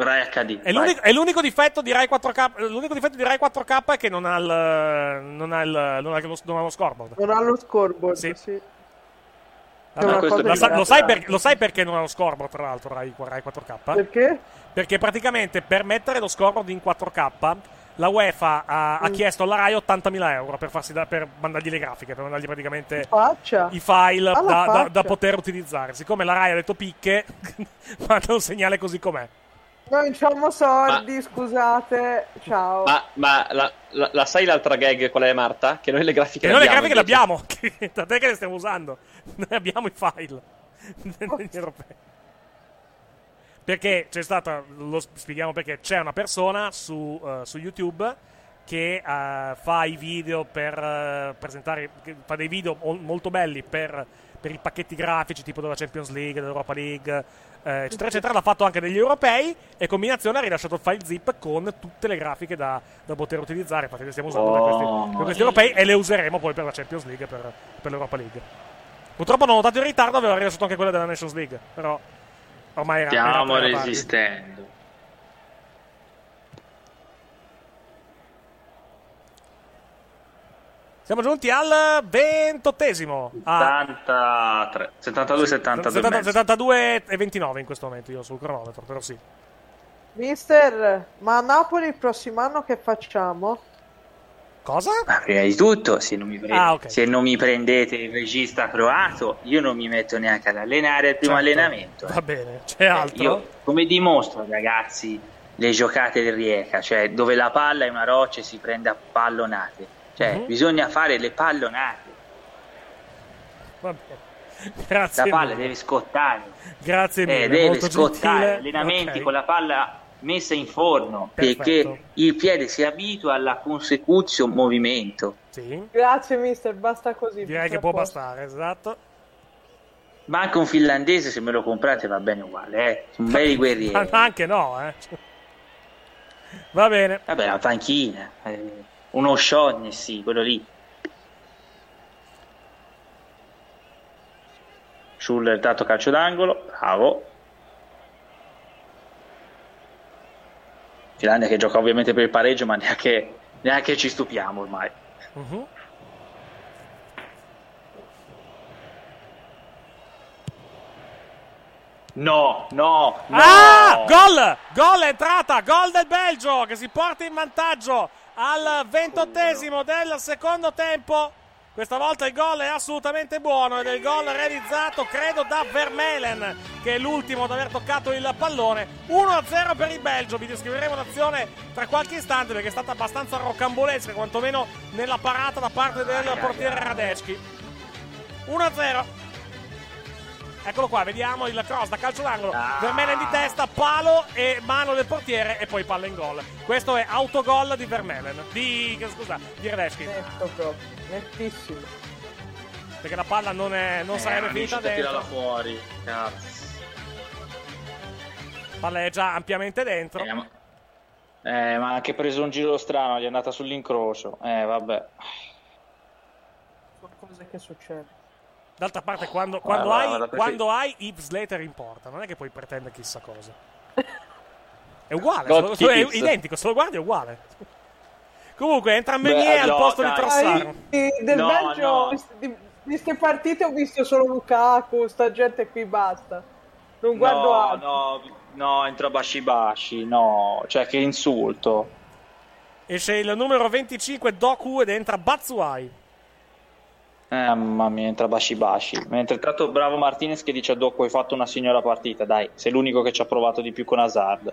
Rai HD. È l'unico, è l'unico difetto di Rai 4K. L'unico difetto di Rai 4K è che non ha il. Non ha, il, non ha, lo, non ha lo scoreboard. Non ha lo scoreboard, sì. Sì. Vabbè, lo, sa- lo sai per- lo sai perché non ha lo scoreboard, tra l'altro, Rai, Rai 4K? Perché? Perché praticamente per mettere lo scoreboard in 4K, la UEFA ha, ha Mm. chiesto alla Rai 80.000 euro per, farsi da- per mandargli le grafiche, per mandargli praticamente Faccia. i file da, da- da poter utilizzare. Siccome la Rai ha detto picche, manda un segnale così com'è. Noi facciamo sordi, scusate. Ciao. Ma, ma la, la- la sai l'altra gag qual è, Marta? Che noi le grafiche Che noi le abbiamo, grafiche le invece. abbiamo, che- tant'è che le stiamo usando. Noi abbiamo i file degli europei. Perché c'è stata, lo spieghiamo perché, c'è una persona su, eh, su YouTube che eh, fa i video per eh, presentare, fa dei video mol- molto belli per, per i pacchetti grafici tipo della Champions League, dell'Europa League, eh, eccetera, eccetera. L'ha fatto anche degli europei e combinazione ha rilasciato il file zip con tutte le grafiche da, da poter utilizzare. Infatti le stiamo usando per questi, Oh, per questi europei e le useremo poi per la Champions League e per, per l'Europa League. Purtroppo non ho notato in ritardo, avevo rilasciato anche quella della Nations League, però ormai era... Stiamo era tardi. Siamo giunti al ventottesimo. Ah, 73, 72, 72 e 70 mezzo. 72 e 29 in questo momento io sul cronometro, però sì. Mister, ma a Napoli il prossimo anno che facciamo? Cosa? Ma prima di tutto, se non, mi pre- Ah, ok. se non mi prendete il regista croato, io non mi metto neanche ad allenare al primo Certo. allenamento. eh. Va bene, c'è altro? Io, come dimostro, ragazzi, le giocate del Rieca, cioè dove la palla è una roccia e si prende a pallonate. Cioè, Mhm. bisogna fare le pallonate. Grazie. La palla mille. deve scottare. Grazie mille, Eh, deve molto scottare. gentile. Allenamenti Ok. con la palla messa in forno Perfetto. perché il piede si abitua alla consecuzio movimento. Sì, Grazie, mister, basta così. direi che può posto. bastare, esatto. Ma anche un finlandese, se me lo comprate, va bene uguale. Eh. Sono belli Ma guerrieri. anche no, eh. Va bene. Vabbè, la panchina. eh, uno Shaughnessy, quello lì. Schuller dato calcio d'angolo, bravo. Finlandia che gioca ovviamente per il pareggio, ma neanche, neanche ci stupiamo ormai. Mhm. No, no, no. Ah! Gol! Gol è entrata! Gol del Belgio che si porta in vantaggio al ventottesimo del secondo tempo. Questa volta il gol è assolutamente buono ed è il gol realizzato, credo, da Vermelen, che è l'ultimo ad aver toccato il pallone. 1-0 per il Belgio. Vi descriveremo l'azione tra qualche istante perché è stata abbastanza rocambolesca, quantomeno nella parata da parte del portiere Radeschi. 1-0. Eccolo qua, vediamo il cross da calcio d'angolo. Vermelen di testa, palo e mano del portiere e poi palla in gol. Questo è autogol di Vermelen. Di, scusa, di. Netto proprio, nettissimo. Perché la palla non, è, non Eh, sarebbe finita dentro. fuori. Cazzo. Palla è già ampiamente dentro. Eh, ma... eh, ma ha anche preso un giro strano, gli è andata sull'incrocio. Eh, vabbè. Cose che succedono. D'altra parte, quando, quando Guarda, hai, guarda, perché- quando hai Yves Slater in porta, non è che puoi pretendere chissà cosa. È uguale, solo- solo- è identico, se lo guardi è uguale. Comunque, entra Beh, Meunier al no, posto di dai. Trossard. Di- del No, Belgio, no. Di, queste partite ho visto solo Lukaku, sta gente qui basta. Non guardo no, altro. no, no, entra Bashi Bashi, no. Cioè, che insulto. Esce il numero 25 Doku ed entra Batsuai. Eh, mamma mia, entra Bashi Bashi. Mentre tanto bravo Martinez che dice a Doku hai fatto una signora partita. Dai, sei l'unico che ci ha provato di più con Hazard.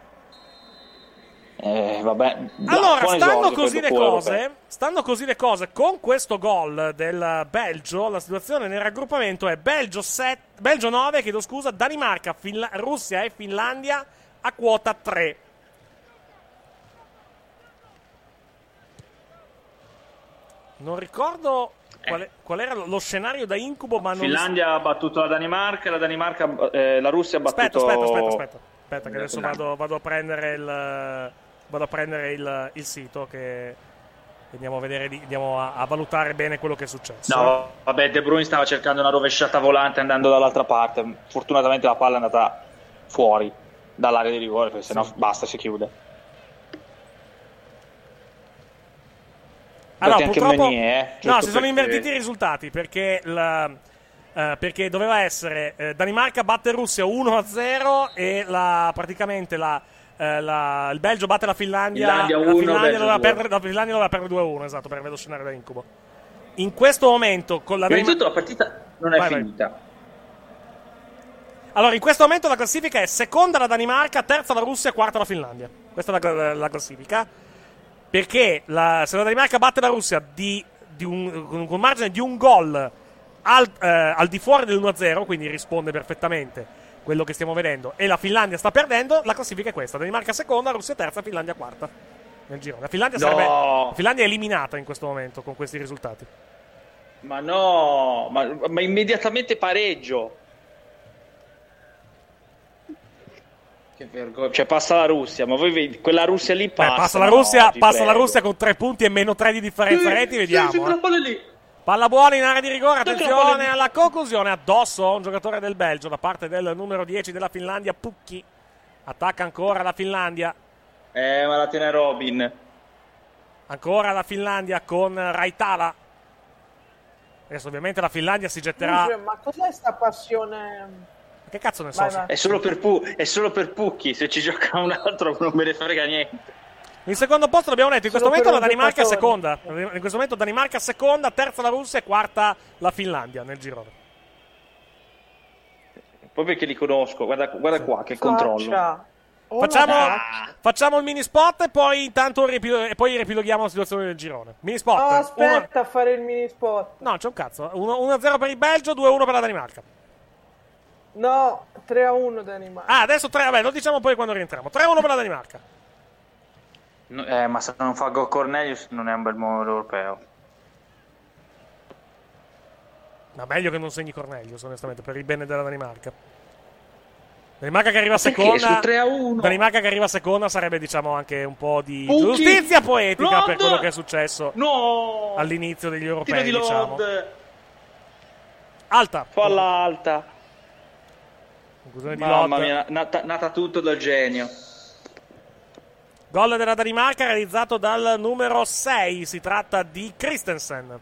Eh, vabbè. Allora, stanno esordio così le cose. Stanno così le cose. Con questo gol del Belgio, la situazione nel raggruppamento è Belgio, 7, Belgio 9, chiedo scusa, Danimarca, Finla- Russia e Finlandia a quota 3. Non ricordo qual, è- qual era lo scenario da incubo, ma non Finlandia ha battuto la Danimarca, la Danimarca, eh, la Russia ha battuto. aspetta, aspetta, aspetta. Aspetta, che Eh, adesso vado, vado a prendere il. Vado a prendere il, il sito che andiamo a vedere, di- andiamo a, a valutare bene quello che è successo. No, vabbè, De Bruyne stava cercando una rovesciata volante andando dall'altra parte. Fortunatamente la palla è andata fuori dall'area di rigore, perché sennò basta, si chiude. Allora, anche purtroppo, Meunier, eh, no, giusto si sono invertiti i risultati perché, la- eh, perché doveva essere eh, Danimarca batte Russia 1-0 e la, praticamente la, eh, la- il Belgio batte la Finlandia. Finlandia la, 1, Finlandia Belgio doveva 2. perdere, la Finlandia doveva perdere 2-1, esatto, per avere lo scenario da incubo. In questo momento, con la Prima di Danimarca. tutto la partita non è Vai, vai. finita. Allora, in questo momento la classifica è seconda la Danimarca, terza la Russia, quarta la Finlandia. Questa è la, la- la classifica. Perché la- se la Danimarca batte la Russia di, di un, con un margine di un gol al, eh, al di fuori dell'1-0, quindi risponde perfettamente quello che stiamo vedendo, e la Finlandia sta perdendo, la classifica è questa. Danimarca seconda, Russia terza, Finlandia quarta. Nel giro. La Finlandia, No. sarebbe, la Finlandia è eliminata in questo momento con questi risultati. Ma no, ma, ma immediatamente pareggio. Che vergogna. Cioè passa la Russia, ma voi vedi, quella Russia lì Beh, passa. passa la no, Russia, ti passa la. Russia con tre punti e meno tre di differenza Sì, reti, sì, vediamo. sì, eh. quella palla lì. Palla buona in area di rigore, attenzione alla conclusione, addosso a un giocatore del Belgio da parte del numero 10 della Finlandia, Pucchi. Attacca ancora la Finlandia, Eh, ma la tiene Robin. ancora la Finlandia con Raitala. Adesso ovviamente la Finlandia si getterà... Scusa, ma cos'è sta passione? Che cazzo ne so? Vai, se- vai. È solo per, Pu- è solo per Pucchi, se ci gioca un altro non me ne frega niente. In secondo posto l'abbiamo detto, in questo Solo momento la Danimarca è seconda. In questo momento Danimarca seconda, terza la Russia e quarta la Finlandia nel girone. Poi perché li conosco, guarda, guarda qua che controllo. Faccia. Oh, Facciamo, facciamo il mini spot e poi intanto ripilo- e poi ripiloghiamo la situazione del girone. Mini spot. Oh, Uno- aspetta a fare il mini spot. No, c'è un cazzo. Uno- 1-0 per il Belgio, 2-1 per la Danimarca. No, 3 a 1 Danimarca. Ah, adesso 3, vabbè, lo diciamo poi quando rientriamo. 3-1 per la Danimarca. No, eh, ma se non fa gol Cornelius non è un bel modo europeo. Ma meglio che non segni Cornelius, onestamente, per il bene della Danimarca. Danimarca che arriva seconda. Su 3 a 1. Danimarca che arriva seconda sarebbe, diciamo, anche un po' di Pucchi. giustizia poetica Lod. per quello che è successo No! all'inizio degli europei, di diciamo. Alta. Palla alta. Conclusione di Mamma Lod. mia, nata, nata tutto dal genio. Gol della Danimarca realizzato dal numero 6. Si tratta di Christensen.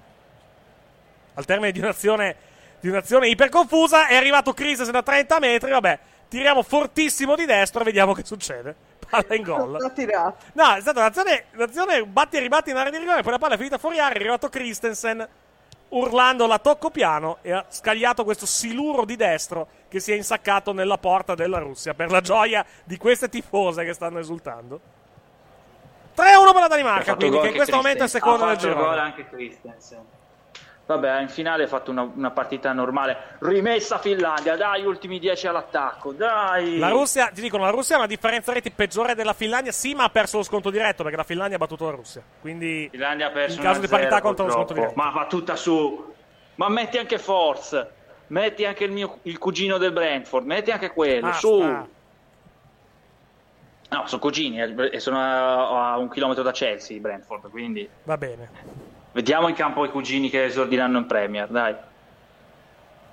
Al termine di un'azione, di un'azione iperconfusa è arrivato Christensen da 30 metri. Vabbè, tiriamo fortissimo di destro e vediamo che succede. palla in gol. L'ha tirato. No, è stata un'azione, un'azione batti e ribatti in area di rigore, poi la palla è finita fuori area, è arrivato Christensen urlando la tocco piano e ha scagliato questo siluro di destro che si è insaccato nella porta della Russia per la gioia di queste tifose che stanno esultando. 3-1 per la Danimarca, quindi che in questo momento è secondo nel fatto gol anche Christensen. Vabbè, in finale ha fatto una, una partita normale. Rimessa Finlandia, dai, ultimi 10 all'attacco, dai. La Russia, ti dicono, la Russia ha una differenza reti peggiore della Finlandia, sì, ma ha perso lo sconto diretto perché la Finlandia ha battuto la Russia. Quindi Finlandia ha perso in caso di 1-0 parità contro lo sconto diretto. Ma va tutta su. Ma metti anche Force. Metti anche il, mio, il cugino del Brentford. Metti anche quello. Basta. Su. No, sono cugini eh, e sono a, a un chilometro da Chelsea, Brentford. Quindi Va bene. vediamo in campo i cugini che esordiranno in Premier. Dai.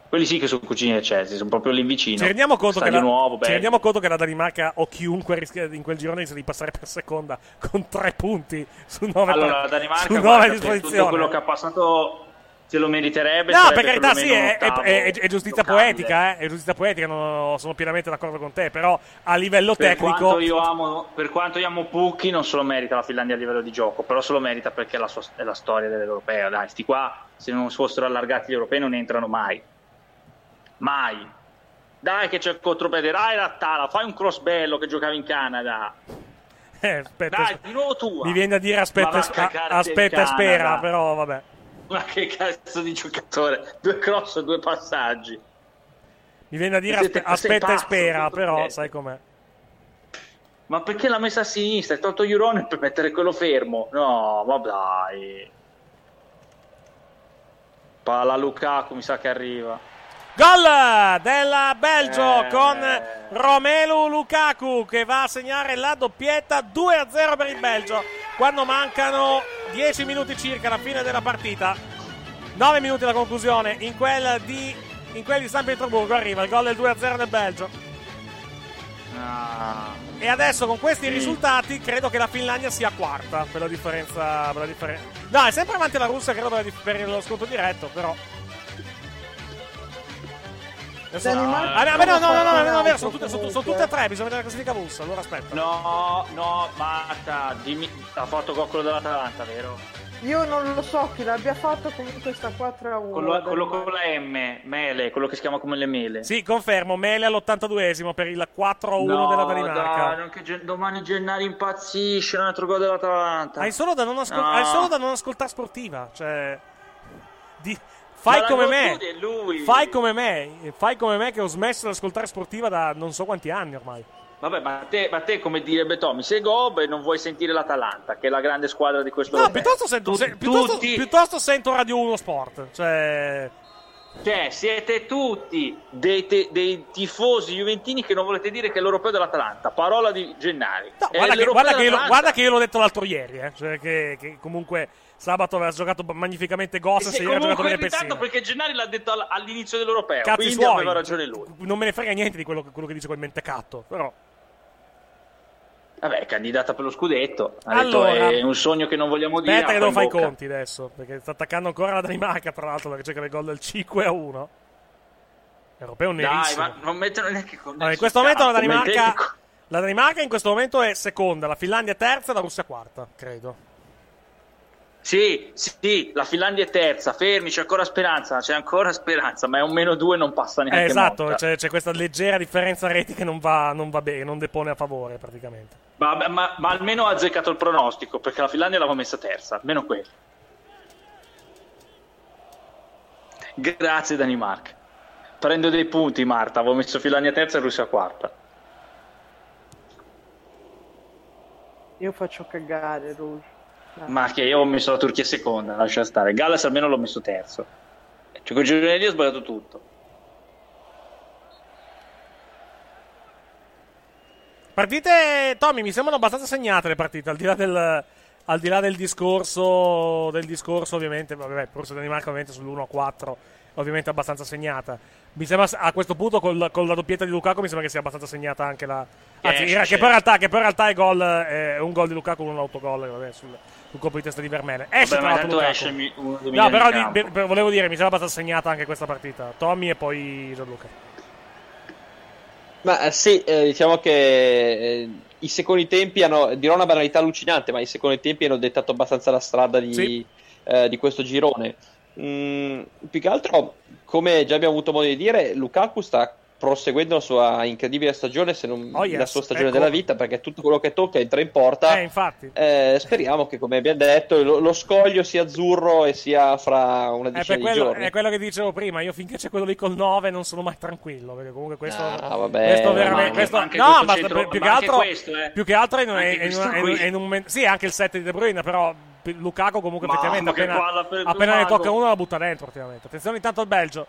Quelli sì che sono cugini del Chelsea, sono proprio lì vicino. Ci rendiamo, conto che la, nuovo, ci rendiamo conto che la Danimarca o chiunque rischia in quel girone di passare per seconda con tre punti su nove, Allora, la Danimarca a guarda, per disposizione. tutto quello che ha passato se lo meriterebbe. No, per carità, sì, è, è- è- è giustizia poetica, eh, è giustizia poetica, non- sono pienamente d'accordo con te, però a livello Per tecnico... quanto, io amo, per quanto io amo Pucchi, non se lo merita la Finlandia a livello di gioco, però se lo merita perché è la, sua- è la storia dell'europeo. Dai, sti qua, se non fossero allargati gli europei, non entrano mai. Mai. Dai, che c'è il contropiede. Dai, Rattala, fai un cross bello che giocavi in Canada. Eh, aspetta, Dai, di nuovo tu. mi viene da dire aspetta, a a- aspetta il spera, però vabbè. Ma che cazzo di giocatore? Due cross e due passaggi. Mi viene da dire aspe- aspetta e pazzo, spera, contropiede. però sai com'è. Ma perché l'ha messa a sinistra? Hai tolto Iurone per mettere quello fermo? No, ma dai. Palla Lukaku, mi sa che arriva. Gol del Belgio Eh. con Romelu Lukaku che va a segnare la doppietta 2-0 per il Belgio quando mancano 10 minuti circa alla fine della partita. 9 minuti alla conclusione in quel di, in quel di San Pietroburgo arriva il gol del 2-0 del Belgio. Ah. E adesso con questi Sì. risultati credo che la Finlandia sia quarta per la differenza. Per la differen- no, è sempre avanti la Russia, credo per, la dif- per lo sconto diretto, però. Danimarca- Ah, no, no, no, no, no, no, sono tutte, sono, sono tutte e tre, bisogna vedere la classifica russa, allora aspetta. No, no, Marta, dimmi, ha fatto gol quello dell'Atalanta, vero? Io non lo so chi l'abbia fatto, comunque sta 4 a 1. Quello, quello con la M, Mele, quello che si chiama come le mele. Sì, confermo, Mele all'82esimo per il 4-1 No, della Danimarca. Dai, non che gen- domani Gennari impazzisce, un altro gol dell'Atalanta. Hai solo da non, ascol- No. hai solo da non ascoltare sportiva, cioè... di- Fai come me. Fai come me. Fai come me che ho smesso di ascoltare sportiva da non so quanti anni ormai. Vabbè, ma te, ma te come direbbe Tommy, sei Gob e non vuoi sentire l'Atalanta, che è la grande squadra di questo No, piuttosto sento, se- piuttosto, piuttosto sento Radio 1 Sport. Cioè, Cioè, siete tutti dei, te- dei tifosi juventini che non volete dire che è l'europeo dell'Atalanta. Parola di Gennari. È guarda, che, guarda, che io, guarda che io l'ho detto l'altro ieri. Eh. Cioè, che, che comunque sabato aveva giocato magnificamente Goss. E ieri ha giocato bene Pessina. perché Gennari l'ha detto all- all'inizio dell'europeo. Cazzi quindi suoi. aveva ragione lui. Non me ne frega niente di quello, che- quello che dice quel mentecatto. Però. Vabbè, candidata per lo scudetto. Ha Allora. detto è un sogno che non vogliamo dire. Aspetta che devo fare i conti adesso. Perché sta attaccando ancora la Danimarca, tra l'altro, perché cerca il gol del 5 a 1. Europeo Dai, nerissimo. ma non mettono neanche con Allora, in questo momento la Danimarca, la Danimarca in questo momento è seconda, la Finlandia terza e la Russia quarta, credo. Sì, sì, la Finlandia è terza, fermi, c'è ancora speranza, c'è ancora speranza, ma è un meno due, non passa neanche Eh, esatto, c'è, c'è questa leggera differenza reti che non va, non va bene, non depone a favore praticamente. Ma, ma- ma almeno ha azzeccato il pronostico, perché la Finlandia l'aveva messa terza, almeno quello. Grazie Danimarca. Prendo dei punti Marta, avevo messo Finlandia terza e Russia quarta. Io faccio cagare, Rouge. Ma che io ho messo la Turchia seconda, lascia stare. Galles almeno l'ho messo terzo. Cioè, con lì ho sbagliato tutto. Partite, Tommy, mi sembrano abbastanza segnate le partite, al di là del, al di là del discorso, del discorso ovviamente, vabbè, Russia e Danimarca ovviamente sull'1 a 4, ovviamente abbastanza segnata. Mi sembra a questo punto col- con la doppietta di Lukaku mi sembra che sia abbastanza segnata anche la... Anzi, Eh, che, poi in realtà, che poi in realtà è, gol, è un gol di Lukaku, un autogol vabbè, sul, sul colpo di testa di Vermele. Esce Vabbè, tra esce mi- uno dei No, però di- be- volevo dire, mi sembra abbastanza segnata anche questa partita. Tommy e poi Gianluca. Ma eh, sì, eh, diciamo che eh, i secondi tempi hanno, dirò una banalità allucinante, ma i secondi tempi hanno dettato abbastanza la strada di, Sì. eh, di questo girone. Mm, più che altro, come già abbiamo avuto modo di dire, Lukaku sta proseguendo la sua incredibile stagione, se non Oh, yes, la sua stagione ecco. della vita, perché tutto quello che tocca entra in porta. Eh, infatti. Eh, speriamo che, come abbiamo detto, lo, lo scoglio sia azzurro e sia fra una per decina di quello, giorni. è quello che dicevo prima. Io finché c'è quello lì col 9 non sono mai tranquillo. Perché comunque questo. Ah, vabbè, questo veramente. anche- questo- anche no, questo ma centro- più, ma che altro, questo, eh. più che altro è in, è in- è in- è in un. Sì, anche il set di De Bruyne, però. Lukaku comunque Ma- effettivamente ma appena, appena ne tocca uno la butta dentro attenzione intanto al Belgio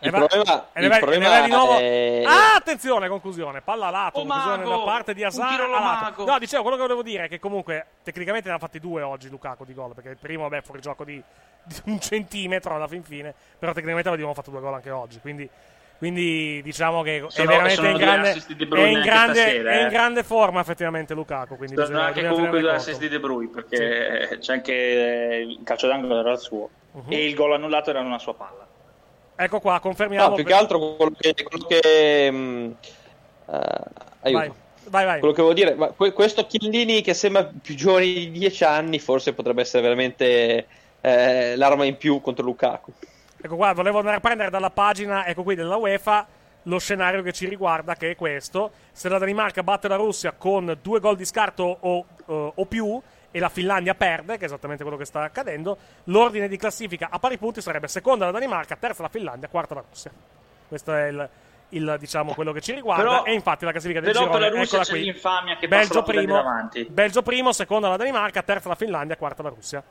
Il E va- problema, e il va- problema di nuovo. è... Ah, attenzione, conclusione. Palla a lato, Oh, conclusione mago! da parte di Asar. No, dicevo, quello che volevo dire è che comunque tecnicamente ne ha fatti due oggi Lukaku di gol, perché il primo, vabbè, fuori gioco di, di un centimetro alla fin fine, però tecnicamente abbiamo fatto due gol anche oggi, quindi, quindi diciamo che è Sono- veramente sono in grande, è in grande, stasera, è in eh. grande forma effettivamente Lukaku, quindi Sono bisogna, anche bisogna comunque due assist di De Bruyne perché c'è anche eh, il calcio d'angolo era il suo Mhm. e il gol annullato era una sua palla. Ecco qua, confermiamo. No, più che altro quello che... Quello che eh, aiuto. Vai, vai, vai. Quello che volevo dire, ma que- questo Chiellini che sembra più giovane di 10 anni, forse potrebbe essere veramente eh, l'arma in più contro Lukaku. Ecco qua, volevo andare a prendere dalla pagina, ecco qui, della UEFA, lo scenario che ci riguarda, che è questo. Se la Danimarca batte la Russia con due gol di scarto o, eh, o più, e la Finlandia perde, che è esattamente quello che sta accadendo, l'ordine di classifica a pari punti sarebbe seconda la Danimarca, terza la Finlandia, quarta la Russia. Questo è il, il, diciamo, quello che ci riguarda. Però- e infatti la classifica del per girone, la Russia eccola c'è qui. l'infamia che Belgio primo, davanti. Belgio primo, seconda la Danimarca, terza la Finlandia, quarta la Russia.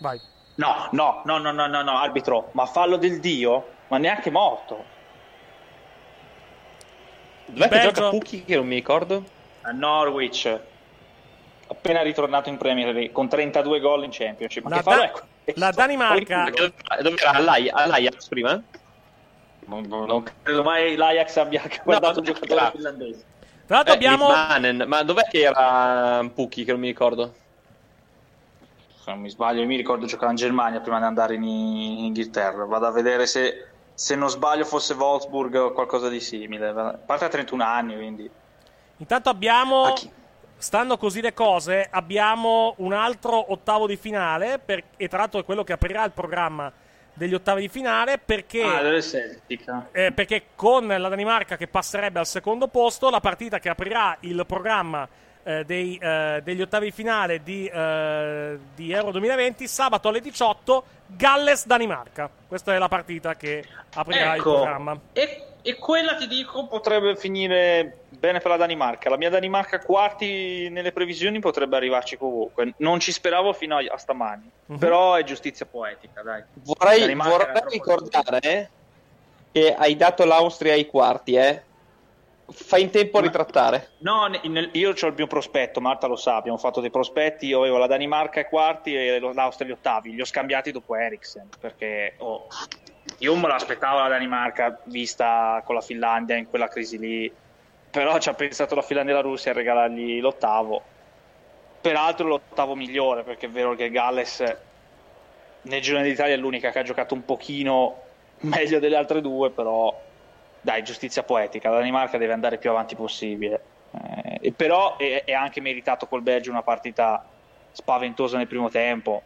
Vai. No, no, no, no, no, no, no, arbitro, ma fallo del dio, ma neanche morto. Dov'è che Belgio- gioca Pucchi che non mi ricordo? A Norwich, appena ritornato in Premier League con 32 gol in Championship. Ma La Da- la Danimarca- Dove dove era? All'Ajax prima? Non credo mai l'Ajax abbia guardato un giocatore finlandese. Tra l'altro Eh, abbiamo... Litmanen. Ma dov'è che era Pucchi che non mi ricordo? Se non mi sbaglio, io mi ricordo giocare in Germania prima di andare in, in Inghilterra. Vado a vedere se, se non sbaglio fosse Wolfsburg o qualcosa di simile. A parte a 31 anni, quindi. Intanto abbiamo, stando così le cose, abbiamo un altro ottavo di finale, per- e tra l'altro è quello che aprirà il programma degli ottavi di finale, perché, Ah, eh, perché con la Danimarca che passerebbe al secondo posto, la partita che aprirà il programma eh, dei, eh, degli ottavi di finale di, eh, di Euro 2020, sabato alle 18, Galles-Danimarca. Questa è la partita che aprirà il Ecco, programma. e, e quella ti dico potrebbe finire bene per la Danimarca. La mia Danimarca quarti nelle previsioni potrebbe arrivarci comunque. Non ci speravo fino a, a stamani. Mhm. Però è giustizia poetica, dai. Vorrei, vorrei ricordare che hai dato l'Austria ai quarti, eh? Fai in tempo a ritrattare. No, ne- nel- io ho il mio prospetto, Marta lo sa, abbiamo fatto dei prospetti, io avevo la Danimarca ai quarti e l'Austria agli ottavi, li ho scambiati dopo Eriksen, perché oh, io me l'aspettavo la Danimarca vista con la Finlandia in quella crisi lì, però ci ha pensato la Finlandia e la Russia a regalargli l'ottavo, peraltro l'ottavo migliore, perché è vero che Galles nel girone d'Italia è l'unica che ha giocato un pochino meglio delle altre due, però dai, giustizia poetica, la Danimarca deve andare più avanti possibile. Eh, però è, è anche meritato col Belgio una partita spaventosa nel primo tempo.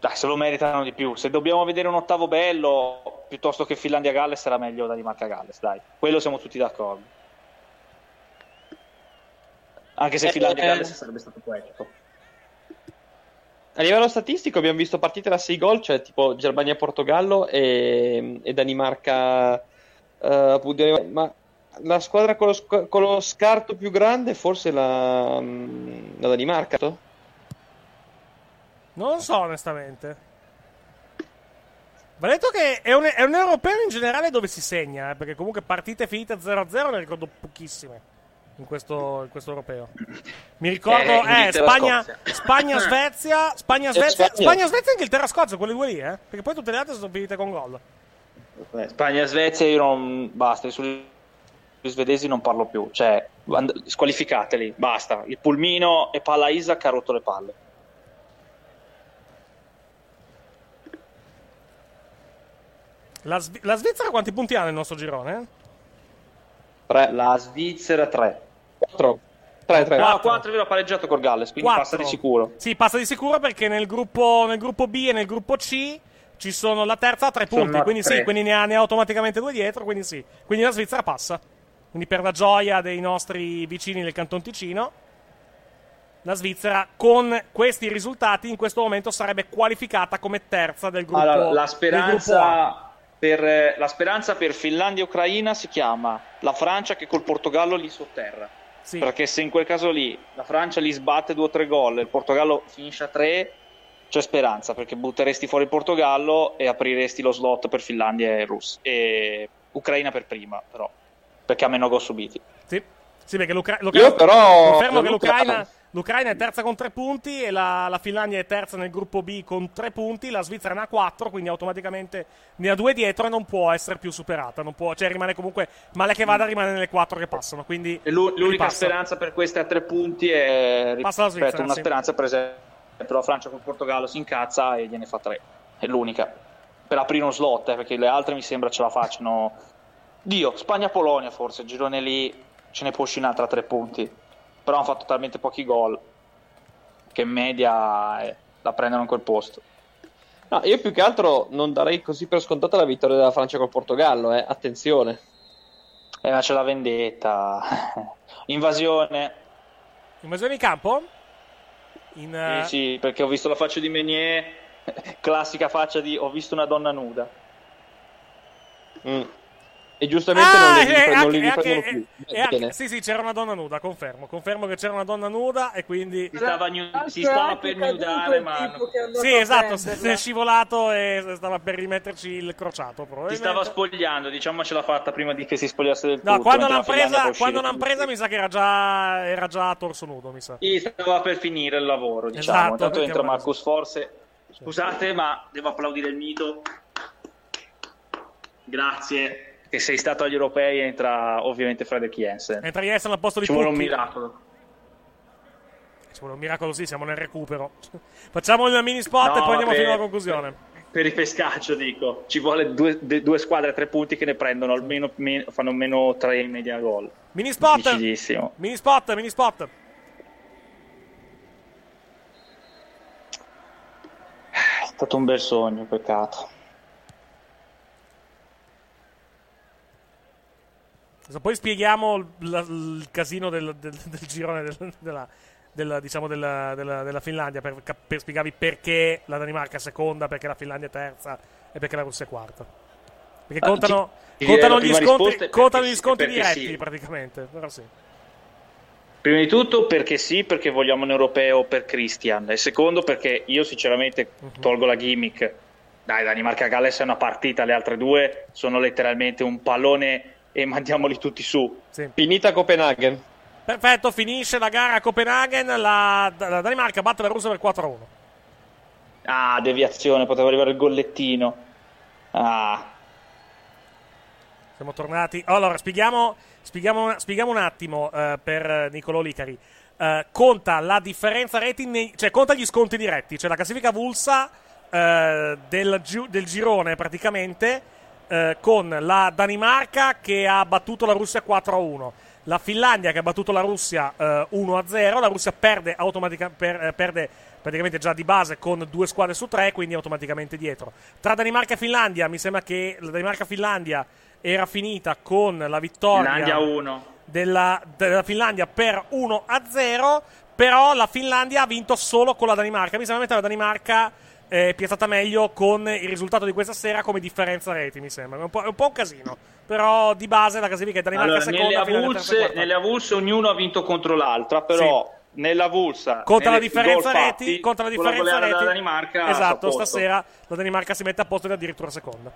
Dai, se lo meritano di più. Se dobbiamo vedere un ottavo bello, piuttosto che Finlandia-Galles, sarà meglio Danimarca-Galles, dai. Quello siamo tutti d'accordo. Anche se Eh, Finlandia-Galles eh. sarebbe stato poetico. A livello statistico abbiamo visto partite da 6 gol, cioè tipo Germania-Portogallo e, e Danimarca. appunto, ma la squadra con lo, sc- con lo scarto più grande forse la, mm, la Danimarca. No? Non lo so, onestamente. Va detto che è un, è un europeo in generale dove si segna, eh, perché comunque partite finite 0-0 ne ricordo pochissime in questo, in questo europeo. Mi ricordo, Eh, eh, Inghilterra, Spagna, Scozia. Spagna-Svezia, Spagna-Svezia, Spagna. Spagna-Svezia e Inghilterra-Scozia, quelle due lì, eh? Perché poi tutte le altre sono finite con gol. Eh, Spagna-Svezia io non... basta, sugli svedesi non parlo più, cioè squalificateli, basta. Il pulmino e palla Isaac ha rotto le palle. La, Svi- la Svizzera quanti punti ha nel nostro girone? Tre. La Svizzera 3. 4. 3, 3. No, 4 avevo pareggiato col Galles, quindi Quattro. passa di sicuro. Sì, passa di sicuro perché nel gruppo, nel gruppo B e nel gruppo C ci sono la terza a tre Sono punti, quindi tre. sì, quindi ne ha, ne ha automaticamente due dietro, quindi sì. Quindi la Svizzera passa. Quindi per la gioia dei nostri vicini del Canton Ticino, la Svizzera con questi risultati in questo momento sarebbe qualificata come terza del gruppo Allora, la del gruppo A. speranza, per, eh, la speranza per Finlandia e Ucraina si chiama la Francia che col Portogallo li sotterra. Sì. Perché se in quel caso lì la Francia li sbatte due o tre gol e il Portogallo finisce a tre, c'è speranza perché butteresti fuori il Portogallo e apriresti lo slot per Finlandia e, Rus- e Ucraina per prima, però, perché ha meno gol subiti. Sì, sì perché l'Ucra- Io l'Ucraina- però- confermo che l'Ucraina, l'Ucraina è terza con tre punti e la, la Finlandia è terza nel gruppo B con tre punti, la Svizzera ne ha quattro, quindi automaticamente ne ha due dietro e non può essere più superata, non può, cioè rimane comunque, male che vada rimane nelle quattro che passano, quindi l'u- l'unica ripassa. speranza per queste a tre punti è Passa la Svizzera, una sì. speranza per esempio la Francia col Portogallo si incazza e gliene fa tre è l'unica per aprire uno slot eh, perché le altre mi sembra ce la facciano Dio, Spagna-Polonia forse il girone lì ce ne può uscire un'altra a tre punti però hanno fatto talmente pochi gol che in media eh, la prendono in quel posto No, io più che altro non darei così per scontata la vittoria della Francia col Portogallo, eh. Attenzione. eh, ma c'è la vendetta invasione Invasione in campo? In, eh, Sì, sì, perché ho visto la faccia di Menier, classica faccia di ho visto una donna nuda. Mm. E giustamente Ah, non li, e ripre- non anche- li riprendono anche- più. e anche- sì, sì, c'era una donna nuda, confermo. Confermo che c'era una donna nuda e quindi. Si stava, nu- si stava per nudare, ma Sì, esatto, si è scivolato e stava per rimetterci il crociato. si stava spogliando, diciamo ce l'ha fatta prima di che si spogliasse del tutto. No, quando l'hanno presa, quando l'han presa mi sa che era già, era già a torso nudo, mi sa. Sì, stava per finire il lavoro, diciamo. Esatto, Intanto entra Marcus Forse. Scusate, ma devo applaudire il mito. Grazie. Che sei stato agli europei entra ovviamente Fredrik Jensen. Entra Jensen al posto di Ci vuole un miracolo. Ci vuole un miracolo, sì, siamo nel recupero. Facciamo il mini spot No, e poi andiamo per- fino alla conclusione. Per il pescaccio, dico. Ci vuole due, de- due squadre a tre punti che ne prendono almeno, me- fanno meno tre in media gol. Mini spot! Mini spot, mini spot. È stato un bel sogno, peccato. Poi spieghiamo il, il casino del, del- del girone del- della, della- diciamo della, della- della Finlandia per, per spiegarvi perché la Danimarca è seconda, perché la Finlandia è terza e perché la Russia è quarta. Perché Ah, contano, ti contano gli scontri, contano gli scontri diretti sì. praticamente. Però sì. Prima di tutto perché sì, perché vogliamo un europeo per Christian. E secondo perché io sinceramente tolgo la gimmick. Dai, Danimarca-Galles è una partita, le altre due sono letteralmente un pallone e mandiamoli tutti su. Finita Copenaghen. Perfetto, finisce la gara a Copenaghen. La, la Danimarca batte la Russia per 4-1. Ah, deviazione, poteva arrivare il gollettino. Ah, Siamo tornati. Allora, spieghiamo, spieghiamo, spieghiamo un attimo eh, per Nicolò Licari. Eh, conta la differenza rating, nei- cioè conta gli sconti diretti, cioè la classifica vulsa eh, del, del girone praticamente, eh, con la Danimarca che ha battuto la Russia 4-1, la Finlandia che ha battuto la Russia eh, 1-0, la Russia perde, automatica- per- eh, perde praticamente già di base con due squadre su tre, quindi automaticamente dietro. Tra Danimarca e Finlandia, mi sembra che la Danimarca-Finlandia era finita con la vittoria Finlandia 1. della, della Finlandia per 1 a 0. Però la Finlandia ha vinto solo con la Danimarca. Mi sembra che la Danimarca è piazzata meglio con il risultato di questa sera come differenza reti. Mi sembra. È un po', è un, po' un casino. Però di base la classifica è Danimarca Allora, seconda. Avulse, nelle avulse ognuno ha vinto contro l'altra, però nella avulsa Conta la differenza reti. fatti, Conta la differenza reti. Danimarca esatto. Stasera la Danimarca si mette a posto ed addirittura seconda.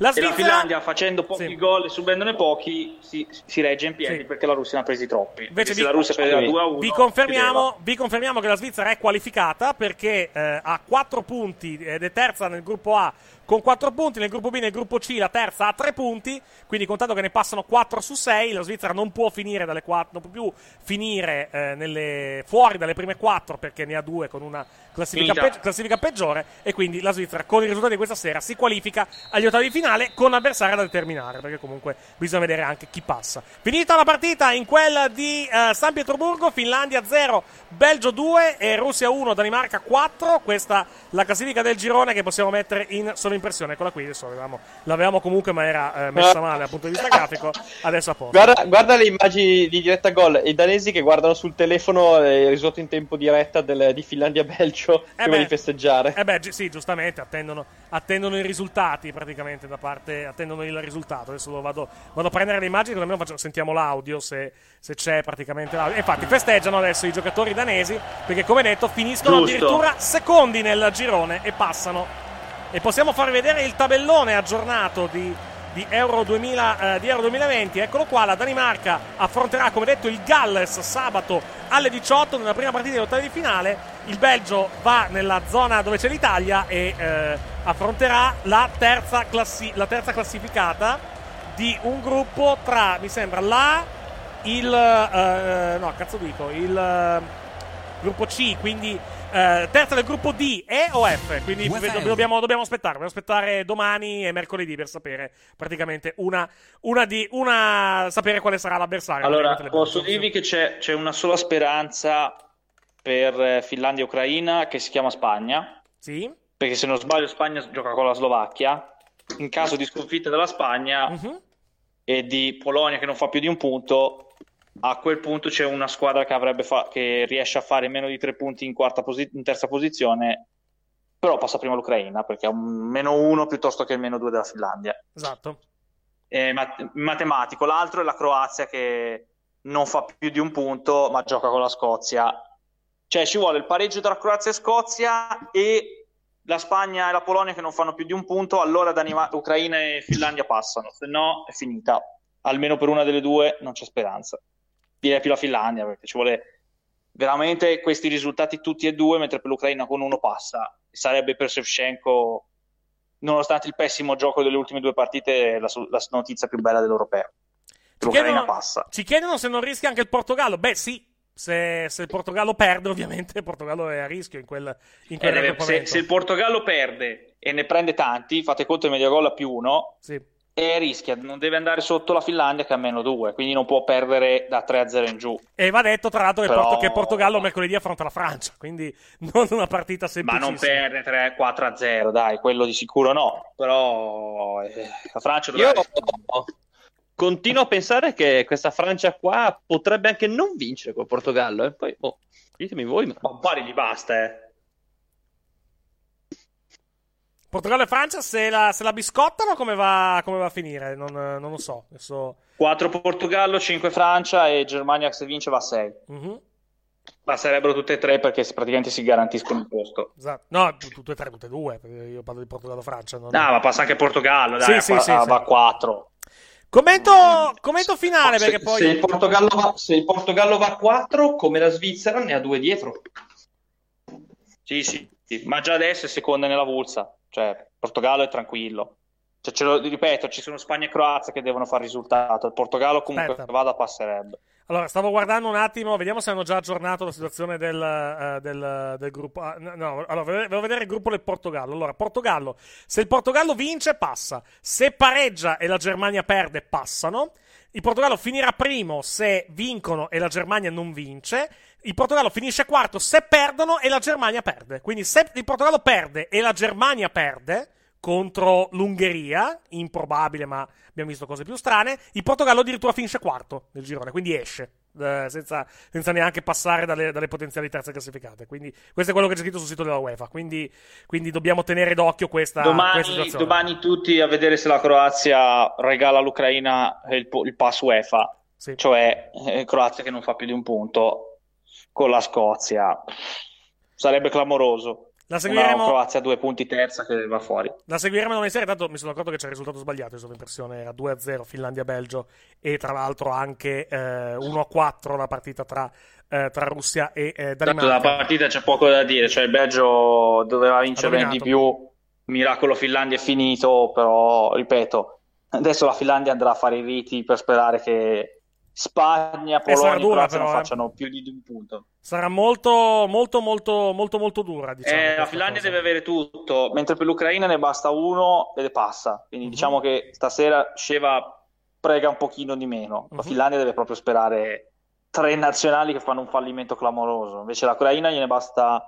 La e la Svizzera. Finlandia facendo pochi gol e subendone pochi si, si regge in piedi Sì. perché la Russia ne ha presi troppi. Invece vi, la Russia prendeva 2 a 1 vi confermiamo, vi confermiamo che la Svizzera è qualificata perché eh, ha 4 punti ed è terza nel gruppo A con 4 punti, nel gruppo B nel gruppo C la terza ha 3 punti, quindi contando che ne passano 4 su 6, la Svizzera non può finire dalle 4, non può più finire eh, nelle, fuori dalle prime 4 perché ne ha 2 con una classifica, pe- classifica peggiore e quindi la Svizzera con i risultati di questa sera si qualifica agli ottavi di finale con avversari da determinare perché comunque bisogna vedere anche chi passa. Finita la partita in quella di eh, San Pietroburgo, Finlandia 0, Belgio 2 e Russia 1, Danimarca 4. Questa la classifica del girone che possiamo mettere in sovrimpressione. Eccola qui, adesso avevamo- l'avevamo comunque ma era eh, messa male dal punto di vista grafico, adesso a posto. Guarda, guarda le immagini di diretta gol, i danesi che guardano sul telefono eh, il risultato in tempo diretta del- di Finlandia-Belgio prima beh. di festeggiare. Eh beh, gi- sì, giustamente, attendono, attendono i risultati praticamente da parte, attendono il risultato. Adesso lo vado, vado a prendere le immagini, almeno facciamo- sentiamo l'audio se, se c'è praticamente l'audio. E infatti festeggiano adesso i giocatori danesi perché come detto finiscono Giusto. addirittura secondi nel girone e passano. E possiamo far vedere il tabellone aggiornato di, di Euro, 2000, eh, di Euro 2020. Eccolo qua, la Danimarca affronterà come detto il Galles sabato alle 18 nella prima partita degli ottavi di finale. Il Belgio va nella zona dove c'è l'Italia e eh, affronterà la terza, classi- la terza classificata di un gruppo tra, mi sembra, la, il, eh, no, cazzo dico, il eh, gruppo C, quindi eh, terza del gruppo D, E o F, quindi UFL. dobbiamo, dobbiamo aspettare, dobbiamo aspettare domani e mercoledì per sapere praticamente una, una di, una, sapere quale sarà l'avversario. Allora, posso dirvi che c'è, c'è una sola speranza per eh, Finlandia e Ucraina che si chiama Spagna. Sì. Perché se non sbaglio Spagna gioca con la Slovacchia. In caso di sconfitta della Spagna Mhm. e di Polonia che non fa più di un punto, a quel punto c'è una squadra che, fa- che riesce a fare meno di tre punti in, posi- in terza posizione, però passa prima l'Ucraina perché ha un meno uno piuttosto che il meno due della Finlandia. Esatto. È mat- matematico. L'altro è la Croazia che non fa più di un punto, ma gioca con la Scozia. Cioè, ci vuole il pareggio tra Croazia e Scozia e la Spagna e la Polonia che non fanno più di un punto, allora Danima- Ucraina e Finlandia passano, se no è finita. Almeno per una delle due non c'è speranza. Direi più la Finlandia perché ci vuole veramente questi risultati tutti e due, mentre per l'Ucraina con uno passa. Sarebbe per Shevchenko, nonostante il pessimo gioco delle ultime due partite, la, la notizia più bella dell'Europeo. Ci L'Ucraina chiedono, passa. ci chiedono se non rischia anche il Portogallo. Beh, sì. Se, se il Portogallo perde, ovviamente il Portogallo è a rischio in quel, in quel Eh, se, se il Portogallo perde e ne prende tanti, fate conto di media gol a più uno, Sì. E rischia, non deve andare sotto la Finlandia che ha meno due, quindi non può perdere da 3 a 0 in giù. E va detto, tra l'altro, che, Però- Porto- che Portogallo mercoledì affronta la Francia. Quindi non una partita Ma semplicissima. non perde 3 4 a 0, dai, quello di sicuro no. Però eh, la Francia Io dovrebbe... continuo a pensare che questa Francia qua potrebbe anche non vincere col Portogallo. E poi, boh, ditemi voi. Ma... un pari gli basta, eh. Portogallo e Francia, se la, se la biscottano, come va, come va a finire? Non, non lo so. Adesso... 4 Portogallo, 5 Francia e Germania se vince va a 6. Mhm. Ma sarebbero tutte e tre perché praticamente si garantiscono il posto. Esatto. No, tu- tutte e tre, tutte e due. perché Io parlo di Portogallo-Francia. non- No, ma passa anche Portogallo, Sì, dai, sì, va, sì, va sì. a 4. Commento, commento finale, se, perché poi. se il Portogallo va, se il Portogallo va a 4, come la Svizzera ne ha due dietro. Sì, sì, sì, ma già adesso è seconda nella Vulsa, cioè Portogallo è tranquillo. Cioè, ce lo ripeto, ci sono Spagna e Croazia che devono fare risultato. Il Portogallo comunque Aspetta. vada passerebbe. Allora, stavo guardando un attimo, vediamo se hanno già aggiornato la situazione del, eh, del- del gruppo. ah, no, no, allora, devo vedere il gruppo del Portogallo. Allora, Portogallo, se il Portogallo vince, passa. Se pareggia e la Germania perde, passano. Il Portogallo finirà primo se vincono e la Germania non vince. Il Portogallo finisce quarto se perdono e la Germania perde. Quindi se il Portogallo perde e la Germania perde contro l'Ungheria, improbabile, ma abbiamo visto cose più strane. Il Portogallo addirittura finisce quarto nel girone, quindi esce. eh, senza, senza neanche passare dalle, dalle potenziali terze classificate. Quindi, questo è quello che c'è scritto sul sito della UEFA. Quindi, quindi dobbiamo tenere d'occhio questa, questa Domani, situazione. domani tutti a vedere se la Croazia regala all'Ucraina il, il pass UEFA, cioè eh, Croazia che non fa più di un punto con la Scozia. Sarebbe clamoroso. La seguiremo- Una Croazia a due punti terza che va fuori. La seguiremo domani sera. Tanto mi sono accorto che c'è il risultato sbagliato. Io sono impressione. Era 2-0 Finlandia-Belgio. E tra l'altro anche eh, 1-4 la partita tra, eh, tra Russia e eh, della Danimarca. partita c'è poco da dire, cioè il Belgio doveva vincere di più, miracolo Finlandia è finito, però ripeto, adesso la Finlandia andrà a fare i riti per sperare che Spagna, Eh, Polonia e dura, Croazia non però, eh. facciano più di un punto. Sarà molto, molto, molto, molto, molto dura, diciamo. Eh, la Finlandia cosa. deve avere tutto, mentre per l'Ucraina ne basta uno ed è passa. Quindi Mhm. diciamo che stasera Sheva prega un pochino di meno. La Mhm. Finlandia deve proprio sperare tre nazionali che fanno un fallimento clamoroso. Invece l'Ucraina gliene basta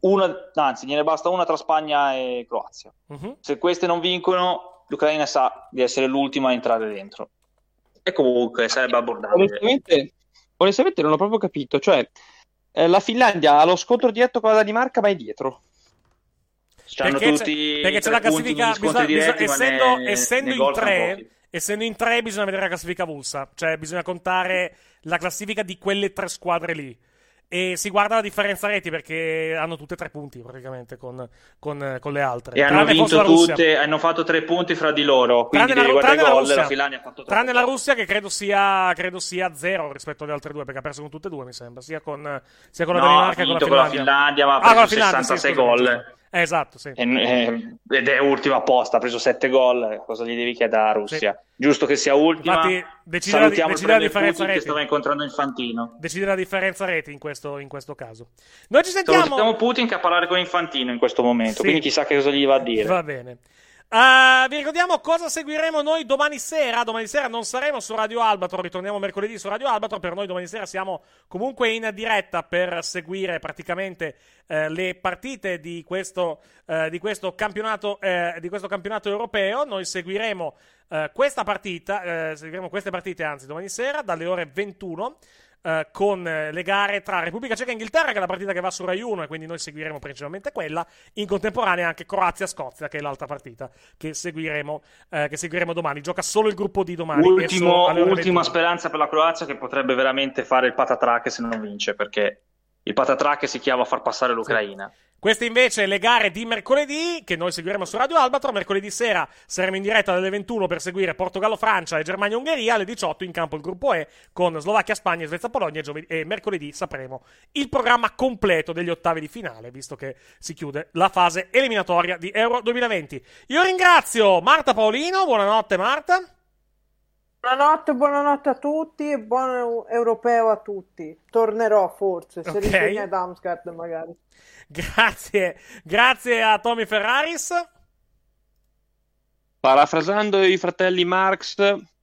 una, anzi, gliene basta una tra Spagna e Croazia. Mhm. Se queste non vincono, l'Ucraina sa di essere l'ultima a entrare dentro. E comunque sarebbe abbordabile. Onestamente, onestamente non ho proprio capito. Cioè, eh, la Finlandia ha lo scontro diretto con la Danimarca, ma è dietro. C'hanno perché tutti c'è, perché c'è la classifica bisogna- diretti, bisogna- essendo, ne- essendo ne in tre essendo in tre bisogna vedere la classifica avulsa cioè bisogna contare la classifica di quelle tre squadre lì e si guarda la differenza reti perché hanno tutte e tre punti praticamente con, con- con le altre E hanno vinto tutte, hanno fatto tre punti fra di loro. Quindi Tranne la, tranne i la gol. Russia, La Finlandia tranne la Russia che credo sia, credo sia zero rispetto alle altre due perché ha perso con tutte e due mi sembra sia con, sia con la No, Danimarca che con la vinto con la Finlandia Finlandia, ma ha Ah, preso Finlandia, sì, 66 scusami, gol. Eh, esatto sì E- e- ed è ultima apposta, ha preso 7 gol. Cosa gli devi chiedere alla Russia? Giusto che sia ultima. Infatti, deciderà di- deciderà la differenza Putin che reti. stava incontrando Infantino. decide la differenza reti in questo, in questo caso noi ci sentiamo Salutiamo Putin che a parlare con Infantino in questo momento, Sì. quindi chissà che cosa gli va a dire. Va bene. Ah, vi ricordiamo cosa seguiremo noi domani sera. Domani sera non saremo su Radio Albatro, ritorniamo mercoledì su Radio Albatro. Per noi domani sera siamo comunque in diretta per seguire praticamente eh, le partite di questo, eh, di questo campionato, di questo campionato europeo. Noi seguiremo questa partita, seguiremo queste partite anzi domani sera dalle ore 21 eh, con eh, le gare tra Repubblica Ceca e Inghilterra, che è la partita che va su Rai 1, e quindi noi seguiremo principalmente quella. In contemporanea anche Croazia-Scozia, che è l'altra partita che seguiremo, eh, che seguiremo domani. Gioca solo il gruppo di domani. Ultimo- ultima 21. speranza per la Croazia che potrebbe veramente fare il patatrack se non vince, perché il patatrack si chiama far passare l'Ucraina. Queste invece le gare di mercoledì, che noi seguiremo su Radio Albatro. Mercoledì sera saremo in diretta dalle 21 per seguire Portogallo-Francia e Germania-Ungheria. Alle 18 in campo il gruppo E con Slovacchia-Spagna e Svezia-Polonia. E mercoledì sapremo il programma completo degli ottavi di finale, visto che si chiude la fase eliminatoria di Euro 2020. Io ringrazio Marta Paolino. Buonanotte, Marta. Buonanotte, buonanotte a tutti e buon europeo a tutti. Tornerò forse, se Ok. risegna ad Amsgard magari. Grazie, grazie a Tommy Ferraris. Parafrasando i fratelli Marx,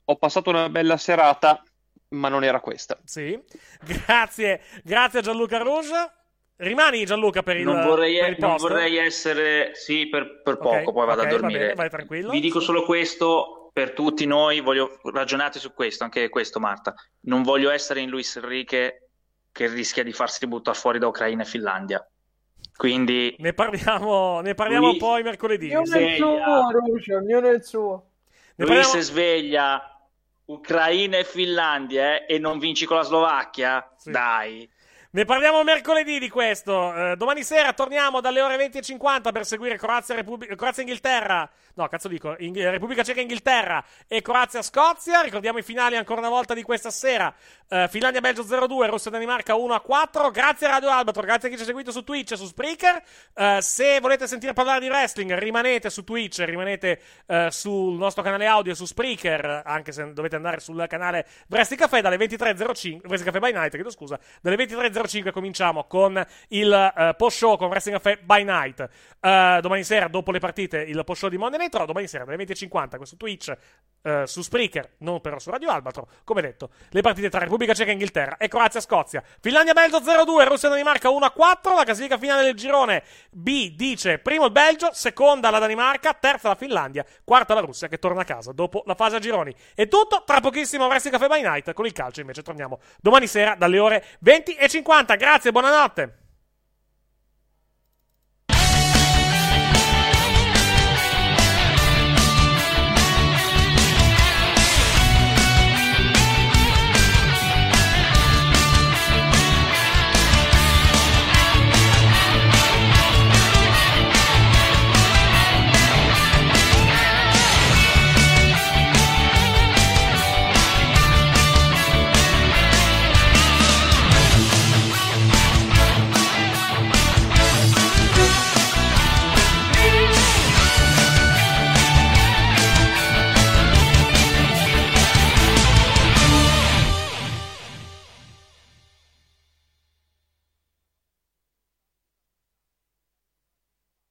ho passato una bella serata, ma non era questa. Sì. Grazie, grazie a Gianluca Rouge. Rimani Gianluca per il, non vorrei, per il non vorrei essere, sì, per, per poco, Ok, poi vado ok, a va dormire. bene, vai tranquillo. Vi dico solo questo per tutti noi, voglio ragionate su questo, anche questo Marta. Non voglio essere in Luis Enrique che rischia di farsi buttare fuori da Ucraina e Finlandia. Quindi Ne parliamo, ne parliamo Lui- poi mercoledì. Ognuno il suo, Lucio, ognuno il suo. Ne Luis parliamo- sveglia Ucraina e Finlandia eh, e non vinci con la Slovacchia? Dai. Ne parliamo mercoledì di questo. Eh, domani sera torniamo dalle ore 20.50 per seguire Croazia, Repubblica, Croazia Inghilterra. No, cazzo dico, Ing- Repubblica Ceca Inghilterra e Croazia Scozia. Ricordiamo i finali ancora una volta di questa sera. Eh, Finlandia Belgio 0-2, Russia Danimarca 1-4. Grazie Radio Albatro, grazie a chi ci ha seguito su Twitch e su Spreaker. Eh, se volete sentire parlare di wrestling, rimanete su Twitch, rimanete eh, sul nostro canale audio e su Spreaker, anche se dovete andare sul canale Wrestling Café dalle 23.05, Wrestling Café by Night, chiedo scusa, dalle 23.05 cominciamo con il eh, post show con Wrestling Café by Night. Eh, domani sera, dopo le partite, il post show di Monday Night Raw, domani sera dalle 20.50 questo Twitch, eh, su Spreaker, non però su Radio Albatro, come detto, le partite tra Repubblica Ceca e Inghilterra e Croazia-Scozia. Finlandia-Belgio 0-2, Russia-Danimarca 1-4, la classifica finale del girone B dice primo il Belgio, seconda la Danimarca, terza la Finlandia, quarta la Russia che torna a casa dopo la fase a gironi. È tutto, tra pochissimo Wrestling Café by Night, con il calcio invece torniamo domani sera dalle ore 20 e 50. Grazie, buonanotte.